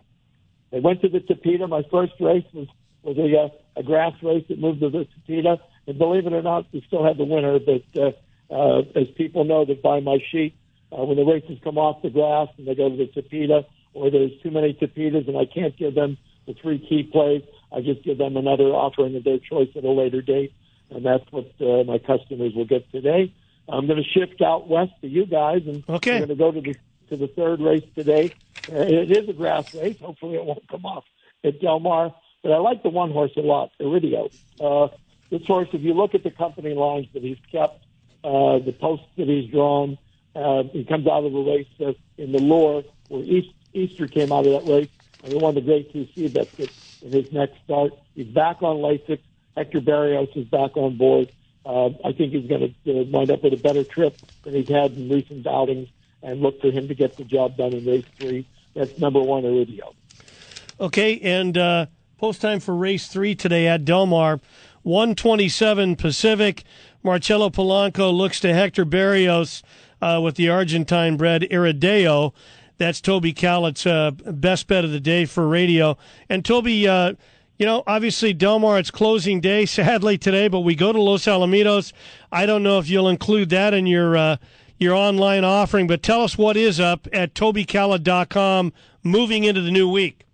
They went to the Tapeta. My first race was was a, uh, a grass race that moved to the Tapeta, and believe it or not, we still had the winner. But uh, uh, as people know that by my sheet, uh, when the races come off the grass and they go to the Tapeta, or there's too many Tapetas and I can't give them the three key plays, I just give them another offering of their choice at a later date, and that's what uh, my customers will get today. I'm going to shift out west to you guys, and okay. we're going to go to the to the third race today. It is a grass race. Hopefully, it won't come off at Del Mar. But I like the one horse a lot, Iridio. Uh, this horse, if you look at the company lines that he's kept, uh, the posts that he's drawn, uh, he comes out of the race uh, in the lure where East, Easter came out of that race, and he won the Great Two Seabiscuit in his next start. He's back on Lasix. Hector Berrios is back on board. Uh, I think he's going to wind up with a better trip than he's had in recent outings, and look for him to get the job done in race three. That's number one, Iridio. Okay, and uh, post time for race three today at Del Mar, 127 Pacific. Marcelo Polanco looks to Hector Berrios uh, with the Argentine bred Irideo. That's Toby Callett's uh, best bet of the day for radio. And Toby, uh, you know, obviously Del Mar, it's closing day, sadly today, but we go to Los Alamitos. I don't know if you'll include that in your uh, your online offering, but tell us what is up at TobyCallett.com moving into the new week.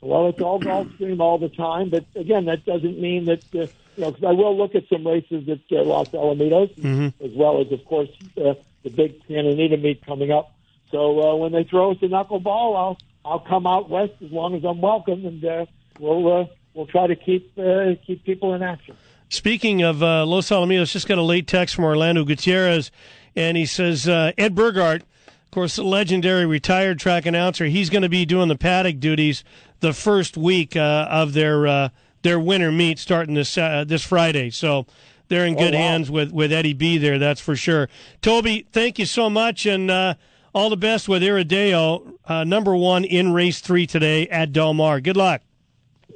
Well, it's all Gulfstream all the time, but again, that doesn't mean that uh, you know. Cause I will look at some races at uh, Los Alamitos, Mhm. as well as, of course, uh, the big Santa Anita meet coming up. So uh, when they throw us a knuckleball, I'll I'll come out west as long as I'm welcome, and uh, we'll uh, we'll try to keep uh, keep people in action. Speaking of uh, Los Alamitos, just got a late text from Orlando Gutierrez, and he says uh, Ed Burgart, of course, the legendary retired track announcer, he's going to be doing the paddock duties the first week uh, of their uh, their winter meet starting this uh, this Friday. So they're in Oh, good wow. hands with with Eddie B there, that's for sure. Toby, thank you so much, and uh, all the best with Irideo, uh, number one in race three today at Del Mar. Good luck.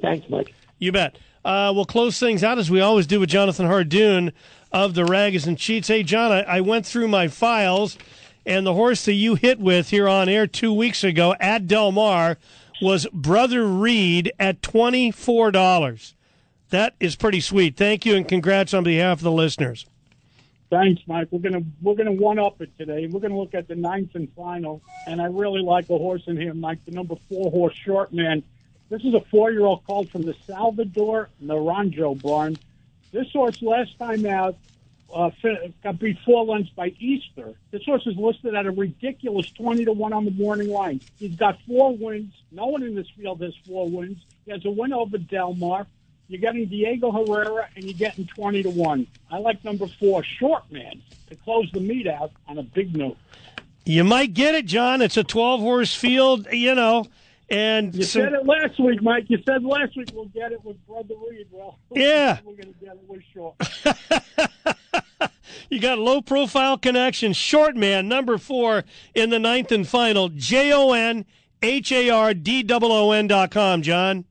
Thanks, Mike. You bet. Uh, we'll close things out as we always do with Jonathan Hardoon of the Ragozin Sheets. Hey, Jon, I, I went through my files, and the horse that you hit with here on air two weeks ago at Del Mar was Brother Reed at $24. That is pretty sweet. Thank you, and congrats on behalf of the listeners. Thanks, Mike. We're gonna we're gonna one up it today. We're gonna look at the ninth and final, and I really like a horse in here, Mike. The number four horse, Short Man. This is a four-year-old called from the Salvador Naranjo barn. This horse last time out uh, got beat four lengths by Easter. This horse is listed at a ridiculous twenty to one on the morning line. He's got four wins. No one in this field has four wins. He has a win over Del Mar. You're getting Diego Herrera, and you're getting 20 to 1. I like number four, Short Man, to close the meet out on a big note. You might get it, Jon. It's a 12 horse field, you know. And You some- said it last week, Mike. You said last week we'll get it with Brother Reed. Well, Yeah. we're going to get it with Short. You got low profile connection. Short man, number four in the ninth and final. J O N H A R D O O N dot com, Jon.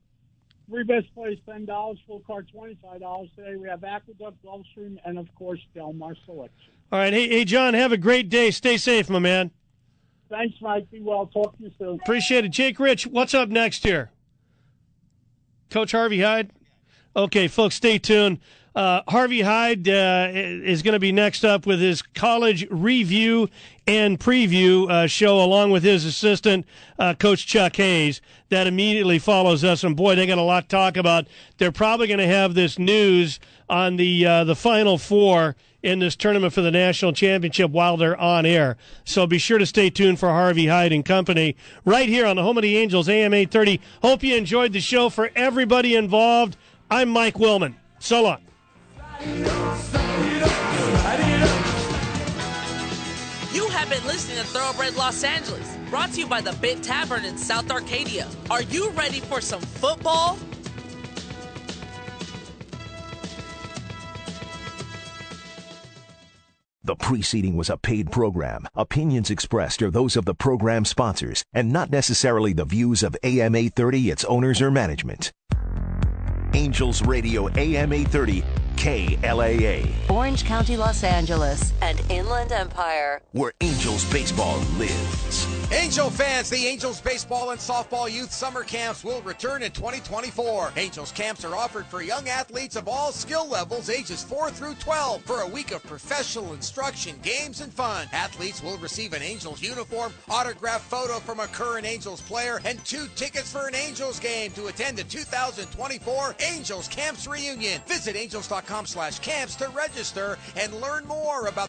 Three best plays, ten dollars. Full card, twenty-five dollars. Today we have Aqueduct, Gulfstream, and of course Del Mar Selection. All right. Hey, hey, Jon, have a great day. Stay safe, my man. Thanks, Mike. Be well. Talk to you soon. Appreciate it. Jake Rich, what's up next year? Coach Harvey Hyde? Okay, folks, stay tuned. Uh, Harvey Hyde uh, is going to be next up with his college review and preview uh, show, along with his assistant, uh, Coach Chuck Hayes. That immediately follows us, and boy, they got a lot to talk about. They're probably going to have this news on the uh, the Final Four in this tournament for the national championship while they're on air. So be sure to stay tuned for Harvey Hyde and Company right here on the home of the Angels, AM 830. Hope you enjoyed the show. For everybody involved, I'm Mike Willman. So long. You have been listening to Thoroughbred Los Angeles, brought to you by the Bit Tavern in South Arcadia. Are you ready for some football? The preceding was a paid program. Opinions expressed are those of the program sponsors and not necessarily the views of AM 830, its owners, or management. Angels Radio AM 830, KLAA, Orange County, Los Angeles, and Inland Empire. where Angels baseball lives. Angel fans, the Angels baseball and softball youth summer camps will return in 2024. Angels camps are offered for young athletes of all skill levels, ages 4 through 12, for a week of professional instruction, games, and fun. Athletes will receive an Angels uniform, autographed photo from a current Angels player, and two tickets for an Angels game to attend the 2024 Angels Camps Reunion. Visit angels.com slash camps to register and learn more about